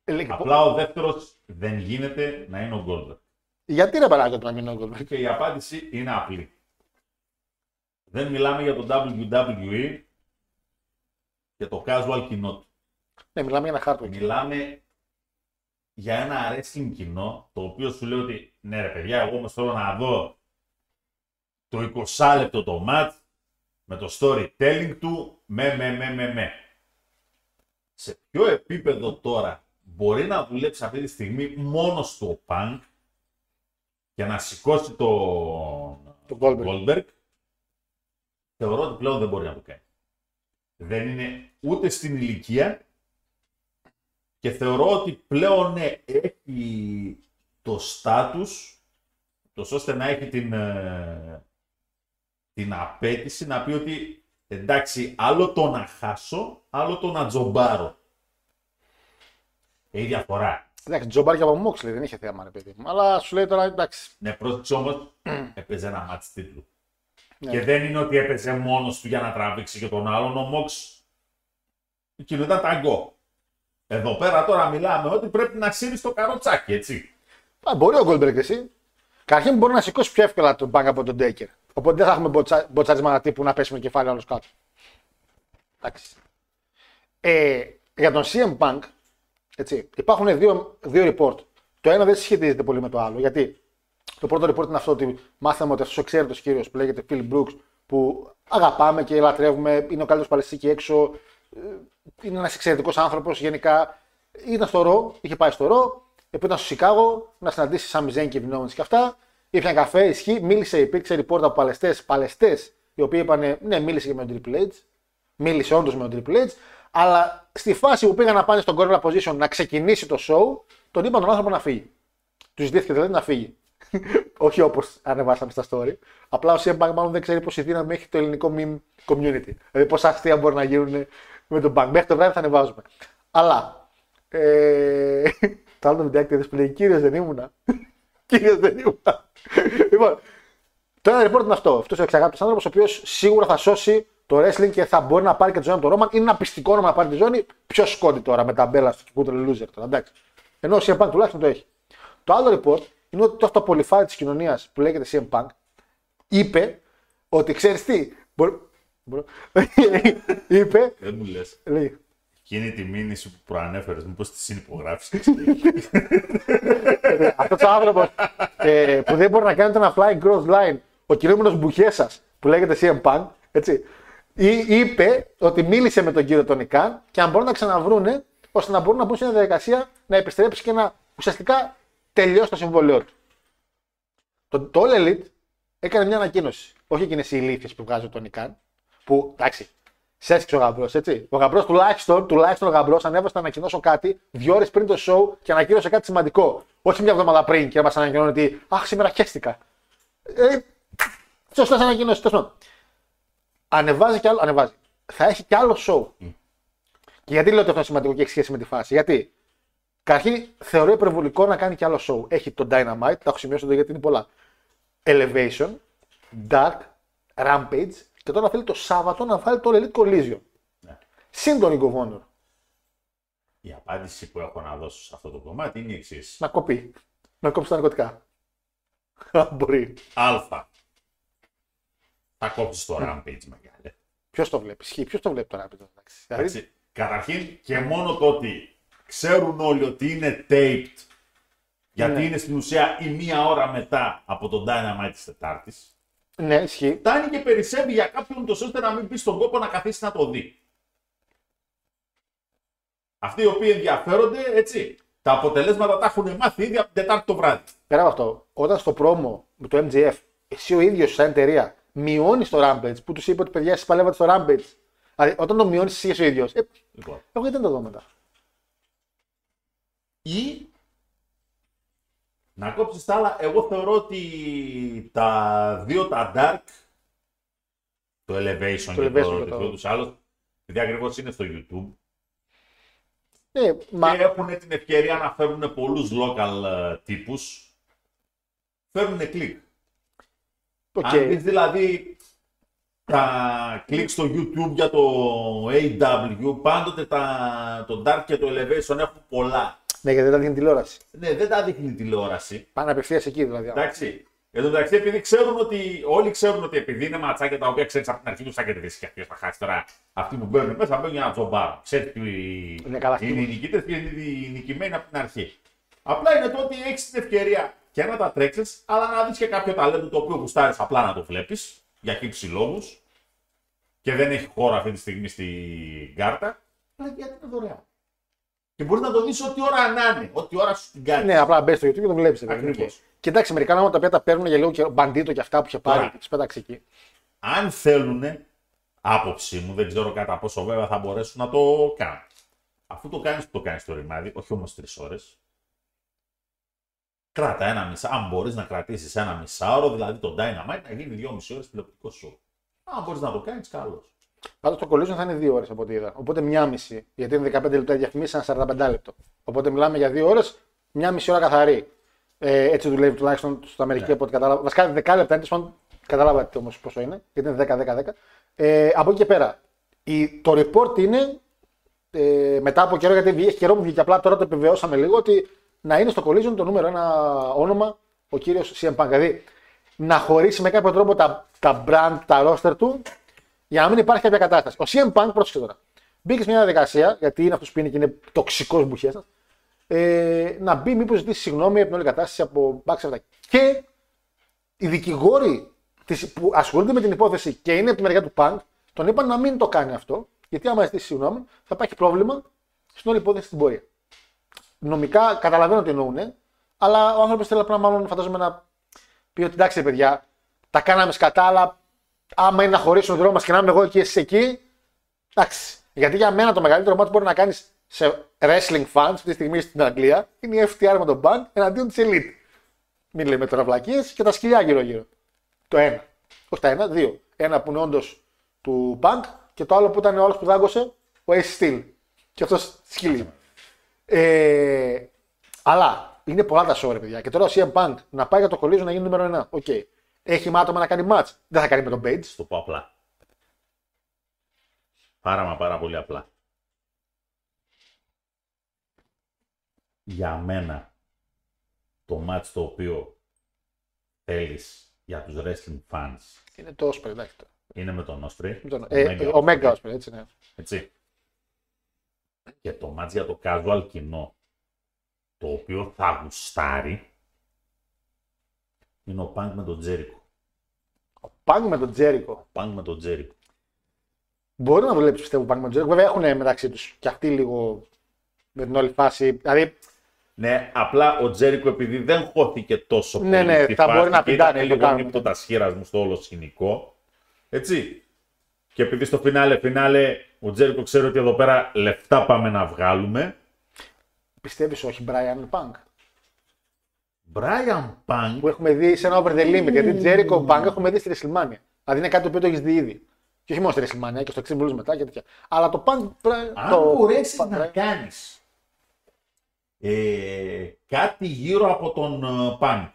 Ε, λέει, Απλά ο δεύτερος δεν γίνεται να είναι ο Goldberg. Γιατί ρε παράγει το να μην είναι ο Goldberg; Και η απάντηση είναι απλή. Δεν μιλάμε για το WWE και το casual κοινό του. Ναι, μιλάμε για ένα χάρτο. εκεί. Μιλάμε για ένα wrestling κοινό το οποίο σου λέει ότι ναι ρε παιδιά, εγώ όμως θέλω να δω το 20 λεπτό το match με το storytelling του με με με με με. Σε ποιο επίπεδο τώρα μπορεί να δουλέψει αυτή τη στιγμή μόνος στο punk για να σηκώσει τον Το Goldberg. Goldberg, θεωρώ ότι πλέον δεν μπορεί να το κάνει. Δεν είναι ούτε στην ηλικία και θεωρώ ότι πλέον ναι, έχει το στάτους τόσο ώστε να έχει την, ε, την απέτηση να πει ότι εντάξει άλλο το να χάσω, άλλο το να τζομπάρω. Έχει διαφορά. Εντάξει, τζομπάρ και από Moxley δεν είχε θέμα, ρε παιδί μου. Αλλά σου λέει τώρα εντάξει. Ναι, πρόσεξε όμω, <clears throat> έπαιζε ένα μάτς τίτλου. Ναι. Και δεν είναι ότι έπαιζε μόνος του για να τραβήξει και τον άλλον. Ο Μόξ εκείνο ήταν ταγκό. Εδώ πέρα τώρα μιλάμε ότι πρέπει να σύρει το καροτσάκι, έτσι. Α, μπορεί ο Goldberg και εσύ. Καταρχήν μπορεί να σηκώσει πιο εύκολα τον μπάνκ από τον Ντέκερ. Οπότε δεν θα έχουμε μποτσα... μποτσάρισμα τύπου να πέσει με κεφάλι άλλος κάτω. Εντάξει. Ε, για τον CM Punk, έτσι, υπάρχουν δύο, δύο report. Το ένα δεν συσχετίζεται πολύ με το άλλο. Γιατί το πρώτο report είναι αυτό ότι μάθαμε ότι αυτός ο εξαίρετος κύριος που λέγεται Phil Brooks, που αγαπάμε και λατρεύουμε, είναι ο καλύτερος παλαιστή εκεί έξω, ε, είναι ένας εξαιρετικός άνθρωπος γενικά. Ήταν στο ρο, είχε πάει στο ρο, επειδή ήταν στο Σικάγο να συναντήσει Σάμι Ζέν και Βινόμεν και αυτά. Ήπια καφέ, ισχύει, μίλησε, υπήρξε report από παλαιστές, παλαιστές, οι οποίοι είπαν ναι, μίλησε και με τον Triple H. Μίλησε όντως με τον Triple H, αλλά στη φάση που πήγαν να πάνε στον Gorilla Position να ξεκινήσει το show, τον είπαν τον άνθρωπο να φύγει. Τους ζητήθηκε δηλαδή να φύγει. <laughs> Όχι όπως ανεβάσαμε στα story. Απλά ο CM Punk μάλλον δεν ξέρει πόση δύναμη έχει το ελληνικό meme community. Δηλαδή πόσα αστεία μπορεί να γίνουν με τον Punk. Μέχρι το βράδυ θα ανεβάζουμε. Αλλά. Ε... <laughs> το άλλο το βιντεάκι που λέει Κύριο δεν ήμουνα. <laughs> Κύριο δεν ήμουνα. λοιπόν, το ένα report είναι αυτό. Αυτός ο εξαγάπητος άνθρωπος, ο οποίος σίγουρα θα σώσει το wrestling και θα μπορεί να πάρει και τη ζώνη από τον Ρόμαν. Είναι ένα πιστικό όνομα να πάρει τη ζώνη. Ποιος σκόντι τώρα με τα μπέλα στο κουτρε loser τώρα. Εντάξει. Ενώ ο CM Punk τουλάχιστον το έχει. Το άλλο report είναι ότι το αυτοπολιφάρι της κοινωνίας που λέγεται CM Punk είπε ότι ξέρεις τι. Μπορώ... μπορώ- <laughs> είπε. Δεν μου λες. Λέει, Εκείνη τη μήνυση που προανέφερες, μήπως τη συνυπογράψει. <laughs> Αυτός ο άνθρωπος ε, που δεν μπορεί να κάνει ένα flying cross line, ο κινούμενο μπουχέ σα που λέγεται CM Punk, έτσι, ή- είπε ότι μίλησε με τον κύριο Τόνι Καν και αν μπορούν να ξαναβρούνε ώστε να μπορούν να μπουν σε μια διαδικασία να επιστρέψει και να ουσιαστικά τελειώσει το συμβόλαιό του. Το, το All Elite έκανε μια ανακοίνωση. Όχι εκείνες οι ηλίθιες που βγάζει ο Τόνι Καν, που εντάξει, σέσκησε ο γαμπρός, έτσι. Ο γαμπρός τουλάχιστον, τουλάχιστον ο γαμπρός ανέβασε να ανακοινώσω κάτι δύο ώρες πριν το show και ανακοίνωσε κάτι σημαντικό. Όχι μια εβδομάδα πριν και μας ανακοινώνει ότι Αχ, σήμερα χαίστηκα. Ε, Σωστά ανακοινώσει. Τέλος πάντων. Ανεβάζει κι άλλο. Ανεβάζει. Θα έχει κι άλλο show. Και γιατί λέω ότι αυτό είναι σημαντικό και έχει σχέση με τη φάση. Γιατί Καταρχήν θεωρώ υπερβολικό να κάνει κι άλλο show. Έχει το Dynamite, τα έχω σημειώσει εδώ γιατί είναι πολλά. Elevation, Dark, Rampage και τώρα θέλει το Σάββατο να βάλει το Elite Collision. Ναι. Συν τον Ring of Honor. Η απάντηση που έχω να δώσω σε αυτό το κομμάτι είναι η εξής. Να κοπεί. Να κόψει τα ναρκωτικά. Αν <laughs> μπορεί. Α. Θα κόψεις το Rampage μεγάλε. Ποιος το βλέπει. Ισχύει. Ποιος το βλέπει τώρα. Rampage, εντάξει. Δηλαδή, Εντάξει. Καταρχήν και μόνο το ότι ξέρουν όλοι ότι είναι taped γιατί Ναι. είναι στην ουσία η μία ώρα μετά από τον Dynamite της Τετάρτης ναι, ισχύει. φτάνει και περισσεύει για κάποιον τόσο ώστε να μην πει στον κόπο να καθίσει να το δει. Αυτοί οι οποίοι ενδιαφέρονται, έτσι, τα αποτελέσματα τα έχουν μάθει ήδη από την Τετάρτη το βράδυ. Πέρα από αυτό, όταν στο πρόμο με το MGF, εσύ ο ίδιος σαν εταιρεία μειώνεις το Rampage που τους είπε ότι παιδιά εσεί παλεύατε στο Rampage. Δηλαδή, όταν το μειώνεις εσύ ο ίδιος, ε, Λοιπόν. εγώ γιατί δεν το δω μετά. Ή να κόψεις τα άλλα. Εγώ θεωρώ ότι τα δύο τα Dark, το Elevation Το και Elevation το και το- δικό τους άλλος, επειδή ακριβώς είναι στο YouTube, Ε, μα και έχουν την ευκαιρία να φέρουν πολλούς local ε, τύπους, φέρουν κλικ. Οκ. Αν δεις δηλαδή τα κλικ στο YouTube για το AEW, πάντοτε τα, το Dark και το Elevation έχουν πολλά. Ναι, γιατί δεν δίνει τηλεόραση. Ναι, δεν τα δείχνει η τηλεόραση. Πάνε απευθείας εκεί δηλαδή. Εντάξει. Εν τω μεταξύ, επειδή ξέρουν ότι, όλοι ξέρουν ότι επειδή είναι ματσάκια τα οποία ξέρεις από την αρχή τους σαν και τη ποιο θα χάσεις τώρα. Αυτοί που μπαίνουν μέσα μπαίνουν για να τζομπάρουν. Ξέρεις τι Είναι καλά είναι οι νικητές και είναι οι νικημένοι από την αρχή. Απλά είναι το ότι έχεις την ευκαιρία και να τα τρέξεις, αλλά να δεις και κάποιο ταλέντο το οποίο γουστάρεις απλά να το βλέπεις για χύψη λόγους και δεν έχει χώρο αυτή τη στιγμή στην κάρτα. Αλλά γιατί είναι δωρεάν. Και μπορείς να το δεις ό,τι ώρα να είναι, ό,τι ώρα σου την κάνει. Ναι, απλά μπες στο YouTube και το βλέπεις. Ακριβώς. Και εντάξει, μερικά ονόματα τα οποία τα παίρνουν για λίγο καιρό, μπαντίτο και αυτά που είχε πάρει Τώρα. και του πέταξε εκεί. αν θέλουν, άποψή μου, δεν ξέρω κατά πόσο βέβαια θα μπορέσουν να το κάνουν. Αφού το κάνεις που το κάνεις το ρημάδι, όχι όμως τρεις ώρες, κράτα ένα μισά. Αν μπορείς να κρατήσεις ένα μισάωρο, δηλαδή το Dynamite να γίνει δυόμιση ώρες τηλεοπτικό σου. Αν μπορείς να το κάνεις, καλώς. Πάντως το collision θα είναι δύο ώρες από ό,τι είδα. Οπότε μία μισή. Γιατί είναι 15 λεπτά διαφημίσει, ένα 45 λεπτό. Οπότε μιλάμε για δύο ώρες, μία μισή ώρα καθαρή. Ε, έτσι δουλεύει τουλάχιστον στην Αμερική Ναι. από ό,τι κατάλαβα. Βασικά 10 λεπτά είναι τέλος πάντων, κατάλαβα όμως πόσο είναι, γιατί είναι 10-10-10. Ε, από εκεί και πέρα. Η, το report είναι ε, μετά από καιρό, γιατί έχει καιρό που βγήκε απλά τώρα το επιβεβαιώσαμε λίγο ότι να είναι στο collision το νούμερο ένα όνομα ο κύριος CM Punk. Δηλαδή να χωρίσει με κάποιο τρόπο τα, τα brand, τα roster του για να μην υπάρχει κάποια κατάσταση. Ο CM Punk, πρόσεξε τώρα, μπήκε σε μια διαδικασία, γιατί είναι αυτός που είναι και είναι τοξικός μπουχέστα, ε, να μπει μήπως ζητήσει συγγνώμη από την όλη κατάσταση από μπάξ αυτά. Και οι δικηγόροι της, που ασχολούνται με την υπόθεση και είναι από τη μεριά του Punk, τον είπαν να μην το κάνει αυτό, γιατί άμα ζητήσει συγγνώμη θα υπάρχει πρόβλημα στην όλη υπόθεση στην πορεία. Νομικά καταλαβαίνω τι εννοούν, αλλά ο άνθρωπος θέλει απλά μάλλον φαντάζομαι να πει ότι εντάξει, ρε παιδιά, τα κάναμε σκατά, αλλά άμα είναι να χωρίσουν δρόμο μας και να είμαι εγώ εκεί, εσύ εκεί. Εντάξει. Γιατί για μένα το μεγαλύτερο μάτι που μπορεί να κάνεις σε wrestling fans αυτή τη στιγμή στην Αγγλία είναι η FTR με τον Bank εναντίον της Elite. Μην λέμε τώρα βλακίες και τα σκυλιά γύρω-γύρω. Το ένα. Όχι τα ένα, δύο. Ένα που είναι όντως του Punk και το άλλο που ήταν ο άλλος που δάγκωσε, ο Ace Steel. Και αυτός σκυλί. Ε, αλλά είναι πολλά τα show, ρε παιδιά. Και τώρα ο CM Punk να πάει για το Collision να γίνει νούμερο 1. Οκ. Έχει μάτωμα να κάνει match. Δεν θα κάνει με τον Page. το πω απλά. Πάρα μα πάρα πολύ απλά. Για μένα, το match το οποίο θέλεις για τους wrestling fans Είναι το Osprey, εντάξει. τώρα. είναι με τον Osprey. Με τον- Ε, ε, Ο Mega Osprey, έτσι ναι. Έτσι. Και το match για το casual κοινό, το οποίο θα γουστάρει, είναι ο Punk με τον Jericho. Punk με τον Jericho. Punk με τον Jericho. Μπορεί να δουλέψει πιστεύω Punk με τον Jericho. Βέβαια έχουν μεταξύ τους και αυτοί λίγο με την όλη φάση. Δηλαδή Ναι, απλά ο Τζέρικο επειδή δεν χώθηκε τόσο Ναι, πολύ ναι, στη θα φάση μπορεί να και πηδάει, ήταν να το λίγο κάνουμε. νύπτο τα μου στο όλο σκηνικό. Έτσι. Και επειδή στο φινάλε, φινάλε, ο Τζέρικο ξέρει ότι εδώ πέρα λεφτά πάμε να βγάλουμε. πιστεύεις όχι Brian Punk; Brian Punk, Που έχουμε δει σε ένα over the limit. Γιατί Jericho Punk έχουμε δει στη WrestleMania. Δηλαδή είναι κάτι το οποίο το έχεις δει ήδη. Και όχι μόνο στη WrestleMania και στο Extreme Rules μετά και τέτοια. Αλλά το Punk. Bra- αν το... μπορέσεις Punk- να κάνεις ε, κάτι γύρω από τον ε, Punk,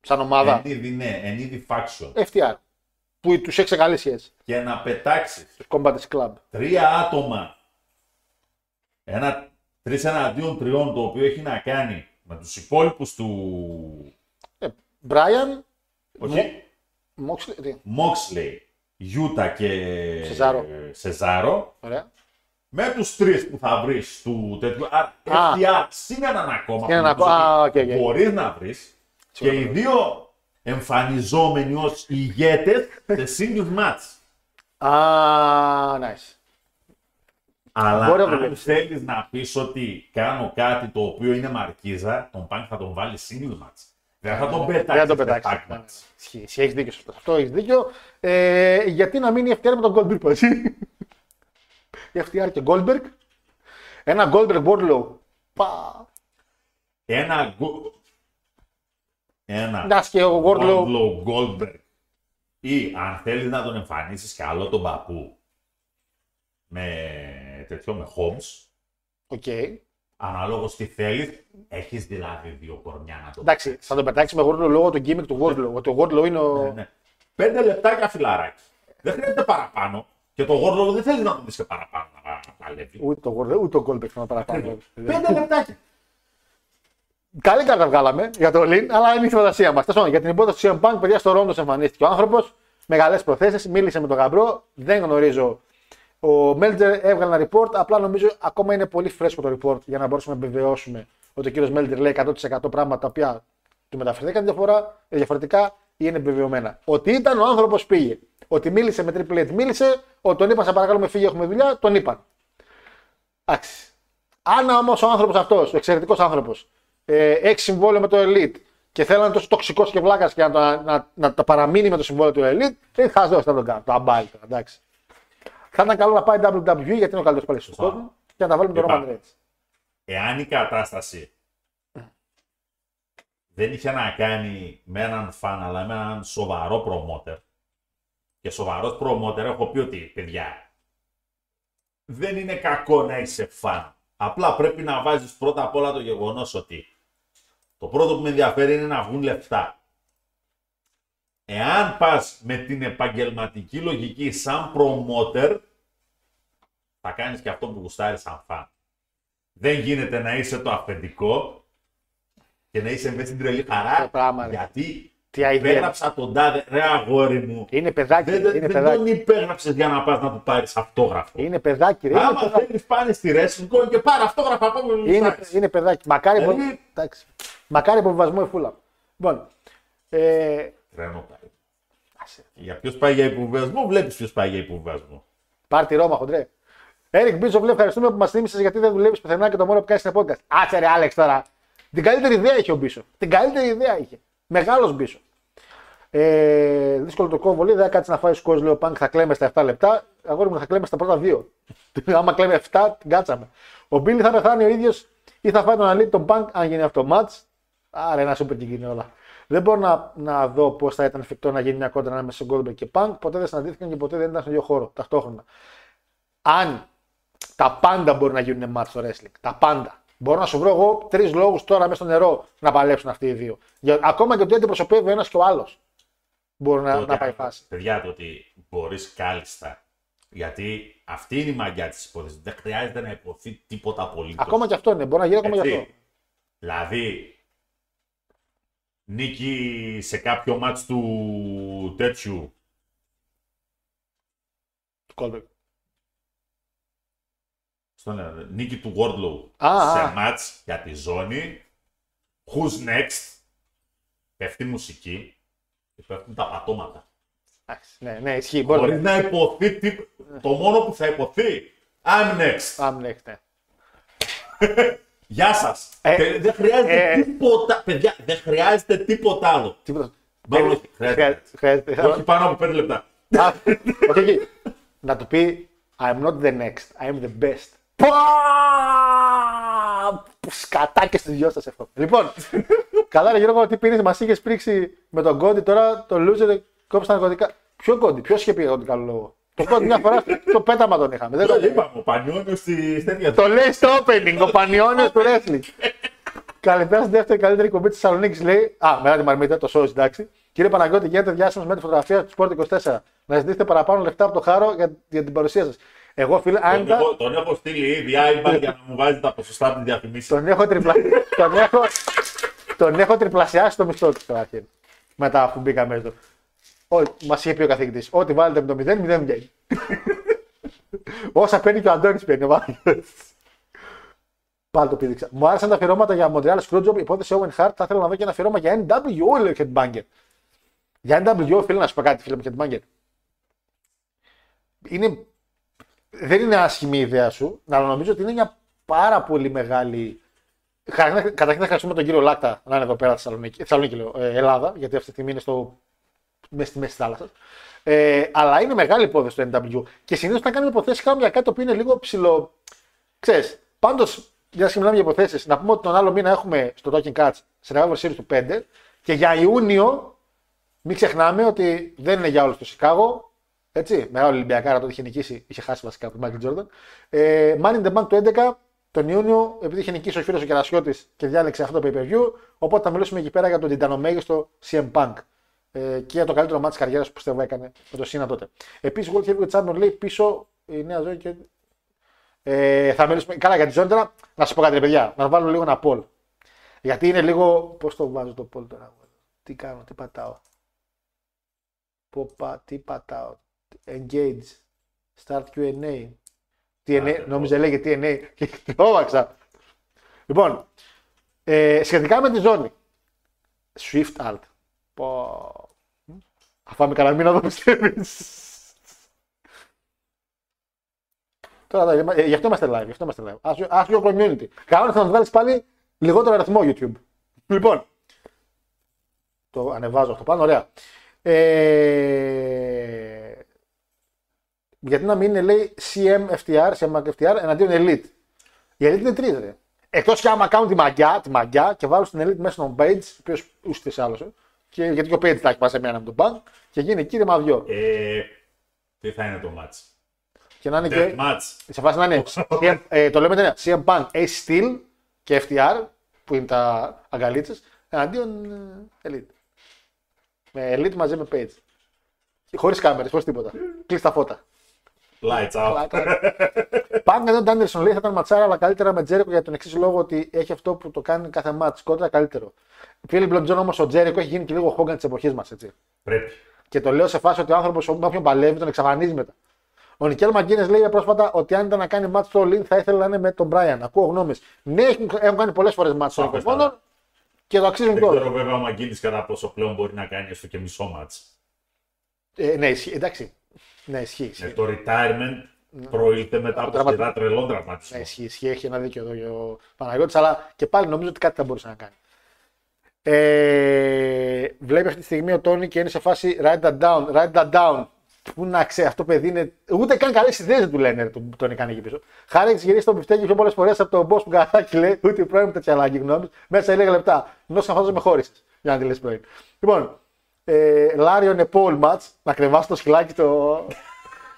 Σαν ομάδα. Εν είδη, ναι, εν είδη faction. FTR. Που τους έχει καλή σχέση. Και να πετάξει Τους Combat Club. τρία άτομα, ένα τρεις εναντίον τριών, το οποίο έχει να κάνει με τους υπόλοιπους του. Ε, Brian, Όχι, Moxley. τι, Moxley, Yuta και Cesaro. Cesaro. Ωραία. Με τους τρεις που θα βρεις του τέτοιου. Α, Α. FTR συν έναν ακόμα. Συν έναν ακόμα. Α, οκ, οκ. Μπορείς να βρεις. Και οι δύο εμφανιζόμενοι ως ηγέτες σε singles match. Α, nice. Αλλά Μπορεί να το αν βλέπεις. θέλεις να πεις ότι κάνω κάτι το οποίο είναι μαρκίζα, τον Punk θα τον βάλει single match. Δεν θα τον πετάξεις. Δεν θα το σε πετάξεις. tag Ναι, ναι. match. Ισχύει, ισχύει, έχεις δίκιο σε αυτό. Αυτό έχεις δίκιο. Ε, γιατί να μείνει η FTR με τον Goldberg μαζί. η FTR και Goldberg. Ένα Goldberg Wardlow. Πα. Ένα. Γκο- Ένα. Να και ο Wardlow. Wardlow Goldberg. Ή αν θέλεις να τον εμφανίσεις καλό τον παππού με τέτοιο με Holmes, Οκ. αναλόγω τι θέλεις, έχεις δηλαδή δύο κορμιά να το Εντάξει, θα τον πετάξεις με Wardlow λόγω του gimmick του Wardlow. Ότι ο Wardlow είναι ο. Ναι, ναι. Πέντε λεπτάκια φιλαράκι. Δεν χρειάζεται παραπάνω. Και το Wardlow δεν θέλει να τον δεις και παραπάνω να, να παλεύει. Ούτε το Wardlow, ούτε το Goldberg να παραπάνω. Πέντε λεπτάκια. Καλή κάρτα βγάλαμε για το All In, αλλά είναι η φαντασία μας. Τέλος πάντων, για την υπόθεση του CM Punk, παιδιά, στο Ρόντο εμφανίστηκε ο άνθρωπος. Με καλές προθέσεις, μίλησε με τον γαμπρό. Δεν γνωρίζω. Ο Μέλτζερ έβγαλε ένα report. Απλά νομίζω ακόμα είναι πολύ φρέσκο το report για να μπορέσουμε να επιβεβαιώσουμε ότι ο κύριος Μέλτζερ λέει 100% πράγματα τα οποία του μεταφερθήκαν διαφορά, ε, διαφορετικά ή είναι επιβεβαιωμένα. Ότι ήταν ο άνθρωπος πήγε. Ότι μίλησε με Triple H, μίλησε. Ότι τον είπαν, σε παρακαλούμε, φύγει, έχουμε δουλειά, τον είπαν. Εντάξει. Αν όμως ο άνθρωπος αυτός, ο εξαιρετικός άνθρωπος, ε, έχει συμβόλαιο με το Elite και θέλει να είναι τόσο τοξικός και βλάκας και να, το- να, να, να τα παραμείνει με το συμβόλαιο του Elite, δεν θα δώσει να τον κάνω. Το αμπάλι τώρα, εντάξει. Θα ήταν καλό να πάει WWE γιατί είναι ο καλύτερος πάλι στον κόσμο και να τα βάλουμε τον Roman Είπα. Reigns. Εάν η κατάσταση δεν είχε να κάνει με έναν φαν, αλλά με έναν σοβαρό προμότερ. Και σοβαρός προμότερ έχω πει ότι, παιδιά, δεν είναι κακό να είσαι φαν. Απλά πρέπει να βάζεις πρώτα απ' όλα το γεγονός ότι το πρώτο που με ενδιαφέρει είναι να βγουν λεφτά. Εάν πας με την επαγγελματική λογική σαν promoter, θα κάνεις και αυτό που γουστάρεις σαν φαν. Δεν γίνεται να είσαι το αφεντικό και να είσαι μέσα στην τρελή χαρά. Το πράγμα, ρε. γιατί Τι idea. υπέγραψα τον τάδε, ρε αγόρι μου. Είναι παιδάκι, Δεν, δεν, είναι δεν παιδάκι. τον υπέγραψες για να πας να του πάρεις αυτόγραφο. Είναι παιδάκι, ρε. Είναι Άμα παιδάκι. θέλεις πάνε στη wrestling και πάρε αυτόγραφα από μου. Είναι, είναι παιδάκι. Μακάρι, που... Δηλαδή- εντάξει. Μακάρι υποβιβασμό η φούλα. Λοιπόν, ε, Τρένο πάει. Για ποιος πάει για υποβιβασμό, βλέπεις ποιος πάει για υποβιβασμό. Πάρ τη Ρώμα, χοντρέ. Έρικ Μπίτσοφ, ευχαριστούμε που μας θύμισες γιατί δεν δουλεύεις πουθενά και το μόνο που κάνεις είναι podcast. Άτσε ρε, Άλεξ τώρα. Την καλύτερη ιδέα είχε ο Μπίσοφ. Την καλύτερη ιδέα είχε. Μεγάλος Μπίσοφ. Ε, δύσκολο το κόβολι, δεν θα κάτσεις να φάεις σκόρ, λέει ο Πανκ, θα κλαίμε στα 7 λεπτά. Αγόρι μου θα κλαίμε στα πρώτα 2. <laughs> Άμα κλαίμε 7, την κάτσαμε. Ο Μπίλι θα πεθάνει ο ίδιος ή θα φάει τον αλήτη τον Πανκ αν γίνει αυτό το match. Άρα ένα σούπερ και γίνει όλα. Δεν μπορώ να, να δω πώς θα ήταν εφικτό να γίνει μια κόντρα ανάμεσα σε Goldberg και Πανκ. Ποτέ δεν συναντήθηκαν και ποτέ δεν ήταν στον ίδιο χώρο ταυτόχρονα. Αν τα πάντα μπορεί να γίνουν μάτς στο wrestling. Τα πάντα. Μπορώ να σου βρω εγώ τρεις λόγους τώρα μέσα στο νερό να παλέψουν αυτοί οι δύο. Για, ακόμα και ότι αντιπροσωπεύει ο ένας και ο άλλος. Μπορεί να, Το να πάει ότι- φάση. Παιδιά, το ότι μπορείς κάλλιστα. Γιατί αυτή είναι η μαγιά της υπόθεσης. Δεν χρειάζεται να υποθεί τίποτα απολύτως. Ακόμα και αυτό είναι. Μπορεί να γίνει ακόμα και αυτό. Δηλαδή, νίκη σε κάποιο μάτς του τέτοιου Goldberg. στον, ε, νίκη του Wardlow Α, σε α. μάτς για τη ζώνη. Who's next; Πέφτει μουσική και πέφτουν τα πατώματα. Εντάξει, Ναι, ναι, ισχύει. Μπορεί Μπορεί να υποθεί τι... το μόνο που θα του πει. I'm next. να μην έχετε. Γεια σας. Ε, Και δεν χρειάζεται ε, τίποτα. Παιδιά, δεν χρειάζεται τίποτα άλλο. Τίποτα. Μάλλον Ε, όχι, χρειάζεται. χρειάζεται. Όχι πάνω από 5 λεπτά. Α, οκ, οκ. Να του πει I'm not the next, I'm the best. Πα! Που Σκατάκια στις δυο σας εύχομαι. Λοιπόν, καλά ρε Γιώργο, τι πίνεις, μας είχες πρίξει με τον Κόντι, τώρα το loser κόψει τα ναρκωτικά. Ποιο Κόντι, ποιος είχε πει για τον καλό λόγο; Το Κόντι μια φορά το πέταμα τον είχαμε. Δεν το, Το είπαμε, ο Πανιόνιος στη τέτοια το λέει στο opening, ο Πανιόνιος του wrestling. Καλησπέρα στη δεύτερη καλύτερη κομπή της Θεσσαλονίκης. Λέει, Α, μετά τη μαρμίτα, το σώζει, εντάξει. Κύριε Παναγκώτη, γίνεται διάσημο με τη φωτογραφία του Sport 24. Να ζητήσετε παραπάνω λεφτά από το χάρο για, για την παρουσία σας. Εγώ, φίλε, αν Τον ήταν. έχω, τον έχω στείλει ήδη iBank για να μου βάζει τα ποσοστά από τι διαφημίσει. Τον έχω, τριπλα... τον έχω... τον έχω τριπλασιάσει το μισθό του καταρχήν. Μετά που μπήκα μέσα του. Μας είχε πει ο καθηγητής: Ό,τι βάλετε με το 0, 0 βγαίνει. <laughs> Όσα παίρνει και ο Αντώνης παίρνει. ο Μάριος. Πάλι το πήδηξα. Μου άρεσαν τα αφιερώματα για Montreal Screwjob. Υπόθεση Owen Hart. Θα ήθελα να δω και ένα αφιερώμα για NWO, λέει ο Headbanger. Για NWO, φίλε, να σου πω κάτι, φίλε μου, Headbanger. Είναι... Δεν είναι άσχημη η ιδέα σου, αλλά νομίζω ότι είναι μια πάρα πολύ μεγάλη. Καταρχήν καταρχήν θα ευχαριστούμε τον κύριο Λάκτα να είναι εδώ πέρα στη Θεσσαλονίκη, Θεσσαλονίκη λέω, ε, Ελλάδα, γιατί αυτή τη στιγμή είναι στο... μέσα στη μέση τη θάλασσας. Ε, αλλά είναι μεγάλη υπόθεση το NW. Και συνήθως όταν κάνουμε υποθέσεις, κάνουμε για κάτι το οποίο είναι λίγο ψηλό. Ξέρεις, πάντως, για να μιλάμε για υποθέσεις, να πούμε ότι τον άλλο μήνα έχουμε στο Talking Cuts Survivor Series του 5 και για Ιούνιο μην ξεχνάμε ότι δεν είναι για όλους το Σικάγο. Έτσι, μεγάλο Ολυμπιακάρα τότε είχε νικήσει, είχε χάσει βασικά από τον Μάικλ Τζόρνταν. Ε, Money in the Bank του 11 τον Ιούνιο, επειδή είχε νικήσει ο Σπύρος ο Κερασιώτης και διάλεξε αυτό το pay per view. Οπότε θα μιλήσουμε εκεί πέρα για τον τιτανομέγιστο CM Punk. Ε, και για το καλύτερο μάτι της καριέρας που πιστεύω έκανε με το Σίνα τότε. Επίσης, World Heavyweight Champion λέει πίσω η νέα ζωή και. Ε, θα μιλήσουμε. Καλά για τη ζώνη τώρα. Να σας πω κάτι, ρε παιδιά. Να βάλω λίγο ένα poll. Γιατί είναι λίγο. Πώς το βάζω το poll τώρα. Τι κάνω, τι πατάω. Πω, πα, τι πατάω. Engage. Start QA. TNA, νόμιζε λέγε TNA και <laughs> τρόμαξα. Λοιπόν, ε, σχετικά με τη ζώνη. Swift Alt. Πω. Θα φάμε κανένα μήνα εδώ πιστεύεις. Τώρα, ε, γι' αυτό είμαστε live. Γι' αυτό είμαστε live. Ask, ask your community. Κάνω θα μας βγάλεις πάλι λιγότερο αριθμό YouTube. Λοιπόν, το ανεβάζω αυτό πάνω, ωραία. Ε, γιατί να μην είναι, λέει, CM FTR, CM FTR εναντίον Elite. Η Elite είναι τρει, ρε. Εκτός και άμα κάνουν τη μαγιά, τη μαγιά και βάλουν στην Elite μέσα στον Page, ο οποίος ούτε σε άλλος. ε, Και, γιατί και ο Page θα έχει πάει σε μένα με τον Punk και γίνει κύριε δυο. Ε, τι θα είναι το match; Και να είναι Death και. match. Σε φάση να είναι. CM, ε, το λέμε τέτοια. CM Punk, Ace Steel και FTR, που είναι τα αγκαλίτσες, εναντίον ε, Elite. Με Elite μαζί με Page. Χωρίς κάμερες, χωρίς τίποτα. Κλείσει τα φώτα. Lights out. Πάνε εδώ Ντάντερσον λέει θα ήταν ματσάρα, αλλά καλύτερα με Τζέρικο για τον εξής λόγο ότι έχει αυτό που το κάνει κάθε μάτς. Κόντρα καλύτερο. Φίλοι Μπλοντζόν όμως ο Τζέρικο έχει γίνει και λίγο Χόγκαν της εποχής μας. Πρέπει. Και το λέω σε φάση ότι ο άνθρωπος με όποιον παλεύει τον εξαφανίζει μετά. Ο Νικέλ Μαγκίνες λέει πρόσφατα ότι αν ήταν να κάνει μάτς στο Λιν θα ήθελε να είναι με τον Μπράιαν. Ακούω γνώμες. Ναι, έχουν, έχουν κάνει πολλές φορές μάτς στον Άκουες Ικοσμόνων τα. και το αξίζουν Δεν κιόλα. ξέρω βέβαια ο Μαγκίνης κατά πόσο πλέον μπορεί να κάνει έστω και μισό match. Ε, ναι, ισχύει. Εντάξει. Ναι, ισχύει. ισχύει. Ε, το retirement προήλθε μετά από τραυμα- σειρά τρελών τραυματισμών. Ναι, ισχύει, ισχύει, έχει ένα δίκιο εδώ ο Παναγιώτης, αλλά και πάλι νομίζω ότι κάτι θα μπορούσε να κάνει. Ε, βλέπει αυτή τη στιγμή ο Τόνι και είναι σε φάση write that down, write that down. Πού να ξέρει, αυτό παιδί είναι. Ούτε καν καλές ιδέες δεν του λένε ρε, του Τόνι κάνει εκεί πίσω. Χάρη έχεις γυρίσει το πιφτέκι πιο πολλές φορές από τον boss που καθάκι λέει, ούτε η πρώην μου τέτοια ανάγκη γνώμης. Μέσα σε λίγα λεπτά. Ενώ σαν φαντάζομαι χώρισες. Για να τη λες πρώην. Λοιπόν, ε, Λάριον Επόλ Ματ, να κρεμάσει το σκυλάκι το.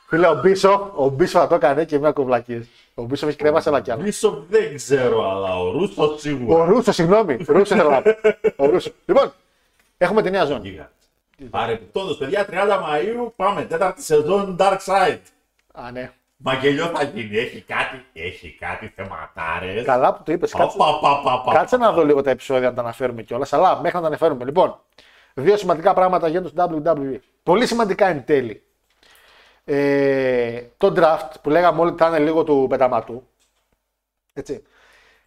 Φίλε, ο Μπίσο, ο Μπίσο θα το έκανε και μια κοβλακή. Ο Μπίσο έχει κρεμάσει ένα κι άλλο. Πίσω δεν ξέρω, αλλά ο Ρούσος Ο σίγουρα. Ρούσος, συγγνώμη. Ρούσος θέλω να πω. Ο Ρούσος. Λοιπόν, έχουμε τη νέα ζώνη. Γίγαντα. Παρεπιπτόντω, παιδιά, 30 Μαΐου πάμε. Τέταρτη σεζόν Dark Side. Α, ναι. Μαγγελιό θα γίνει. Έχει κάτι, έχει κάτι θεματάρες. Καλά που το είπες. Κάτσε, κάτσε να δω λίγο τα επεισόδια να τα αναφέρουμε κιόλας. Αλλά μέχρι να τα αναφέρουμε. Λοιπόν, δύο σημαντικά πράγματα για το WWE. Πολύ σημαντικά εν τέλει. Ε, το draft που λέγαμε όλοι ότι θα είναι λίγο του πεταματού. Έτσι.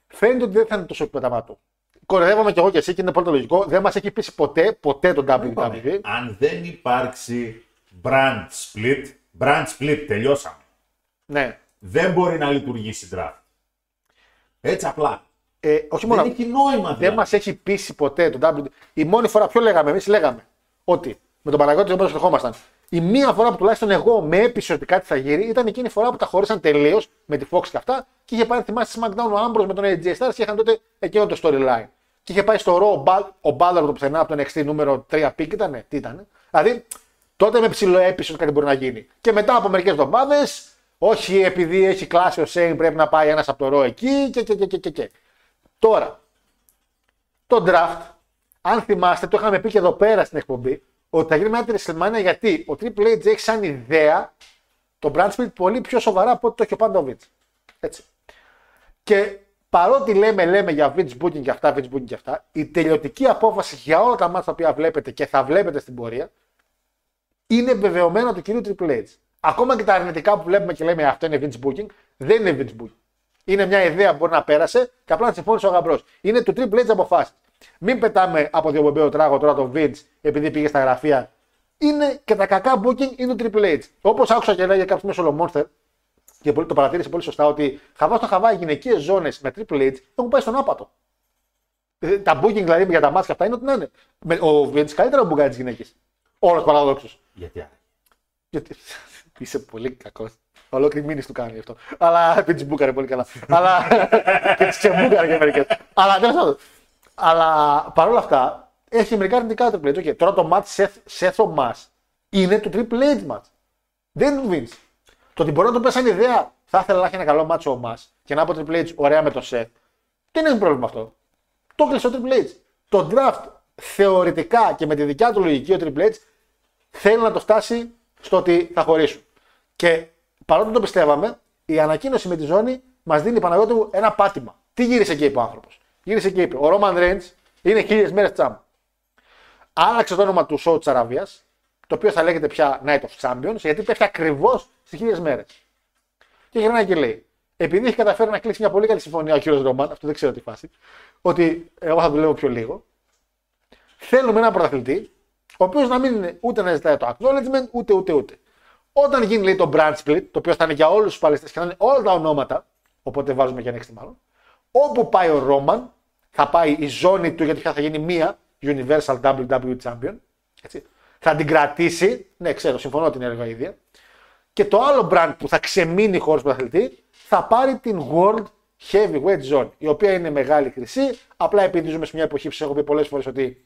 Φαίνεται ότι δεν θα είναι τόσο του πεταματού. Κοροϊδεύαμε κι εγώ και εσύ και είναι πολύ το λογικό. Δεν μας έχει πείσει ποτέ, ποτέ το WWE. Αν δεν υπάρξει brand split, brand split, τελειώσαμε. Ναι. Δεν μπορεί να λειτουργήσει draft. Έτσι απλά. Ε, όχι μόνο Δεν έχει νόημα δεν δηλαδή. μας έχει πείσει ποτέ το WWE. Η μόνη φορά, ποιο λέγαμε, εμείς λέγαμε ότι με τον Παναγιώτη δεν ερχόμασταν. Η μία φορά που τουλάχιστον εγώ με έπεισε ότι κάτι θα γίνει ήταν εκείνη η φορά που τα χωρίσαν τελείως με τη Fox και αυτά και είχε πάει, θυμάστε, στη SmackDown ο Ambrose με τον AJ Styles και είχαν τότε εκείνο το storyline. Και είχε πάει στο Raw ο Bal- ο Balor το πουθενά από τον NXT νούμερο 3 pick ήταν, τι ήταν. Δηλαδή τότε με ψηλό έπεισε ότι κάτι μπορεί να γίνει. Και μετά από μερικές εβδομάδες, όχι επειδή έχει κλάσει ο Shane πρέπει να πάει ένας από το Raw εκεί και, και, και, και, και, και. Τώρα, το draft, αν θυμάστε, το είχαμε πει και εδώ πέρα στην εκπομπή, ότι θα γίνει μια WrestleMania γιατί ο Triple H έχει σαν ιδέα το brand split πολύ πιο σοβαρά από ό,τι το έχει ο Πάντοβιτς. Έτσι. Και παρότι λέμε, λέμε για Vince Booking και αυτά, Vince Booking και αυτά, η τελειωτική απόφαση για όλα τα μάτια τα οποία βλέπετε και θα βλέπετε στην πορεία είναι βεβαιωμένα του κυρίου Triple H. Ακόμα και τα αρνητικά που βλέπουμε και λέμε αυτό είναι Vince Booking, δεν είναι Vince Booking. Είναι μια ιδέα που μπορεί να πέρασε και απλά να συμφώνησε ο γαμπρός. Είναι του Triple H αποφάσεις. Μην πετάμε από διοπομπαίο τράγο τώρα τον Vince επειδή πήγε στα γραφεία. Είναι και τα κακά booking είναι το Triple H. Όπως άκουσα και λέγε κάποιος μέσω Monster και πολύ- το παρατήρησε πολύ σωστά ότι χαβά στο χαβά οι γυναικείες ζώνες με Triple H έχουν πάει στον άπατο. Ε, Τα booking δηλαδή για τα μάτια αυτά είναι ότι να είναι. Με- Ο Vince καλύτερα μπουκάει τις γυναίκες. Όλος παραδόξου. Γιατί άρα. Γιατί <laughs> είσαι πολύ κακός. Ολόκληρη μήνυση του κάνει αυτό. Αλλά <laughs> επειδή τι μπούκαρε πολύ καλά. Αλλά. <laughs> και τι ξεμπούκαρε και μερικές. Αλλά τέλος πάντων. Αλλά παρόλα αυτά έχει μερικά αρνητικά το Triple H. Okay, τώρα το match Seth, Seth Omas είναι το Triple H match. Δεν είναι του Vince. Το ότι μπορεί να το πει σαν ιδέα, θα ήθελα να έχει ένα καλό μάτσο ο Mas και να πω Triple H ωραία με το Seth. Δεν έχει πρόβλημα αυτό. Το έκλεισε ο Triple H. Το draft θεωρητικά και με τη δικιά του λογική ο Triple H θέλει να το φτάσει στο ότι θα χωρίσουν. Και παρότι το πιστεύαμε, η ανακοίνωση με τη ζώνη μας δίνει Παναγιώτη μου ένα πάτημα. Τι γύρισε και είπε ο άνθρωπος. Γύρισε και είπε: Ο Roman Reigns είναι χίλιες μέρες τσάμπ. Άλλαξε το όνομα του show τη Αραβία, το οποίο θα λέγεται πια Night of Champions, γιατί πέφτει ακριβώς στις χίλιες μέρες. Και γυρνάει και λέει: Επειδή έχει καταφέρει να κλείσει μια πολύ καλή συμφωνία ο κύριος Ρωμάν, αυτό δεν ξέρω τι φάση, ότι εγώ θα δουλεύω πιο λίγο, θέλουμε ένα πρωταθλητή, ο οποίος να μην είναι ούτε να ζητάει το acknowledgement, ούτε ούτε ούτε. Όταν γίνει λέει, το brand split, το οποίο θα είναι για όλους τους παλαιστέ και θα είναι όλα τα ονόματα, οπότε βάζουμε και next μάλλον, όπου πάει ο Ρόμαν, θα πάει η ζώνη του, γιατί πια θα γίνει μία Universal WWE Champion. Έτσι. Θα την κρατήσει, ναι, ξέρω, συμφωνώ ότι είναι έργο ίδια. Και το άλλο brand που θα ξεμείνει χωρί πρωταθλητή θα πάρει την World Heavyweight Zone, η οποία είναι μεγάλη χρυσή. Απλά επειδή ζούμε σε μια εποχή που σα έχω πει πολλές φορές ότι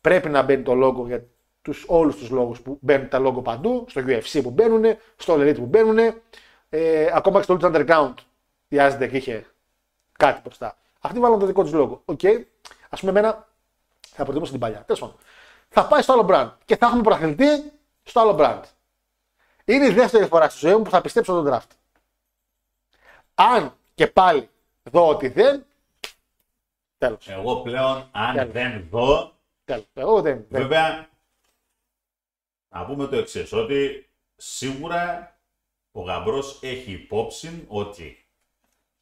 πρέπει να μπαίνει το logo για τους, όλους τους λόγους που μπαίνουν τα logo παντού, στο UFC που μπαίνουν, στο All Elite που μπαίνουν, ε, ακόμα και στο Lucha Underground η Aztec είχε κάτι μπροστά. Αυτοί βάλουν το δικό τους logo. Οκ, ας πούμε εμένα θα προτιμούσα την παλιά. Τέλος πάντων. Θα πάει στο άλλο brand και θα έχουμε πρωταθλητή στο άλλο brand. Είναι η δεύτερη φορά στη ζωή μου που θα πιστέψω τον draft. Αν και πάλι δω ότι δεν, τέλος. Εγώ πλέον, αν Τέλος. δεν δω, τέλος. Εγώ δεν, δεν. βέβαια, να πούμε το εξής ότι σίγουρα ο γαμπρός έχει υπόψη ότι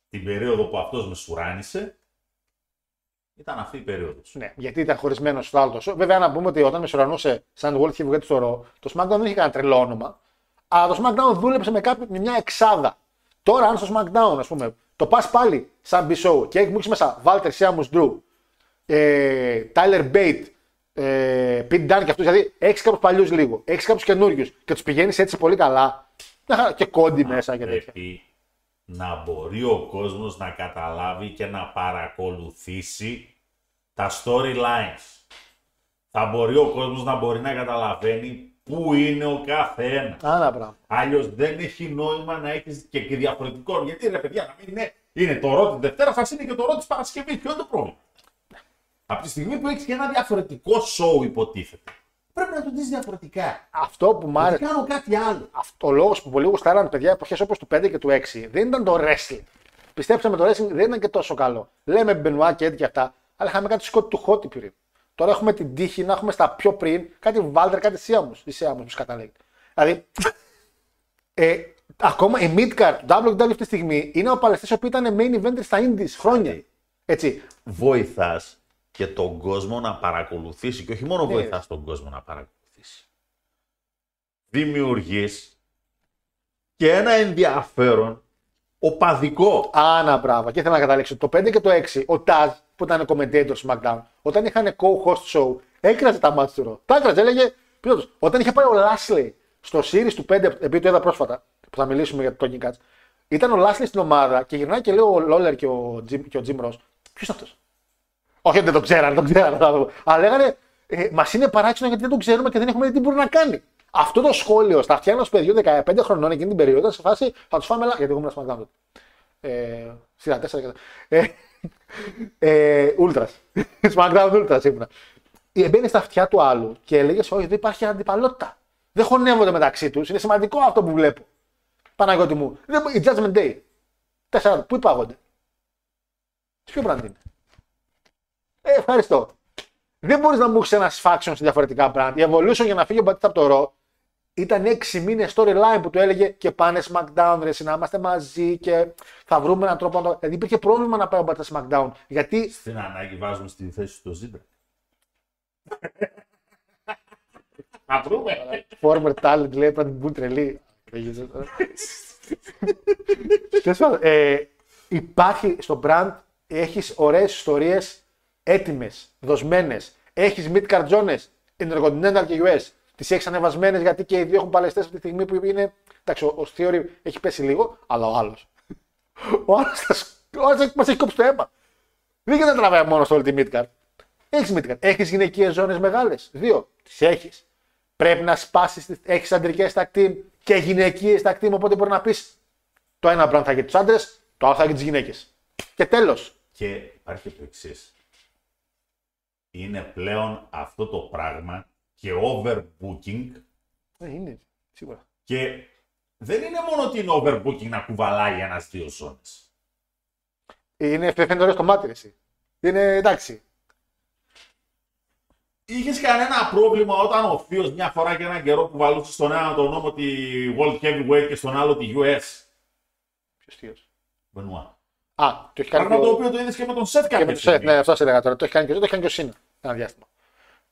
την περίοδο που αυτός με σουράνισε ήταν αυτή η περίοδος. Ναι, γιατί ήταν χωρισμένο στο άλλο τόσο. Βέβαια, να πούμε ότι όταν με σουρανούσε σαν World Heavyweight στο Raw, το SmackDown δεν είχε κανένα τρελό όνομα. Αλλά το SmackDown δούλεψε με, κάποιο, με μια εξάδα. Τώρα, αν στο SmackDown, ας πούμε, το πας πάλι σαν B-Show και μου έχει μέσα Walter Siamus Drew, ε, Tyler Bate, ε, Pete Dunne και αυτούς, δηλαδή έχεις κάποιους παλιούς λίγο, έχεις κάποιους καινούριους και τους πηγαίνεις έτσι πολύ καλά. μια χαρά, Και κόντι μέσα και τέτοια. Πρέπει να μπορεί ο κόσμος να καταλάβει και να παρακολουθήσει τα storylines. Θα μπορεί ο κόσμος να μπορεί να καταλαβαίνει πού είναι ο καθένας. Άνα πράγμα. Αλλιώς δεν έχει νόημα να έχεις και, και διαφορετικό. Γιατί ρε παιδιά, να μην είναι, είναι το ρο τη Δευτέρα, θα είναι και το ρο τη Παρασκευή. Ποιο είναι το πρόβλημα; Από τη στιγμή που έχεις και ένα διαφορετικό show, υποτίθεται, πρέπει να το δεις διαφορετικά. Αυτό που μ' άρεσε. Δεν κάνω κάτι άλλο. αυτό ο λόγος που πολλοί γουστάραν παιδιά εποχέ όπως του 5 και του 6 δεν ήταν το wrestling. Πιστέψτε με, το wrestling δεν ήταν και τόσο καλό. Λέμε Μπενουά και έτσι και αυτά, αλλά είχαμε κάτι σκότη του χώτη πριν. Τώρα έχουμε την τύχη να έχουμε στα πιο πριν κάτι Βάλτερ, κάτι Σιάμους. Ή Σιάμους, που καταλέγει. Δηλαδή, ε, ακόμα η Midcard του WWE αυτή τη στιγμή είναι ο παλαιστής που ήταν main eventer στα Indies χρόνια. Έτσι. βοηθάς και τον κόσμο να παρακολουθήσει και όχι μόνο Ναι. βοηθάς τον κόσμο να παρακολουθήσει. Δημιουργείς και ένα ενδιαφέρον οπαδικό. Άνα, μπράβο. Και ήθελα να καταλήξω. Το 5 και το 6, ο Ταζ που ήταν commentator SmackDown, όταν είχαν co-host show, έκραζε τα μάτια του Ρο. Τα έκραζε, έλεγε. Πιλότος. Όταν είχε πάει ο Λάσλι στο series του 5, επειδή το είδα πρόσφατα, που θα μιλήσουμε για το Tony Katz, ήταν ο Λάσλι στην ομάδα και γυρνάει και λέει ο Λόλερ και ο Jim, και ο Jim Ross, Ποιος είναι αυτός; Όχι, δεν το ξέρανε, τον ξέρανε. θα το πω. Αλλά λέγανε, ε, μας είναι παράξενο γιατί δεν τον ξέρουμε και δεν έχουμε δει τι μπορεί να κάνει. Αυτό το σχόλιο στα αυτιά ενός παιδιού 15 χρονών εκείνη την περίοδο, σε φάση θα τους φάμε. λα- Γιατί εγώ ήμουν στο SmackDown τότε. Ε, σειρά 4 και τα- ε, ε, Ultras. <laughs> SmackDown Ultras ήμουνα. Ε, Μπαίνει στα αυτιά του άλλου και έλεγες: Όχι, δεν υπάρχει αντιπαλότητα. Δεν χωνεύονται μεταξύ τους. Είναι σημαντικό αυτό που βλέπω. Παναγιώτη μου. Δεν, μπο- η Judgment Day. Τέσσερα. Πού υπάγονται; Σε ποιο brand είναι; Ε, ευχαριστώ. Δεν μπορείς να μου έχεις ένα faction σε διαφορετικά brand. Η Evolution για να φύγει ο Μπατίστα από το ρο ήταν 6 μήνες storyline που του έλεγε και πάνε SmackDown, ρε, να είμαστε μαζί και θα βρούμε έναν τρόπο να το. Δηλαδή υπήρχε πρόβλημα να πάει ο Μπατίστα SmackDown. Γιατί Στην ανάγκη βάζουμε στη θέση του Ζήμπρα. <laughs> Θα βρούμε. former talent λέει πρέπει να την πούν τρελή. Δεν γίνεται τώρα. Τέλος πάντων, ε, υπάρχει στο brand, έχεις ωραίες ιστορίες έτοιμες, δοσμένες. Έχεις mid καρτζόνες, Intercontinental και US. Τις έχεις ανεβασμένες γιατί και οι δύο έχουν παλαιστές από τη στιγμή που είναι... Εντάξει, ο, ο Theory έχει πέσει λίγο, αλλά ο άλλος. Ο άλλος, θα σ- ο άλλος μας έχει κόψει το αίμα. Δεν γίνεται να τραβάει μόνος στο Ultimate Card. Έχεις Midcard. Έχεις γυναικείες ζώνε μεγάλες. Δύο. Τις έχεις. Πρέπει να σπάσεις. Έχεις αντρικές tag team και γυναικείες tag team. Οπότε μπορεί να πεις το ένα brand θα έχει τους άντρες, το άλλο θα έχει τις γυναίκες. Και τέλος. Και υπάρχει το εξής. Είναι πλέον αυτό το πράγμα και overbooking Ε, είναι. Σίγουρα. και δεν είναι μόνο ότι είναι overbooking να κουβαλάει ένας δύο ζώνες. Είναι φαίνεται ωραίο στο μάτι, ρε, εσύ. Είναι εντάξει. Είχες κανένα πρόβλημα όταν ο Θείος μια φορά και έναν καιρό που βαλούσε στον ένα τον νόμο τη World Heavyweight και στον άλλο τη US. Ποιος θείος; Μπενουά. Α, το έχει κάνει. Πράγμα και το ο- οποίο το είδες και με τον Σετ Και κάποια με το Σετ, στιγμή. ναι, αυτό σα έλεγα τώρα. Το έχει κάνει και ο Σετ, το έχει κάνει και ο Σίνα. Ένα διάστημα.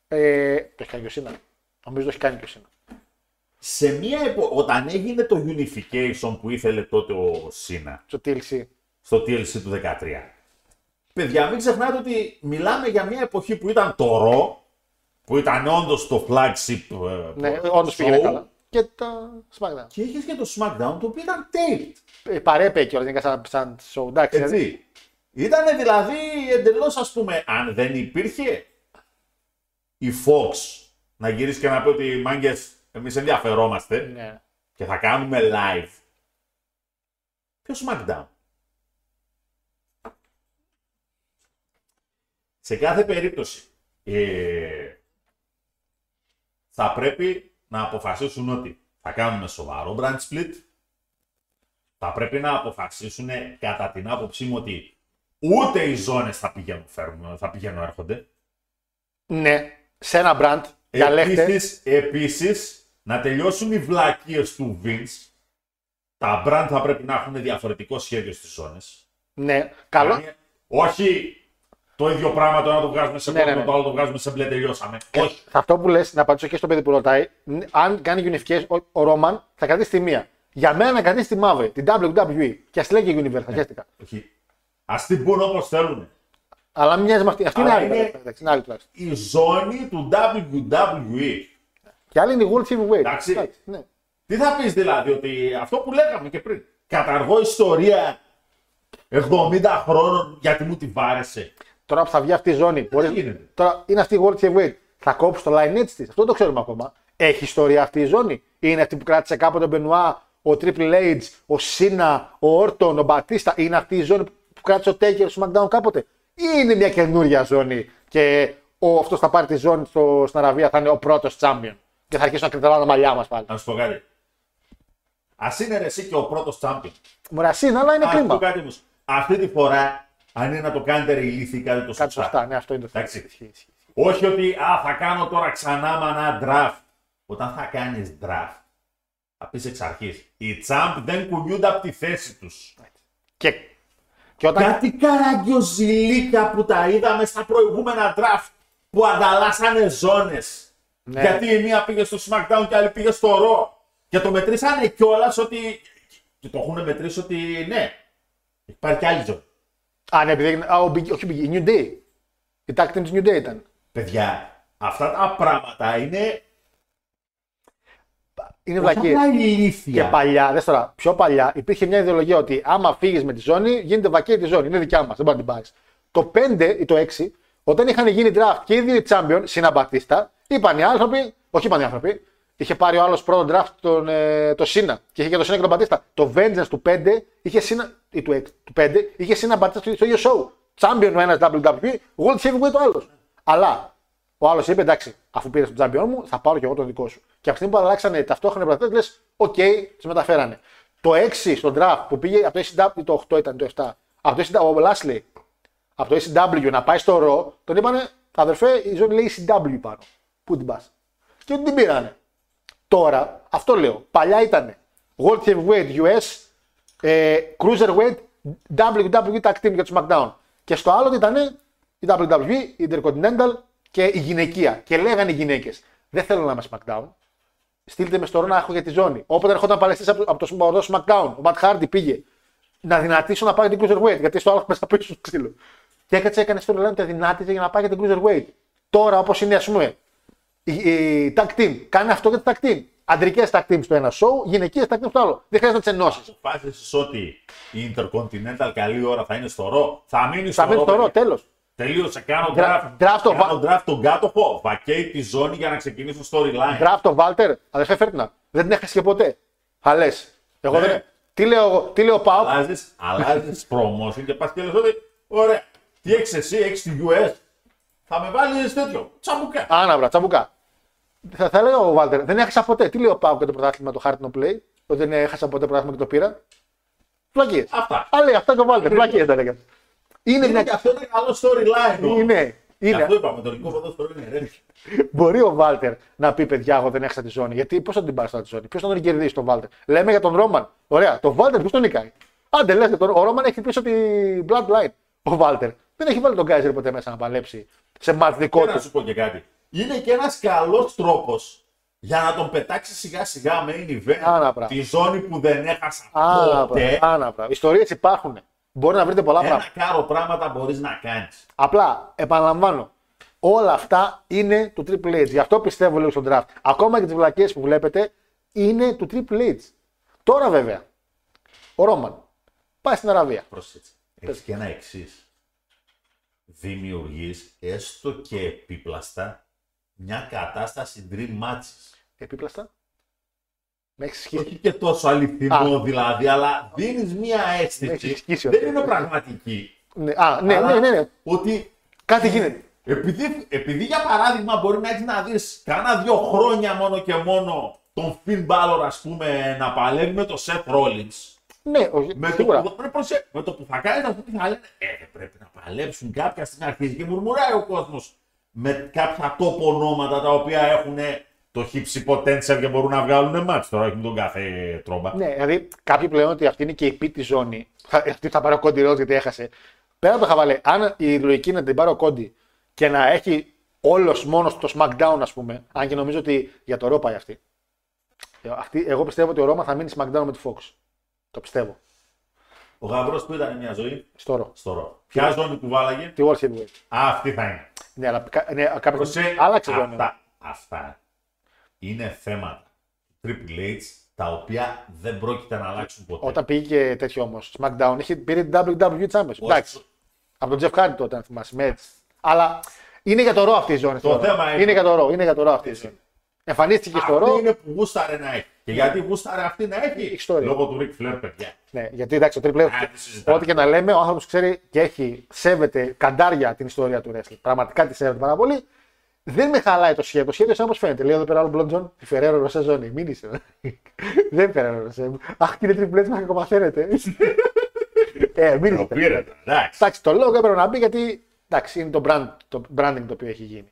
Ε, το έχει κάνει και ο Σίνα. Νομίζω το έχει κάνει και ο Σίνα. Σε μια επο... όταν έγινε το unification που ήθελε τότε ο Σίνα Στο TLC. στο TLC του 13. Παιδιά, μην ξεχνάτε ότι μιλάμε για μια εποχή που ήταν το Raw, που ήταν όντως το flagship ε, Ναι, show, όντως πήγαινε καλά. Και τα SmackDown. Και είχες και το SmackDown, το οποίο ήταν taped. Ε, Παρέπε και όλα, δεν ήταν σαν, σαν show. Εντάξει, δηλαδή. Έτσι. Ήταν δηλαδή εντελώς ας πούμε, αν δεν υπήρχε η Fox να γυρίσει και να πει ότι μάγκες, εμείς ενδιαφερόμαστε Ναι. και θα κάνουμε live. Ποιος SmackDown; Σε κάθε περίπτωση ε, θα πρέπει να αποφασίσουν ότι θα κάνουμε σοβαρό brand split. Θα πρέπει να αποφασίσουν κατά την άποψή μου ότι ούτε οι ζώνες θα πηγαίνουν, φέρουν, θα πηγαίνουν έρχονται. ναι, σε ένα brand. Διαλέχτε. Επίσης, επίσης, να τελειώσουν οι βλακίες του Vince. Τα brand θα πρέπει να έχουν διαφορετικό σχέδιο στις ζώνες. Ναι, καλό. Καμία- Όχι το ίδιο πράγμα το ένα το βγάζουμε σε Ναι, κόκκινο, ναι, ναι. το άλλο το βγάζουμε σε μπλε, τελειώσαμε. Όχι. Σε αυτό που λες, να απαντήσω και στο παιδί που ρωτάει, ν- αν κάνει unification, ο, ο Ρόμαν θα κρατήσει τη μία. Για μένα να κρατήσει τη μαύρη, την WWE. Και ας λέγει Universal, Ναι. χαίστηκα. Όχι. Ας την πούν όπως θέλουν. Αλλά μην μοιάζεις με αυτή. Αυτή είναι Αλλά άλλη. είναι- εντάξει, είναι άλλη τουλάχιστον. Η ζώνη του WWE. Και άλλη είναι η World Heavyweight. Εντάξει. ναι. Τι θα πεις δηλαδή, ότι αυτό που λέγαμε και πριν. Καταργώ ιστορία 70 χρόνων γιατί μου τη βάρεσε. Τώρα που θα βγει αυτή η ζώνη. Μπορείς... γίνεται. Τώρα είναι αυτή η World Heavyweight. Θα κόψει το line edge της. Αυτό δεν το ξέρουμε ακόμα. Έχει ιστορία αυτή η ζώνη. Είναι αυτή που κράτησε κάποτε ο Μπενουά, ο Triple H, ο Σίνα, ο Όρτον, ο Μπατίστα. Είναι αυτή η ζώνη που κράτησε ο Taker στο SmackDown κάποτε. Ή είναι μια καινούρια ζώνη και ο, αυτός θα πάρει τη ζώνη στο, στην Αραβία θα είναι ο πρώτος champion. Και θα αρχίσουν να κρυβάνε τα μαλλιά μας πάλι. Να σου πω κάτι. Ας είναι ρε εσύ και ο πρώτος champion. Μωρασίνα, αλλά είναι Ας πω κρίμα. κάτι όμως. Αυτή τη φορά, αν είναι να το κάνετε ρε ηλίθιοι, κάντε το Κάτι σωστά. σωστά, ναι, αυτό είναι το θέμα. Εντάξει. Ισχύει, ισχύει. Όχι ότι α, θα κάνω τώρα ξανά με ένα draft. Όταν θα κάνεις draft, θα πεις εξ αρχής. Οι τσάμπ δεν κουνιούνται από τη θέση τους. Και, και όταν. Κάτι καραγκιοζηλίκα που τα είδαμε στα προηγούμενα draft που ανταλλάσσανε ζώνες. Ναι. Γιατί η μία πήγε στο SmackDown και η άλλη πήγε στο Raw. Και το μετρήσανε κιόλας ότι. Και το έχουν μετρήσει ότι ναι. Υπάρχει και άλλη ζώνη. Α, ναι, επειδή έγινε. Α, ο Big- όχι, ο Big- η New Day. Η tag team της New Day ήταν. Παιδιά, αυτά τα πράγματα είναι. Είναι Όχι βλακίες. απλά ηλίθια. Και παλιά, δες τώρα, πιο παλιά υπήρχε μια ιδεολογία ότι άμα φύγεις με τη ζώνη, γίνεται βακέ τη ζώνη. Είναι δικιά μας, δεν μπορεί να την πάρεις. Το 5 ή το 6, όταν είχαν γίνει draft και οι δύο οι champion, Σίνα είπαν οι άνθρωποι, όχι είπαν οι άνθρωποι, είχε πάρει ο άλλος πρώτο draft τον, ε, το Σίνα και είχε και το Σίνα και τον Μπατίστα. Το Vengeance του 5 είχε Σίνα, ή του, 6, του 5 είχε Σίνα Μπατίστα στο, στο ίδιο show. champion ο ένας WWE, World Heavyweight ο άλλος. Αλλά ο άλλος είπε εντάξει, αφού πήρες τον champion μου, θα πάρω και εγώ τον δικό σου. Και από τη στιγμή που αλλάξανε ταυτόχρονα οι πρωταθλητές, λες, οκ, σε μεταφέρανε. Το 6 στον draft που πήγε από το ECW, το 8 ήταν το 7, από το ECW, ο Lashley, από το ECW να πάει στο Raw, τον είπανε, αδερφέ, η ζώνη λέει ECW πάνω. Πού την πας. Και την πήρανε. Τώρα, αυτό λέω. Παλιά ήταν World Heavyweight US, ε, Cruiserweight, WWE Tag Team για τους SmackDown. Και στο άλλο ήταν η WWE, η Intercontinental και η γυναικεία. Και λέγανε οι γυναίκες, δεν θέλω να είμαι SmackDown. Στείλτε με στο Ρο να έχω για τη ζώνη. Όποτε ερχόταν παλαιστής από, από το από το SmackDown, ο Matt Hardy πήγε να δυνατήσω να πάει για την Cruiserweight, γιατί στο άλλο μέσα πίσω στο ξύλο. Και έκατσε, έκανε στο Ρολάν, τα δυνάτησε για να πάει για την Cruiserweight. Τώρα, όπως είναι, ας πούμε, η, η tag team, κάνει αυτό για το tag team. Αντρικές tag team στο ένα show, γυναικείες tag team στο άλλο. Δεν χρειάζεται να τις ενώσεις. Αποφάσισες ότι η Intercontinental καλή ώρα θα είναι στο ρο. Θα μείνει στο Θα μείνει ρο. στο Ρο, παιδιά. τέλος. Τελείωσε. Κάνω Dra- draft. draft το κάνω βα- draft τον κάτοχο. Βακέει τη ζώνη για να ξεκινήσω storyline. Draft ο Βάλτερ, αδερφέ Φέρτινα. Δεν την έχασες και ποτέ. Θα λε. Εγώ Ναι. δεν. Τι λέω, εγώ- τι λέω πάω. Αλλάζεις, αλλάζεις promotion και πας και λες ότι ωραία, τι έχεις εσύ, έχεις τη US, θα με βάλεις τέτοιο, τσαμπουκά. Άναβρα, τσαμπουκά. Θα, θα λέω ο Βάλτερ, δεν έχασα ποτέ. Τι λέω πάω και το πρωτάθλημα το Hard No Play, ότι δεν έχασα ποτέ πρωτάθλημα και το πήρα. Φλακίε. Αυτά. Α, λέει αυτά και ο Βάλτερ. Φλακίε τα έλεγα. Είναι Είναι μια. και αυτό ένα καλό storyline. όμως. Είναι. Και είναι. Αυτό είπαμε, το ελληνικό ποδόσφαιρο είναι ρε. Μπορεί ο Βάλτερ να πει παιδιά, εγώ δεν έχασα τη ζώνη. Γιατί πώς θα την πάρεις τώρα τη ζώνη, ποιος θα τον κερδίσει τον Βάλτερ; Λέμε για τον Ρόμαν. Ωραία, τον Βάλτερ ποιος τον νικάει; Άντε λες, τον... ο Ρόμαν έχει πίσω την Bloodline. Ο Βάλτερ δεν έχει βάλει τον Γκάιζερ ποτέ μέσα να παλέψει σε μάτς δικό Και να του. σου πω και κάτι. Είναι και ένας καλός τρόπος για να τον πετάξεις σιγά σιγά με event. Άνα, πράγμα. Τη ζώνη που δεν έχασα Άνα, ποτέ. άνα, πράγμα. Ιστορίες υπάρχουν. Μπορεί να βρείτε πολλά πράγματα. Ένα κάρο πράγματα μπορείς να κάνεις. Απλά, επαναλαμβάνω, όλα αυτά είναι του Triple H. Γι' αυτό πιστεύω λίγο στον draft. Ακόμα και τις βλακίες που βλέπετε είναι του Triple H. Τώρα βέβαια, ο Ρόμαν πάει στην Αραβία. Πρόσεξε. Έχεις και ένα εξής. Δημιουργείς έστω και επίπλαστα μια κατάσταση dream matches. Επίπλαστα. Με έχει σχίσει. Όχι και τόσο αληθινό Α. δηλαδή, αλλά δίνεις μια Έχεις αίσθηση. ισχύσει Δεν αυτό. είναι πραγματική. Ναι, α, ναι, αλλά ναι, ναι, ναι. Ότι Κάτι γίνεται. επειδή, επειδή για παράδειγμα μπορεί να έχεις να δεις κάνα δύο χρόνια μόνο και μόνο τον Finn Balor ας πούμε να παλεύει με τον Seth Rollins Ναι, όχι, με το, σίγουρα. που, ρε, προσέ- με το που θα κάνει αυτό, τι θα λένε, Ε, δεν πρέπει να παλέψουν κάποια στην αρχή. Και μουρμουράει ο κόσμος με κάποια τόπο ονόματα τα οποία έχουν το hipsy potential και μπορούν να βγάλουν μάτς τώρα, όχι με τον κάθε τρόμπα. Ναι, δηλαδή κάποιοι πλέον ότι αυτή είναι και η πίτη ζώνη. Θα, αυτή θα πάρει ο Κόντι Ρότ γιατί έχασε. Πέρα από το χαβαλέ, αν η λογική είναι να την πάρει ο Κόντι και να έχει όλος μόνος το SmackDown, ας πούμε, αν και νομίζω ότι για το Ρο πάει αυτή. Ε, αυτή. Εγώ πιστεύω ότι ο Ρώμα θα μείνει SmackDown με τη Fox. Το πιστεύω. Ο γαμπρός που ήταν μια ζωή Στο Ρο. στο ρο. Ποια ζώνη που βάλαγε, Τη World Heavyweight. Α, αυτή θα είναι. Ναι, αλλά κα- ναι, κάποια Προσέ, άλλαξε ζώνη. αυτά, αυτά είναι θέματα Triple H τα οποία δεν πρόκειται να αλλάξουν ποτέ. Όταν πήγε και τέτοιο όμως, SmackDown, είχε πήρε την WWE Championship. Εντάξει. Από τον Jeff Hardy τότε, αν θυμάσαι. Με έτσι. Αλλά είναι για το ρο αυτή η ζώνη. Το θεωρώ. θέμα είναι- είναι για το ρο, είναι για το ρο αυτή η ζώνη. Εμφανίστηκε στο Αυτή ρο. είναι που γούσταρε να έχει. Και γιατί γούσταρε αυτή να έχει, ιστορία. λόγω του Ric Flair, παιδιά. Ναι, γιατί εντάξει, ο Triple H, Α, τι συζητάμε. ό,τι και να λέμε, ο άνθρωπος ξέρει και έχει, σέβεται καντάρια την ιστορία του wrestling. Πραγματικά τη σέβεται πάρα πολύ. Δεν με χαλάει το σχέδιο. Το σχέδιο σαν όπως φαίνεται. Λέει εδώ πέρα άλλο Μπλοντζόν, τη Φεραίρο Ροσέ ζώνη. Μην είσαι. Δεν Φεραίρο Ροσέ. Αχ, κύριε Triple H, μα κακομαθαίνετε. ε, μην Το είσαι. πήρε, εντάξει. Εντάξει, το λόγο έπρεπε να μπει γιατί εντάξει, είναι το, brand, το branding το οποίο έχει γίνει.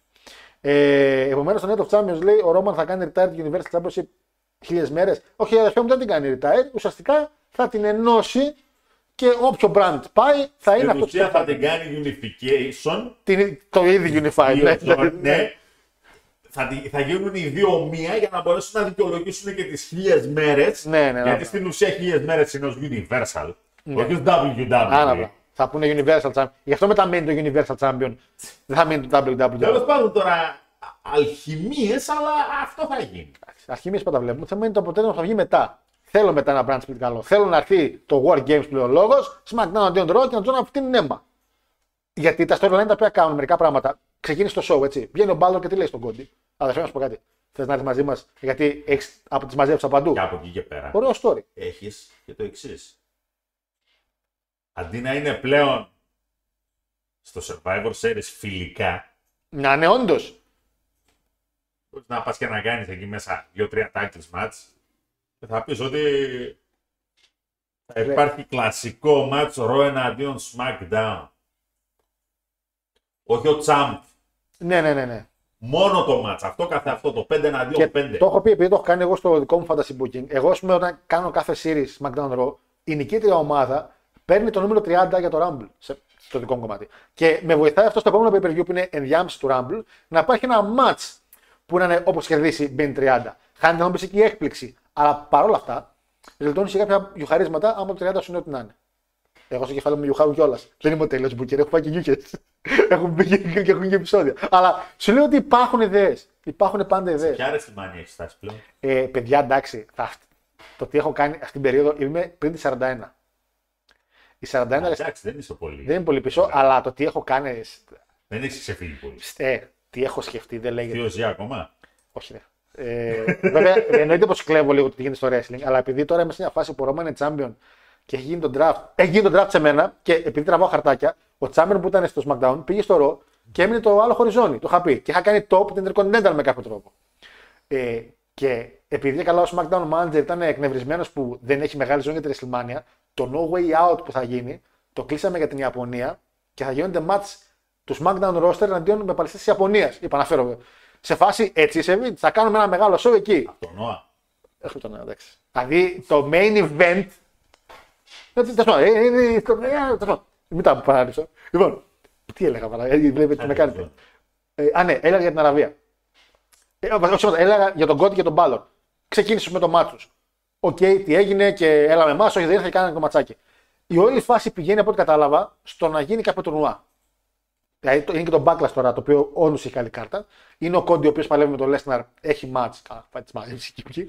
Ε, Επομένως, στο Net of Champions λέει ο Ρόμαν θα κάνει retire την Universal Championship χίλιες μέρες. Όχι, αδερφέ μου δεν την κάνει retire. Ουσιαστικά θα την ενώσει και όποιο brand πάει θα είναι Στην αυτός ουσία που θα την κάνει unification. την, το ίδιο unified. δύο ναι. ζώνες, ναι. Θα, τη- θα γίνουν οι δύο μία για να μπορέσουν να δικαιολογήσουν και τις χίλιες μέρες. Ναι, ναι, ναι. γιατί στην ουσία χίλιες μέρες είναι ως Universal. Όχι ως WWE. Άναβα. Θα πούνε Universal Champion. Γι' αυτό μετά μείνει το Universal Champion. Δεν θα μείνει το WWE. Τέλος πάντων τώρα αλχημίες, αλλά αυτό θα γίνει. Αρχή πάντα βλέπουμε. Θα μένει το αποτέλεσμα που θα βγει μετά. Θέλω μετά ένα brand split καλό. Θέλω να έρθει το War Games που λέει ο λόγος, SmackDown αντίον Raw και να του να φτύνει αίμα. Γιατί τα storyline τα οποία κάνουν μερικά πράγματα. Ξεκίνησε το show, έτσι. Βγαίνει ο Μπάλλον και τι λέει στον Κόντι. Αδερφέ, να σου πω κάτι. Θες να έρθει μαζί μας, γιατί έχεις από τις μαζεύσει από παντού. Και από εκεί και πέρα. Ωραίο story. έχεις και το εξής. Αντί να είναι πλέον στο Survivor Series φιλικά, Να ναι, όντως. μπορείς να πας και να κάνεις εκεί μέσα δύο-τρία titles match και θα πεις ότι θα υπάρχει κλασικό match Raw εναντίον SmackDown. Όχι ο Champ. Ναι, ναι, ναι. ναι. Μόνο το match. Αυτό καθε αυτό. Το 5 εναντίον Και 5. το έχω πει επειδή το έχω κάνει εγώ στο δικό μου fantasy booking. Εγώ, ας πούμε, όταν κάνω κάθε series SmackDown Raw, η νικήτρια ομάδα παίρνει το νούμερο 30 για το Rumble. Σε, στο δικό μου κομμάτι. Και με βοηθάει αυτό στο επόμενο pay per view που είναι ενδιάμεση του Rumble να υπάρχει ένα match που να είναι όπως κερδίσει μπαίνει 30. Χάνει να μπει εκεί η έκπληξη. Αλλά παρόλα αυτά, γλιτώνει και κάποια γιουχαρίσματα άμα το 30 σου είναι ό,τι να είναι. Εγώ στο κεφάλι μου γιουχάρουν κιόλας. Δεν είμαι ο τέλειο μπουκέρ, έχω πάει και γιούχε. <laughs> έχουν μπει και, και έχουν και επεισόδια. Αλλά σου λέω ότι υπάρχουν ιδέες. Υπάρχουν πάντα ιδέες. Ποια αρέσει μανία έχεις φτάσει πλέον; Ε, παιδιά, εντάξει, θα, το τι έχω κάνει αυτή την περίοδο είμαι πριν τη 41. Η 41 Α, ρε, Εντάξει, δεν είσαι πολύ. δεν είναι πολύ πίσω, αλλά το τι έχω κάνει. Δεν έχεις ξεφύγει πολύ. Ε, τι έχω σκεφτεί, δεν λέγεται. Θείο Ζιά ακόμα; Όχι, ρε. Ε, βέβαια, <laughs> εννοείται πως κλέβω λίγο το τι γίνεται στο wrestling, αλλά επειδή τώρα είμαι σε μια φάση που ο Ρώμα είναι champion και έχει γίνει το draft, έχει γίνει το draft σε μένα και επειδή τραβάω χαρτάκια, ο champion που ήταν στο SmackDown πήγε στο Raw και έμεινε το άλλο χωριζόνι. Το είχα πει. Και είχα κάνει top την Intercontinental με κάποιο τρόπο. Ε, και επειδή καλά ο SmackDown Manager ήταν εκνευρισμένος που δεν έχει μεγάλη ζώνη για τη WrestleMania, το No Way Out που θα γίνει το κλείσαμε για την Ιαπωνία και θα γίνονται match του SmackDown roster εναντίον με παλαιστέ της Ιαπωνίας. Είπα να φέρω. Σε φάση έτσι είσαι, Vince, θα κάνουμε ένα μεγάλο show εκεί. Το Νόα. Έχουμε τον εντάξει. Δηλαδή το main event. Έτσι, τέλος πάντων, ε, ε, ε, το- ε, τέλος πάντων. Μην τα παράληψα. Λοιπόν, τι έλεγα παρά, ε, βλέπετε τι με κάνετε. Ε, α, ναι, έλεγα για την Αραβία. Ε, όχι, όχι, έλεγα για τον Κόντι και τον Μπάλλον. Ξεκίνησες με το μάτσο. Οκ, τι έγινε και έλα με εμάς, όχι δεν ήρθε και κάνανε το ματσάκι. Η όλη φάση πηγαίνει από ό,τι κατάλαβα στο να γίνει κάποιο τουρνουά. Δηλαδή το- είναι και το Backlash τώρα, το οποίο όντως έχει καλή κάρτα. Είναι ο Cody ο οποίος παλεύει με τον Lesnar, έχει match. Καλά, πάει τις μάζεψε εκεί, εκεί.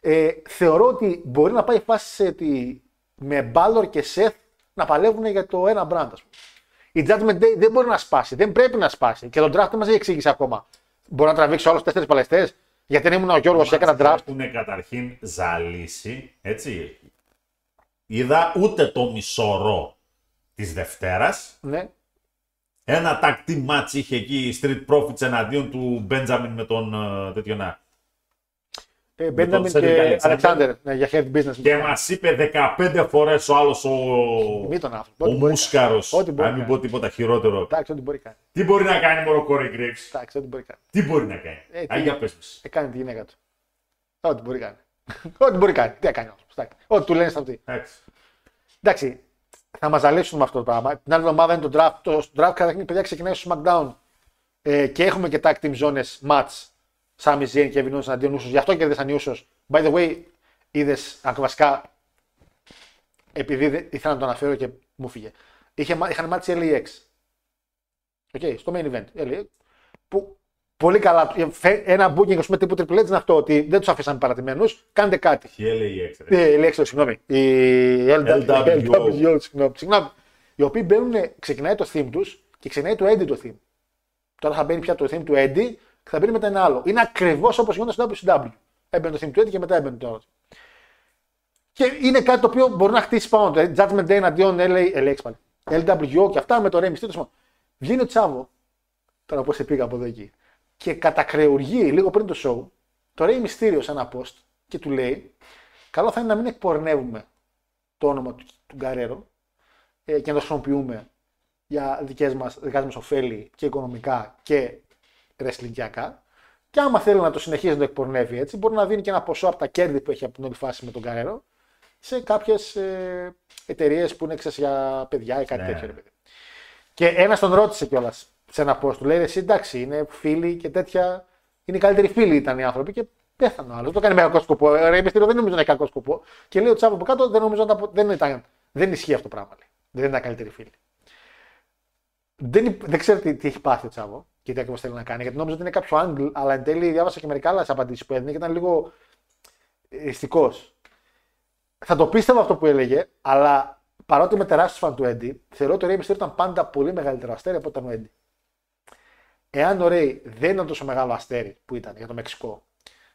Ε, θεωρώ ότι μπορεί να πάει φάση σε τη, με Balor και Seth να παλεύουν για το ένα brand, ας πούμε. Η Judgment Day δεν μπορεί να σπάσει, δεν πρέπει να σπάσει. Και τον draft δεν μας έχει εξηγήσει ακόμα. Μπορεί να τραβήξει όλου του τέσσερις παλαιστές. Γιατί δεν ήμουν ο Γιώργος και έκανα draft. Έχουν καταρχήν ζαλίσει, έτσι. Είδα ούτε το μισορό της Δευτέρας. Ναι. Ένα tag team match είχε εκεί η Street Profits εναντίον του Μπέντζαμιν με τον ε, τέτοιο να. Ε, Μπένταμιν τον Cedric και Alexander. Αλεξάνδερ ναι, για head business. Και μας είπε 15 φορές ο άλλος ο, Μη τον άνθρωπο. ο Ό,τι μπορεί Μούσκαρος. Ό,τι μπορεί Να μην να πω τίποτα χειρότερο. Εντάξει, ό,τι μπορεί κάνει. Τι μπορεί να κάνει μόνο ο Κόρη Γκρέιβς. Εντάξει, ό,τι μπορεί κάνει. Τι μπορεί να κάνει; Ε, τι- Α, για πες μας. Ε, κάνει τη γυναίκα του. Ό,τι μπορεί κάνει. <laughs> ό,τι μπορεί κάνει. Τι έκανε ο Ό,τι του λένε στα αυτή. Εντάξει. Εντάξει, θα μας ζαλίσουν με αυτό το πράγμα. Την άλλη εβδομάδα είναι το draft. Το draft καταρχήν παιδιά ξεκινάει στο SmackDown. Ε, και έχουμε και tag team zones match. Sami Zayn και Kevin Owens εναντίον Usos. Γι' αυτό κέρδισαν οι Usos. By the way, είδες βασικά. Επειδή δεν- ήθελα να το αναφέρω και μου φύγε. Είχε, είχαν match LAX. Οκ, στο main event. LAX, που πολύ καλά. φε- Ένα booking ας πούμε, τύπου Triple H είναι αυτό ότι δεν τους αφήσαν παρατημένους. Κάντε κάτι. Τι έλεγε η έξτρα. Ε, λέξτε, συγγνώμη. Η LWO. LWO, συγγνώμη. συγγνώμη. Οι οποίοι μπαίνουν, ξεκινάει το theme τους και ξεκινάει το Eddie το theme. Τώρα θα μπαίνει πια το theme του Eddie και θα μπαίνει μετά ένα άλλο. Είναι ακριβώς όπως γινόταν στο WCW. Έμπαινε το theme του Eddie και μετά έμπαινε το άλλο. Και είναι κάτι το οποίο μπορεί να χτίσει πάνω. Το Judgment Day εναντίον LA, LA πάλι. LWO και αυτά με το Rey Mysterio. Βγαίνει ο Τσάβο, τώρα πώς πήγα από εδώ εκεί, και κατακρεουργεί λίγο πριν το show το Rey Mysterio σε ένα post και του λέει καλό θα είναι να μην εκπορνεύουμε το όνομα του, του Γκαρέρο ε, και να το χρησιμοποιούμε για δικές μας, δικά μας ωφέλη και οικονομικά και ρεσλιγκιακά. Και άμα θέλει να το συνεχίσει να το εκπορνεύει έτσι, μπορεί να δίνει και ένα ποσό από τα κέρδη που έχει από την όλη φάση με τον Γκαρέρο σε κάποιες ε, εταιρείες που είναι ξέρεις, για παιδιά ή κάτι Ναι. τέτοιο. ρε παιδί. Και ένας τον ρώτησε κιόλας σε ένα post του. Λέει: Εσύ εντάξει, είναι φίλοι και τέτοια. Είναι οι καλύτεροι φίλοι ήταν οι άνθρωποι και πέθανε ο άλλος. Δεν το κάνει με κακό σκοπό. Ε, Ρε, Μυστήριο δεν νομίζω να έχει κακό σκοπό. Και λέει ο Τσάβο από κάτω: Δεν νομίζω να τα... δεν, ήταν... δεν ισχύει αυτό το πράγμα. Λέει. Δεν ήταν καλύτεροι φίλοι. Δεν, υπ- δεν ξέρω τι, τι έχει πάθει ο Τσάβο και τι ακριβώς θέλει να κάνει. Γιατί νόμιζα ότι είναι κάποιο angle, αλλά εν τέλει διάβασα και μερικά άλλε απαντήσεις που έδινε και ήταν λίγο ιστικό. Θα το πίστευα αυτό που έλεγε, αλλά παρότι είμαι τεράστιος φαν του Έντι, θεωρώ ότι ο Ρέι Mysterio ήταν πάντα πολύ μεγαλύτερο αστέρι από όταν ο Έντι. Εάν ο Ρέι δεν ήταν τόσο μεγάλο αστέρι που ήταν για το Μεξικό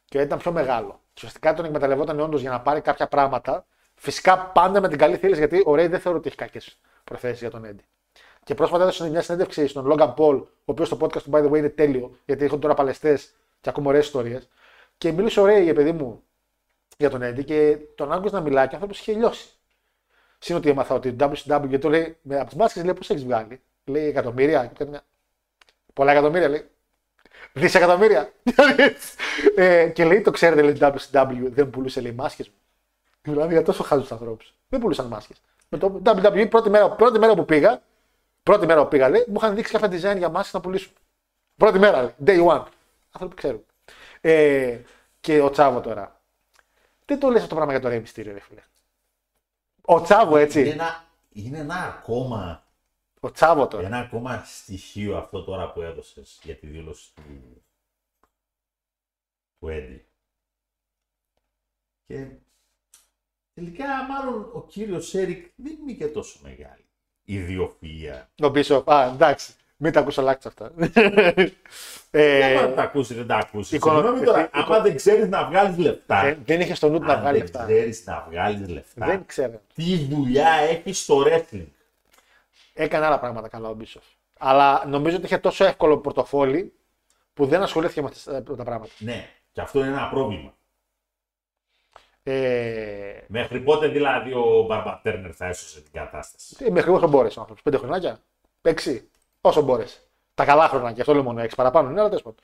και ο Έντι ήταν πιο μεγάλο, και ουσιαστικά τον εκμεταλλευόταν όντως για να πάρει κάποια πράγματα, φυσικά πάντα με την καλή θέληση γιατί ο Ρέι δεν θεωρώ ότι έχει κακές προθέσεις για τον Έντι. Και πρόσφατα έδωσε μια συνέντευξη στον Logan Paul, ο οποίος στο podcast του by the way είναι τέλειο, γιατί έχουν τώρα παλαιστές και ακόμα ωραίες ιστορίες. Και μίλησε ωραία η παιδί μου για τον Έντι και τον άκουσε να μιλάει και ο άνθρωπος είχε λιώσει. Συν ότι έμαθα ότι το WCW, γιατί το λέει, με, από τις μάσκες λέει πώς έχεις βγάλει; Λέει εκατομμύρια. Και κάνει μια- Πολλά εκατομμύρια λέει. Δισεκατομμύρια. <laughs> ε, και λέει, το ξέρετε, λέει, το WCW δεν πουλούσε λέει μάσκες μου. Μιλάμε για τόσο χάζους ανθρώπους. Δεν πουλούσαν μάσκες. Με το WWE πρώτη μέρα, πρώτη μέρα που πήγα, πρώτη μέρα που πήγα, λέει, μου είχαν δείξει κάποια design για μάσκες να πουλήσουν. Πρώτη μέρα, λέει, day one. Άνθρωποι ξέρουν. Ε, και ο Τσάβο τώρα. Δεν το λες αυτό το πράγμα για το Rey Mysterio, ρε φίλε. Ο Τσάβο, Είναι έτσι. ένα, είναι ένα ακόμα Ο Τσάβο τώρα. Ένα ακόμα στοιχείο αυτό τώρα που έδωσες για τη δήλωση του, του Έντι. Και τελικά μάλλον ο κύριος Έρικ δεν είναι και τόσο μεγάλη ιδιοφυΐα. Ο Μπίσοφ. Α, εντάξει. Μην τα ακούσω λάξα αυτά. ε, Δεν τα ακούσεις, δεν τα ακούσεις. εικονο- Συγγνώμη τώρα, ε, άμα δεν ξέρεις να βγάλεις λεφτά, δεν, δεν είχες στο νου του να αν βγάλεις δεν λεφτά. ξέρεις να βγάλεις λεφτά, Δεν ξέρω. τι δουλειά έχεις στο wrestling. Έκανε άλλα πράγματα καλά ο Μπίσοφ. Αλλά νομίζω ότι είχε τόσο εύκολο πορτοφόλι που δεν ασχολήθηκε με αυτά τα πράγματα. Ναι, και αυτό είναι ένα πρόβλημα. Ε, Μέχρι πότε δηλαδή ο Μπαρμπατέρνερ θα έσωσε την κατάσταση; ε, μέχρι όσο μπόρεσε ο άνθρωπος. Πέντε χρονάκια. Έξι. Όσο μπόρεσε. Τα καλά χρονάκια. Αυτό λέω μόνο. Έξι παραπάνω είναι, αλλά τέλος πάντων.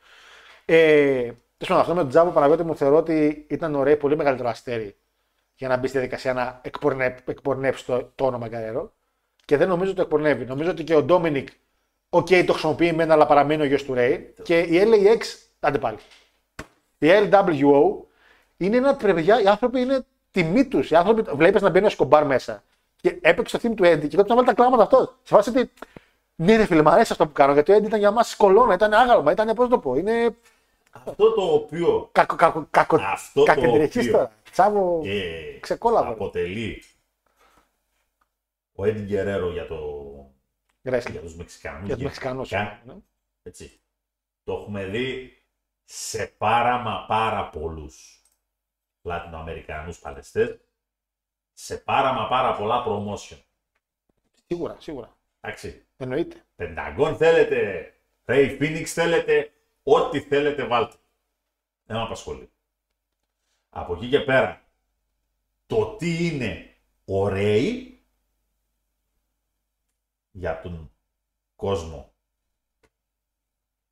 Ε, τέλος πάντων, αυτό με τον Τζάβο Παναγιώτη μου θεωρώ ότι ήταν ωραίο, πολύ μεγαλύτερο αστέρι για να μπει στη διαδικασία να εκπορνε, εκπορνεύσει το, το όνομα Γκαρέρο. Και δεν νομίζω ότι το εκπορνεύει. Νομίζω ότι και ο Ντόμινικ, οκ, το χρησιμοποιεί μεν, αλλά παραμένει ο γιος του Ρέι. Και η LAX, άντε πάλι. Η LWO είναι ένα παιδιά, οι άνθρωποι είναι τιμή τους. Οι άνθρωποι βλέπεις να μπαίνει ο Σκομπάρ μέσα. Και έπαιξε το theme του Έντι και κάτω να βάλει τα κλάματα αυτός. Σε φάση ότι. Ναι, ρε φίλε, μου αρέσει αυτό που κάνω γιατί ο Έντι ήταν για μας κολόνα, ήταν άγαλμα, ήταν πώς το πω. Είναι Αυτό το οποίο κακο, κακο, κακο, Αυτό το κακεντρεχής οποίο- τώρα. Τσάβο. και Ξεκόλαβο. αποτελεί ο Έντι Γκερέρο για, το, Wrestling. για τους Μεξικανούς. Για τους Μεξικανούς. Κα- ναι. Έτσι. Το έχουμε δει σε πάρα μα πάρα πολλούς Λατινοαμερικανούς παλαιστές, σε πάρα μα πάρα πολλά promotion. Σίγουρα, σίγουρα. Εντάξει. Εννοείται. Πενταγκόν θέλετε, Ray Phoenix θέλετε, ό,τι θέλετε βάλτε. Δεν με απασχολεί. Από εκεί και πέρα, το τι είναι ο Ray για τον κόσμο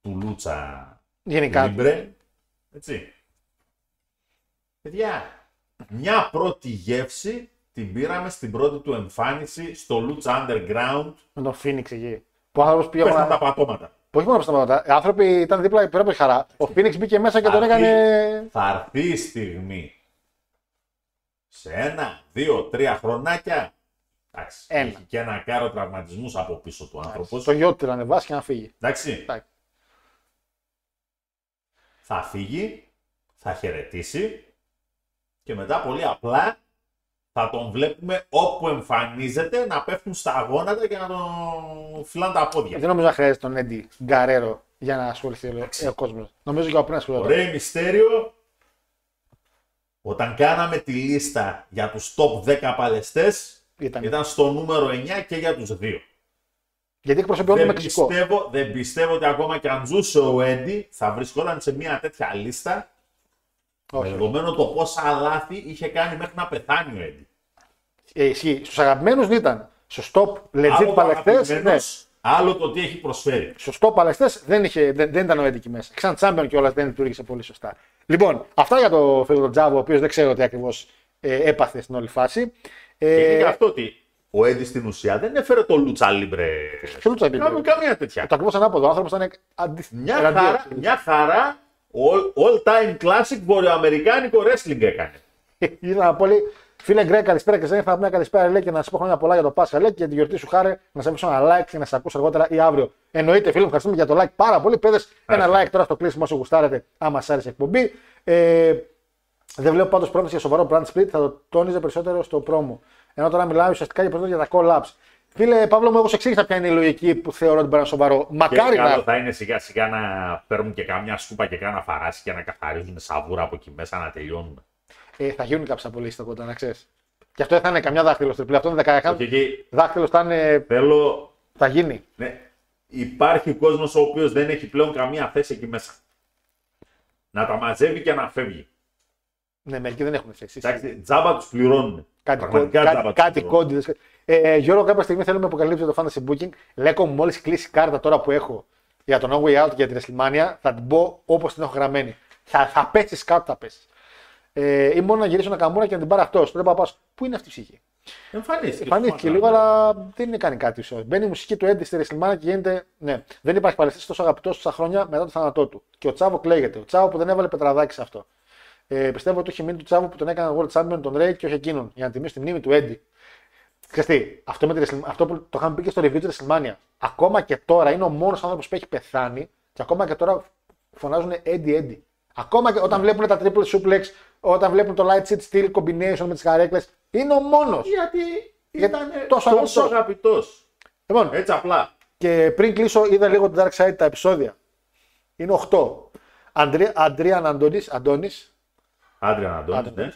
του Λούτσα Γενικά. Λίμπρε, έτσι. Παιδιά, μια πρώτη γεύση την πήραμε στην πρώτη του εμφάνιση στο Lucha Underground. Με τον Phoenix εκεί. Που ο άνθρωπος πήγε. Πέσαν τα να- πατώματα. που Όχι μόνο στα πράγματα. Οι άνθρωποι ήταν δίπλα πέρα από τη χαρά. Ο Phoenix μπήκε μέσα και τον Αυτή έκανε. Θα έρθει η στιγμή σε ένα, δύο, τρία χρονάκια. Εντάξει, Ένα. έχει και ένα κάρο τραυματισμούς από πίσω του άνθρωπος. Το γιο του να ανεβάσει και να φύγει. Εντάξει. Εντάξει. Θα φύγει, θα χαιρετήσει και μετά πολύ απλά θα τον βλέπουμε όπου εμφανίζεται να πέφτουν στα γόνατα και να τον φυλάνε τα πόδια. Δεν νομίζω να χρειάζεται τον Έντι Γκαρέρο για να ασχοληθεί ο, ο κόσμος. Νομίζω και ο πριν Ο ασχολείται. Ρέι Μυστέριο, όταν κάναμε τη λίστα για τους top 10 παλαιστές, Ήταν. ήταν στο νούμερο 9 και για τους δύο. Γιατί εκπροσωπεί όλο το Δεν Μεξικό. πιστεύω, δεν πιστεύω ότι ακόμα και αν ζούσε ο Έντι θα βρισκόταν σε μια τέτοια λίστα με Όχι. δεδομένο το πόσα λάθη είχε κάνει μέχρι να πεθάνει ο Έντι. Ε, ισχύει. Στους αγαπημένους ήταν. Στους top legit Άλλο το παλαιστές. Ναι. αγαπημένος, άλλο το τι έχει προσφέρει. Στους top παλαιστές δεν, είχε- δεν, δεν ήταν ο Έντι εκεί μέσα. Και σαν τσάμπιον κιόλας δεν λειτουργήσε πολύ σωστά. Λοιπόν, αυτά για το φίλο τον Chavo, ο οποίος δεν ξέρω τι ακριβώς ε, έπαθε στην όλη φάση. Και είναι Ε, και αυτό ότι ο Έντι στην ουσία δεν έφερε το lucha libre. ποιο lucha libre; Κάμια- Καμία τέτοια. Το ακριβώς ανάποδο. Ο άνθρωπος ήταν αντίθετο. Μια χαρά, μια χαρά all, all time classic βορειοαμερικάνικο wrestling έκανε. <laughs> Ήθελα να πω, λέει, φίλε Γκρέ, καλησπέρα και δεν ήθελα να πω μια καλησπέρα λέει, και να σας πω χρόνια πολλά για το Πάσχα. Λέει και για τη γιορτή σου χάρη να σας αφήσω ένα like και να σας ακούσω αργότερα ή αύριο. Εννοείται, φίλε μου, ευχαριστούμε για το like πάρα πολύ. Πέδε ένα like τώρα στο κλείσιμο όσο γουστάρετε, άμα σας άρεσε η εκπομπή. Ε, δεν βλέπω πάντως πρόταση για σοβαρό brand split, θα το τόνιζε περισσότερο στο promo. Ενώ τώρα μιλάμε ουσιαστικά για περισσότερο για τα collabs. Φίλε Παύλο μου, εγώ σε εξήγησα ποια είναι η λογική που θεωρώ ότι μπορεί να είναι σοβαρό. Και Μακάρι καλό να. θα είναι σιγά σιγά να παίρνουν και καμιά σκούπα και κάνα φαράση και να καθαρίζουν σαβούρα από εκεί μέσα να τελειώνουν. Ε, θα γίνουν κάποιε απολύσεις κοντά, να ξέρεις. Και αυτό δεν θα είναι καμιά δάχτυλος τριπλή. Αυτό είναι 16. Και εκεί Δάχτυλος θα είναι θέλω, Θα γίνει. Ναι. Υπάρχει κόσμος ο οποίος δεν έχει πλέον καμία θέση εκεί μέσα. Να τα μαζεύει και να φεύγει. Ναι, μερικοί δεν έχουν θέση. Εντάξει, τζάμπα τους πληρώνουν. Κάτι, Πραγματικά κο- τζάμπα κάτι, τους κάτι πληρώνουν. κόντιδες. Ε, Γιώργο, κάποια στιγμή θέλουμε να αποκαλύψω το fantasy booking. Λέκο μου, μόλις κλείσει η κάρτα τώρα που έχω για τον No Way Out και για την WrestleMania, θα την πω όπως την έχω γραμμένη. Θα, θα πέσεις κάτω, θα πέσεις. Ε, ή μόνο να γυρίσω ένα καμούρα και να την πάρει αυτός. Πρέπει να πάω. Πού είναι αυτή η ψυχή; Εμφανίστηκε. Εμφανίστηκε λίγο, αλλά δεν είναι κάνει κάτι ουσιαστικά. Μπαίνει η μουσική του Έντι στη WrestleMania και γίνεται. Ναι, δεν υπάρχει παλαιστή τόσο αγαπητός τόσα χρόνια μετά το θάνατό του. Και ο Τσάβο κλαίγεται. Ο Τσάβο που δεν έβαλε πετραδάκι σε αυτό. Ε, πιστεύω ότι είχε μείνει του Τσάβο που τον έκανε World Champion τον Ray και όχι εκείνον. Για να τιμήσει τη μνήμη του Έντι. Ξέρετε, τι, αυτό, με τη Wrestle- αυτό που το είχαμε πει και στο review της WrestleMania. Ακόμα και τώρα είναι ο μόνος άνθρωπος που έχει πεθάνει και ακόμα και τώρα φωνάζουν Eddie Eddie. Ακόμα και όταν βλέπουν τα triple suplex, όταν βλέπουν το light seat steel combination με τις καρέκλε, είναι ο μόνος. Γιατί Γιατί ήταν τόσο τόσο, αγαπητός. αγαπητός. Λοιπόν, Έτσι απλά. και πριν κλείσω, είδα λίγο το Dark Side τα επεισόδια. Είναι 8. Αντρία, Αντρίαν Αντώνης, Αντώνης, Άντρια Αντώνης, ναι.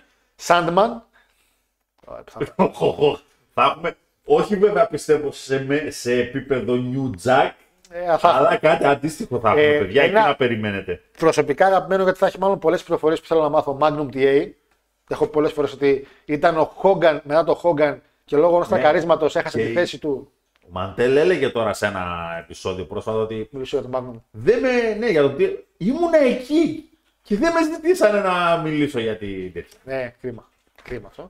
Sandman. <laughs> Θα έχουμε, όχι βέβαια πιστεύω σε, με- σε επίπεδο New Jack, Ε, θα- αλλά κάτι αντίστοιχο θα έχουμε, Ε, παιδιά, ένα- εκεί να περιμένετε. προσωπικά αγαπημένο γιατί θα έχει μάλλον πολλές πληροφορίες που θέλω να μάθω. Magnum TA. Έχω πολλές φορές ότι ήταν ο Hogan μετά το Hogan και λόγω ενός Ναι. καρίσματο έχασε Και τη η- θέση του. Ο Μαντέλ έλεγε τώρα σε ένα επεισόδιο πρόσφατα ότι Μιλήσω για τον Magnum. δεν με, ναι, για το τι, ήμουνα εκεί και δεν με ζητήσανε να μιλήσω για τη τέτοια. Ναι, κρίμα. Κρίμα αυτό.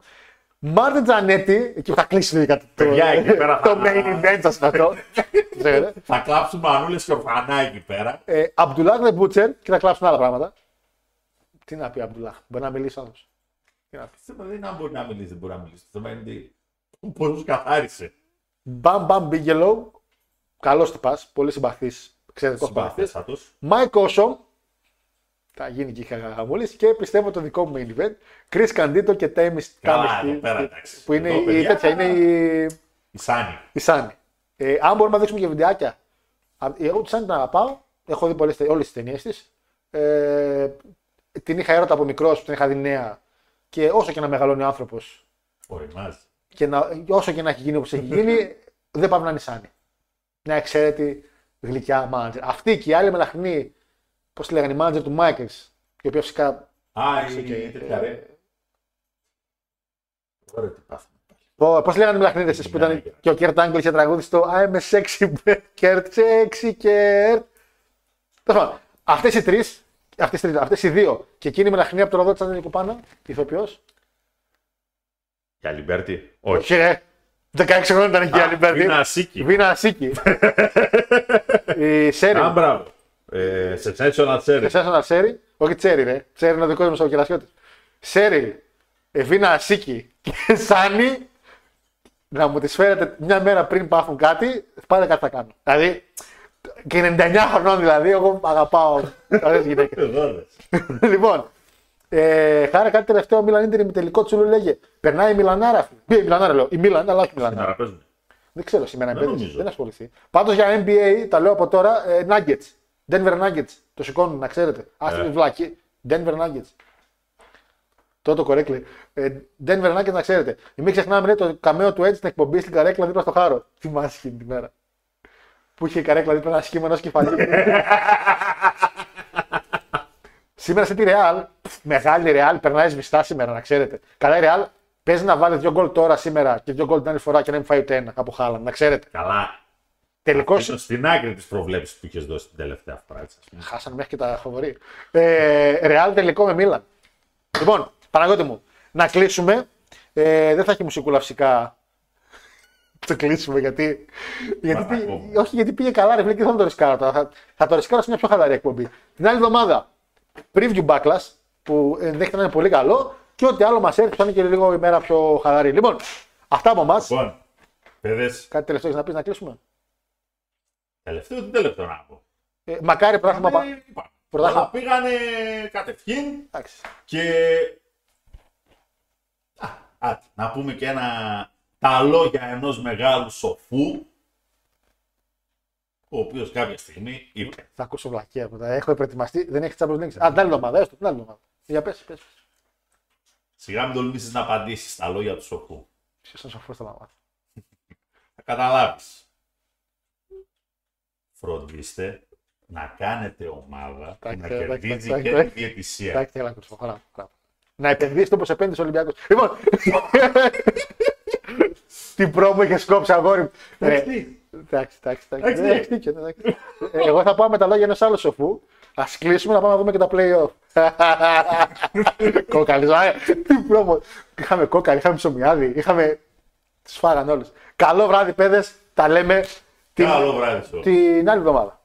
Μάρτιν Τζανέτη, εκεί που θα κλείσει λίγα το, Παιδιά, εκεί πέρα το θα- main event σας αυτό. Ξέρετε. Θα κλάψουν μανούλες και ορφανά εκεί πέρα. Ε, Αμπτουλάχ με Μπούτσερ και θα κλάψουν άλλα πράγματα. Τι να πει ο Αμπτουλάχ, μπορεί να μιλήσει άνθρωπος. Τι να πει. Το θέμα δεν είναι αν μπορεί να μιλήσει, δεν μπορεί να μιλήσει. Το θέμα είναι ότι πώς καθάρισε. Μπαμ Μπαμ Μπίγκελο, καλός τυπάς, πολύ συμπαθής, εξαιρετικό συμπαθής. Συμπαθέστατος. Μάικ Όσομ, θα γίνει και η χαμούλη και πιστεύω το δικό μου main event. Chris Καντίτο και Τέμι Καλά, εδώ πέρα, εντάξει. που είναι Εδώ, η, παιδιά, τέτοια, είναι η, Η Σάνι. η Σάνι. Ε, αν μπορούμε να δείξουμε και βιντεάκια. Α, Εγώ τη Σάνι την αγαπάω. Έχω δει όλες τις ταινίες της. Ε, την είχα έρωτα από μικρός που την είχα δει νέα. Και όσο και να μεγαλώνει ο άνθρωπος Ωριμάζει. και να, όσο και να έχει γίνει όπως έχει γίνει, δεν πάμε να είναι η Σάνι. Μια εξαίρετη γλυκιά μάνατζερ. Αυτή και η άλλη μελαχνή, πώς τη λέγανε, η μάνατζερ του Μάικλ, η οποία φυσικά. Α, η και- τέτοια ρε. Ωραία, τι πάθαμε. Πώς λέγανε οι μελαχνίδε που ήταν Γυναίκα. και ο Kurt Angle είχε τραγούδι στο I'm a sexy <laughs> Kurt, sexy Kurt. Τέλος πάντων, αυτές οι τρεις, αυτές οι δύο και εκείνη η μελαχνή από το ροδό της Αντώνη Κουπάνα, ηθοποιός. Για Λιμπέρτη. Όχι. Όχι, ρε. 16 χρόνια ήταν και η άλλη Μπέρντι. Βίνα Σίκη. Βίνα Σίκη. <laughs> η Σέρι. Α, μπράβο. Ε, Sensational Series. Sensational Σέρι. Όχι Τσέρι, ρε. Τσέρι είναι ο δικός μου ο κερασιώτης. Σέρι. ε, Βίνα Σίκη και <laughs> Σάνι. Να μου τις φέρετε μια μέρα πριν πάθουν κάτι, πάρε κάτι θα κάνω. Δηλαδή, και 99 χρονών δηλαδή, εγώ αγαπάω αυτές τις γυναίκες. <laughs> Εδώ δες. λοιπόν, ε, χάρη κάτι τελευταίο, Μίλαν Ίντερ με τελικό τσούλου λέγε. Περνάει η Μιλανάρα. φίλε. Η Μιλανάρα λέω. Η Μίλαν, αλλά όχι η Μιλανάρα. Να παίζουν. Δεν ξέρω σήμερα Δεν δεν, νομίζω. δεν ασχοληθεί. Πάντως για NBA, τα λέω από τώρα, ε, Nuggets. Denver Nuggets. Το σηκώνουν, να ξέρετε. Άστε Ε. τη βλακή. Denver Nuggets. Τότε correctly. Ε, Denver Nuggets να ξέρετε. Μην ξεχνάμε λέει, το καμέο του έτσι στην εκπομπή στην καρέκλα δίπλα στο χάρο. Θυμάσαι εκείνη τη μέρα. Που είχε η καρέκλα δίπλα ένα σχήμα ενός κεφαλιού. <laughs> σήμερα σε τη Real, μεγάλη Real, περνάει σβηστά σήμερα, να ξέρετε. Καλά η Real παίζει να βάλει δύο γκολ τώρα σήμερα και δύο γκολ την άλλη φορά και να μην φάει ούτε ένα από χάλα, να ξέρετε. Καλά. Τελικώ. Είναι στην άκρη τη προβλέψη που είχες δώσει την τελευταία φορά. έτσι, ας πούμε. Χάσανε μέχρι και τα φοβορή. Ε, Real τελικό με Μίλαν. Λοιπόν, Παναγιώτη μου, να κλείσουμε. Ε, δεν θα έχει μουσικούλα φυσικά. <laughs> το κλείσουμε γιατί. γιατί Μα, πήγε- ακόμα. όχι, γιατί πήγε καλά, ρε φίλε, και δεν θα το ρισκάρω τώρα. Θα, θα το ρισκάρω σε μια πιο χαλαρή εκπομπή. Την άλλη εβδομάδα, preview backlash, που ενδέχεται να είναι πολύ καλό και ό,τι άλλο μας έρθει, θα είναι και λίγο η μέρα πιο χαλαρή. Λοιπόν, αυτά από εμάς. Λοιπόν, παιδες, Κάτι τελευταίο έχεις να πεις να κλείσουμε; Τελευταίο τι τελευταίο να πω. Ε, μακάρι πράγμα. πα- Ε, είπα, Πρωτάθλημα. Όλα πήγανε κατευθείαν Εντάξει. και. Α, άτε, να πούμε και ένα. Τα λόγια ενός μεγάλου σοφού, ο οποίος κάποια στιγμή είπε Θα ακούσω βλακία μετά. Έχω προετοιμαστεί. Δεν έχει Champions League. Α, την άλλη εβδομάδα. Έστω την άλλη εβδομάδα. Για πες, πες. Σιγά μην τολμήσεις να απαντήσεις στα λόγια του σοφού. Ποιος είναι σοφός θα μάθω. Θα καταλάβεις. Φροντίστε να κάνετε ομάδα που Εντάξει, να εντάξει, κερδίζει εντάξει, και τη εντάξει. διαιτησία. Εντάξει, θέλω να ακούσω. Χωρά, χωρά. Να επενδύσετε όπως επένδυσε ο Ολυμπιακός. Λοιπόν. <laughs> Τι πρόμο είχες κόψει αγόρι μου. Ε, Εντάξει. Εντάξει, εντάξει. εντάξει. Εντάξει. Ε, έχεις δίκιο, εντάξει. Ε, Εγώ θα πάω με τα λόγια ενός άλλου σοφού. Α κλείσουμε να πάμε να δούμε και τα playoff. <laughs> Κόκαλη. α, Τι πρόμο. Είχαμε κόκαλη, είχαμε ψωμιάδι, είχαμε. Τι φάγαν όλε. Καλό βράδυ, παιδες. Τα λέμε την, Καλό βράδυ σου. την άλλη εβδομάδα.